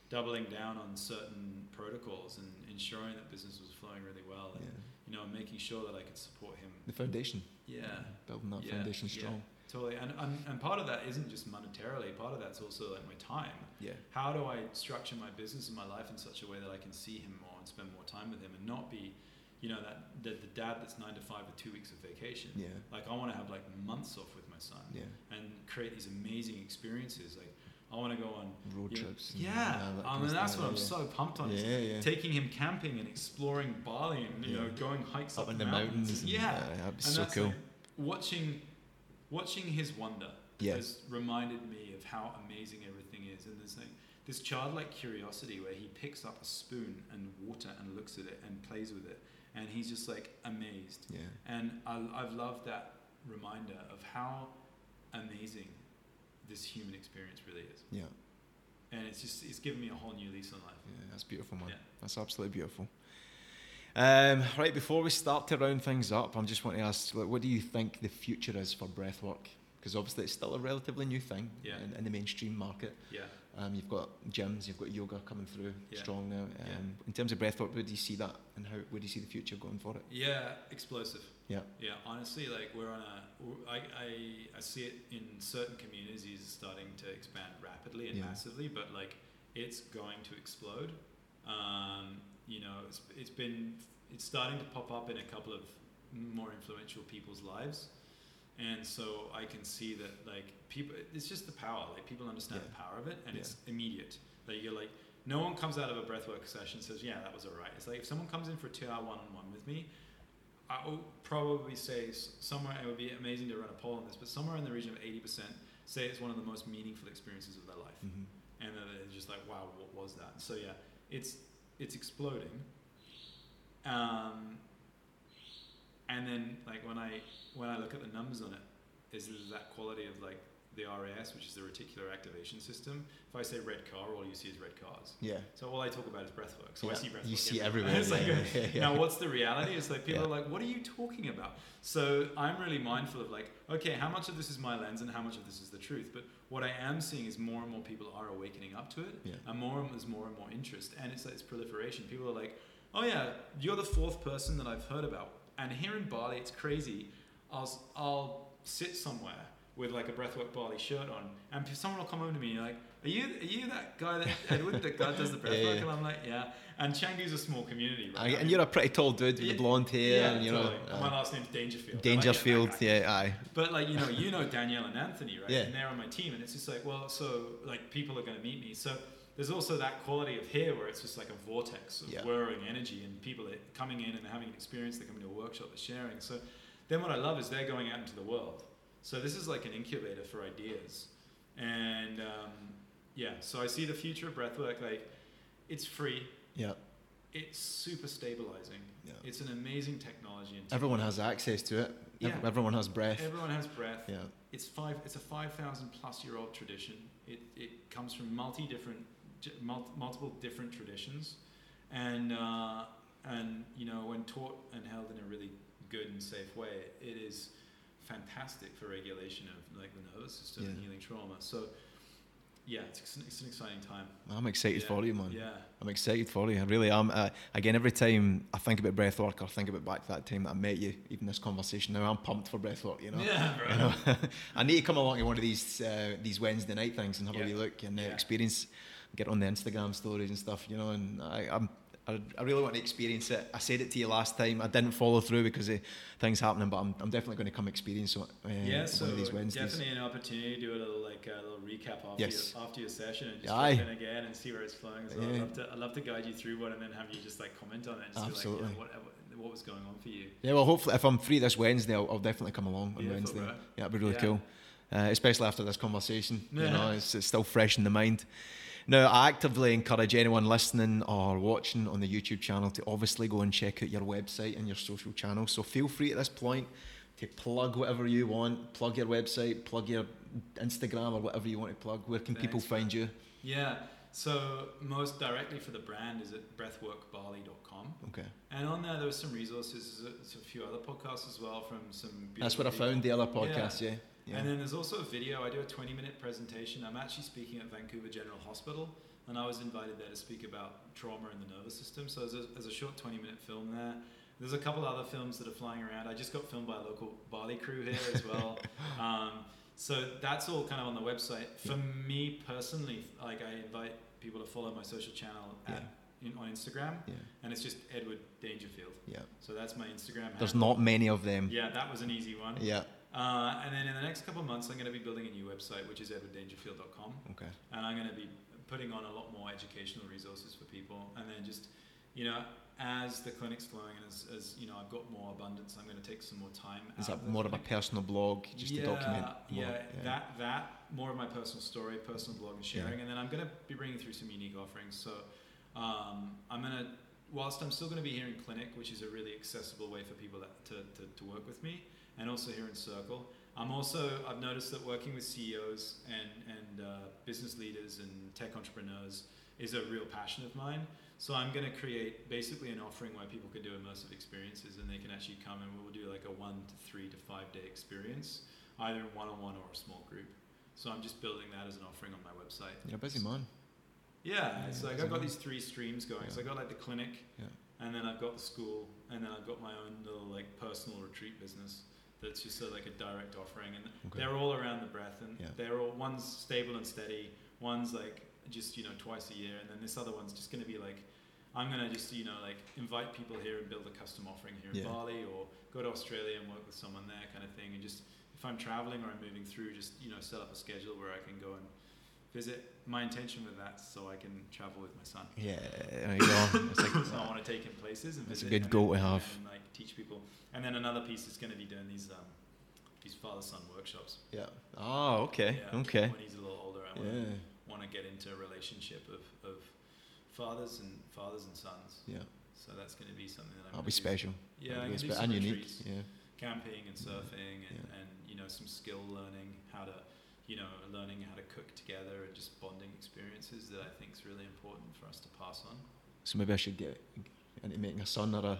doubling down on certain protocols and ensuring that business was flowing really well and. You know, making sure that I could support him. The foundation. Yeah, Building that Yeah, foundation yeah. strong. totally. And, and, and part of that isn't just monetarily, part of that's also like my time. Yeah. How do I structure my business and my life in such a way that I can see him more and spend more time with him and not be, you know, that the, the dad that's nine to five with two weeks of vacation. Yeah. Like I want to have like months off with my son Yeah. and create these amazing experiences. Like I want to go on Road you know- trips. Yeah, uh, that I mean that's what I'm so pumped on. Yeah, yeah. Taking him camping and exploring Bali and you know going hikes up, Up in the mountains. and, Yeah, uh, that'd be and so that's cool. like watching, watching his wonder Yeah. has reminded me of how amazing everything is. And there's like this childlike curiosity where he picks up a spoon and water and looks at it and plays with it, and he's just like amazed. Yeah. And I, I've loved that reminder of how amazing this human experience really is. Yeah. and it's just it's given me a whole new lease on life. Yeah, that's beautiful, man. Yeah. That's absolutely beautiful. Um, right before we start to round things up, I'm just wanting to ask, like, what do you think the future is for breathwork? Because obviously it's still a relatively new thing Yeah. in, in the mainstream market. Yeah. Um, you've got gyms, you've got yoga coming through Yeah. strong now. Um, Yeah. In terms of breathwork, where do you see that, and how where do you see the future going for it? Yeah, explosive. Yeah. Yeah, honestly, like we're on a, I, I, I see it in certain communities starting to expand rapidly and Yeah. massively, but like it's going to explode. Um, you know, it's, it's been, it's starting to pop up in a couple of more influential people's lives. And so I can see that like people, it's just the power, like people understand Yeah. the power of it and Yeah. it's immediate. Like you're like, no one comes out of a breathwork session and says, yeah, that was all right. It's like if someone comes in for a two hour one-on-one with me, I will probably say somewhere, it would be amazing to run a poll on this, but somewhere in the region of 80% say it's one of the most meaningful experiences of their life. Mm-hmm. And then they're just like, wow, what was that? So yeah, it's, it's exploding. Um, and then like when I, when I look at the numbers on it, is there's that quality of like the RAS, which is the reticular activation system. If I say red car, all you see is red cars. Yeah. So all I talk about is breath work. So I see breath you work see everywhere. everywhere, It's like yeah, a- yeah, yeah. Now what's the reality? It's like people Yeah. are like, what are you talking about? So I'm really mindful of like, okay, how much of this is my lens and how much of this is the truth? But what I am seeing is more and more people are awakening up to it, Yeah. and more and there's more and more interest, and it's like it's proliferation. People are like, oh yeah, you're the fourth person that I've heard about, and here in Bali, it's crazy. I'll I'll sit somewhere with like a breathwork Bali shirt on, and someone will come over to me and like, are you are you that guy that Edward that guy does the breathwork? Yeah, yeah. And I'm like, yeah. And Canggu's a small community, right? And you're a pretty tall dude with Yeah. blonde hair, yeah, and you know, totally. My uh, last name's Dangerfield. Like Dangerfield. that. Yeah, aye. But like you know, you know Danielle and Anthony, right? Yeah. And they're on my team, and it's just like, well, so like people are going to meet me. So there's also that quality of here where it's just like a vortex of Yeah. whirring energy, and people are coming in and having an experience. They're coming to a workshop, they're sharing. So then what I love is they're going out into the world. So this is like an incubator for ideas, and um, yeah. So I see the future of breathwork. Like it's free. Yeah. It's super stabilizing. Yeah. It's an amazing technology. And Everyone has access to it. Yeah. Everyone has breath. Everyone has breath. Yeah. It's five. It's a five thousand plus year old tradition. It it comes from multi different, multiple different traditions, and uh, and you know when taught and held in a really good and safe way, it is fantastic for regulation of like the nervous system and healing trauma. So yeah, it's, it's an exciting time. I'm excited Yeah. for you, man. Yeah. I'm excited for you. I really am. Uh, again, every time I think about breathwork, or think about back to that time that I met you, even this conversation. Now I'm pumped for breathwork. You know. Yeah, bro. You know? I need to come along to one of these uh, these Wednesday night things and have Yeah. a wee look and uh, Yeah. experience, get on the Instagram stories and stuff. You know, and I, I'm. I, I really want to experience it. I said it to you last time. I didn't follow through because of things happening, but I'm, I'm definitely going to come experience it. Uh, Yeah, so one of these Wednesdays. definitely an opportunity to do a little like a little recap after Yes. your, after your session and just Aye. in again and see where it's flowing. So I'd love to I'd love to guide you through one and then have you just like comment on it. And Absolutely. Like, you know, what, what was going on for you? Yeah, well, hopefully, if I'm free this Wednesday, I'll, I'll definitely come along on Beautiful, Wednesday. bro. Yeah, it'd be really Yeah. cool, uh, especially after this conversation. You know, it's, it's still fresh in the mind. Now, I actively encourage anyone listening or watching on the YouTube channel to obviously go and check out your website and your social channels. So feel free at this point to plug whatever you want, plug your website, plug your Instagram or whatever you want to plug. Where can people Thanks, bro. find you? Yeah. So most directly for the brand is at breathworkbali.com. Okay, And on there there was some resources, there's a, there's a few other podcasts as well from some that's what I found the other podcast. Yeah, yeah. And then there's also a video. I do a 20 minute presentation. I'm actually speaking at Vancouver General Hospital, and I was invited there to speak about trauma in the nervous system. So there's a, there's a short 20 minute film there. There's a couple other films that are flying around. I just got filmed by a local Bali crew here as well. um, so that's all kind of on the website. For me personally, like I invite people to follow my social channel at, in, on Instagram, yeah, and it's just Edward Dangerfield. yeah. So that's my Instagram. There's handle. not many of them. Yeah, that was an easy one. Yeah. Uh, and then in the next couple of months, I'm going to be building a new website, which is edwarddangerfield.com. Okay. And I'm going to be putting on a lot more educational resources for people. And then just, you know, as the clinic's flowing and as, as you know, I've got more abundance, I'm going to take some more time. Is that more of a personal blog, just yeah, to document? More? Yeah, yeah, that that more of my personal story, personal blog and sharing, and then I'm going to be bringing through some unique offerings. So um, I'm going to, whilst I'm still going to be here in clinic, which is a really accessible way for people that, to, to, to work with me, and also here in Circle, I'm also I've noticed that working with CEOs and and uh, business leaders and tech entrepreneurs is a real passion of mine. So I'm going to create basically an offering where people can do immersive experiences and they can actually come and we'll do like a one to three to five day experience, either in one on one or a small group. So I'm just building that as an offering on my website. A busy man. Yeah, Yeah, it's like I've got these three streams going. So Yeah. I got like the clinic, Yeah. and then I've got the school, and then I've got my own little like personal retreat business. That's just a, like a direct offering, and Okay. they're all around the breath, and Yeah. they're all one's stable and steady, one's like just you know twice a year, and then this other one's just going to be like I'm going to just you know like invite people here and build a custom offering here in Yeah. Bali, or go to Australia and work with someone there, kind of thing, and just if I'm traveling or I'm moving through, just you know set up a schedule where I can go and visit. My intention with that so I can travel with my son. Yeah, there you go. It's like, so I want to take him places and That's a good goal to have. and like teach people. And then another piece is going to be doing these um, these father son workshops. yeah. Oh, okay, Yeah, okay. When he's a little older, I Yeah, want to get into a relationship of, of fathers and fathers and sons. yeah. So that's going to be something that I'm. That'll be do. special. Yeah, That'll I'm be spe- do some and unique. Yeah. camping and surfing, and, Yeah. and you know some skill learning, how to, you know, learning how to cook together and just bonding experiences that I think is really important for us to pass on. So maybe I should get into making a son or a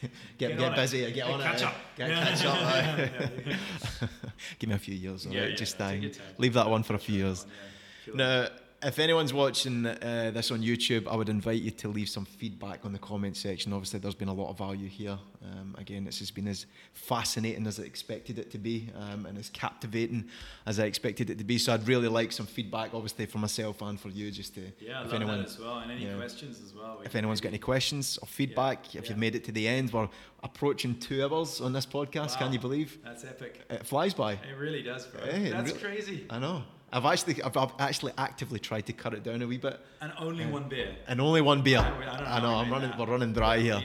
get Get get, it. busy, get Get on catch it, up. get Yeah. catch up. Yeah, yeah. Give me a few years, Yeah, yeah, just time. Leave that one for a few years. on, yeah. Chill on. Now, if anyone's watching uh, this on YouTube, I would invite you to leave some feedback on the comment section. Obviously, there's been a lot of value here. Um, again, this has been as fascinating as I expected it to be, um, and as captivating as I expected it to be. So, I'd really like some feedback, obviously, for myself and for you, just to Yeah, if anyone- that as well. And any yeah. questions as well. We if anyone's got any questions or feedback, if yeah. you've made it to the end, we're approaching two hours on this podcast. Can you believe? That's epic. It flies by. It really does, bro. Hey, That's crazy. I know. I've actually, I've, I've actually actively tried to cut it down a wee bit, And only Yeah. one beer. and only one beer. I know I know, I'm running. that. We're running dry here.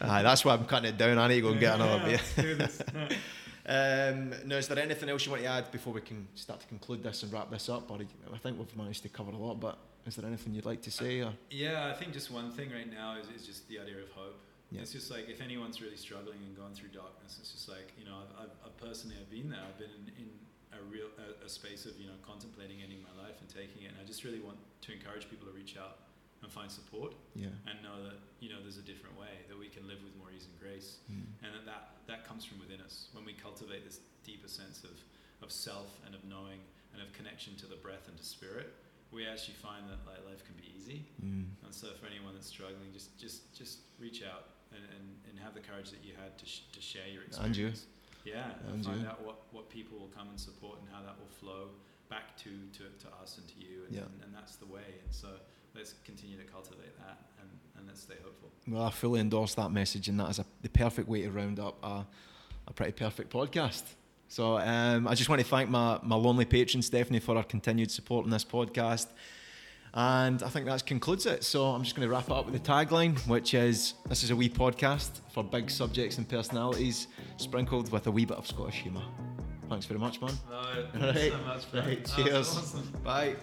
Aye, that's why I'm cutting it down. I need to go and get another beer. Let's do this. Um, now, is there anything else you want to add before we can start to conclude this and wrap this up? Or I think we've managed to cover a lot, but is there anything you'd like to say? Or? Yeah, I think just one thing right now is, is just the idea of hope. Yeah. It's just like if anyone's really struggling and going through darkness, it's just like you know, I've, I've, personally I've been there. I've been in, in a real a, a space of you know contemplating ending my life and taking it. And I just really want to encourage people to reach out and find support Yeah. and know that you know there's a different way that we can live with more ease and grace. Mm. and that, that that comes from within us when we cultivate this deeper sense of, of self and of knowing and of connection to the breath and to spirit we actually find that like life can be easy Mm. and so for anyone that's struggling just just just reach out and, and, and have the courage that you had to, sh- to share your And you. Yeah and, find you. out what, what people will come and support and how that will flow back to, to, to us and to you and, Yeah. and, and that's the way and so let's continue to cultivate that and, and let's stay hopeful Well, I fully endorse that message, and that is a, the perfect way to round up a, a pretty perfect podcast. So um, I just want to thank my, my lonely patron, Stephanie, for her continued support in this podcast. And I think that concludes it. So I'm just going to wrap it up with the tagline, which is This is a wee podcast for big subjects and personalities, sprinkled with a wee bit of Scottish humour. Thanks very much, man. no, All thanks right. so much. Right, cheers. awesome. Bye.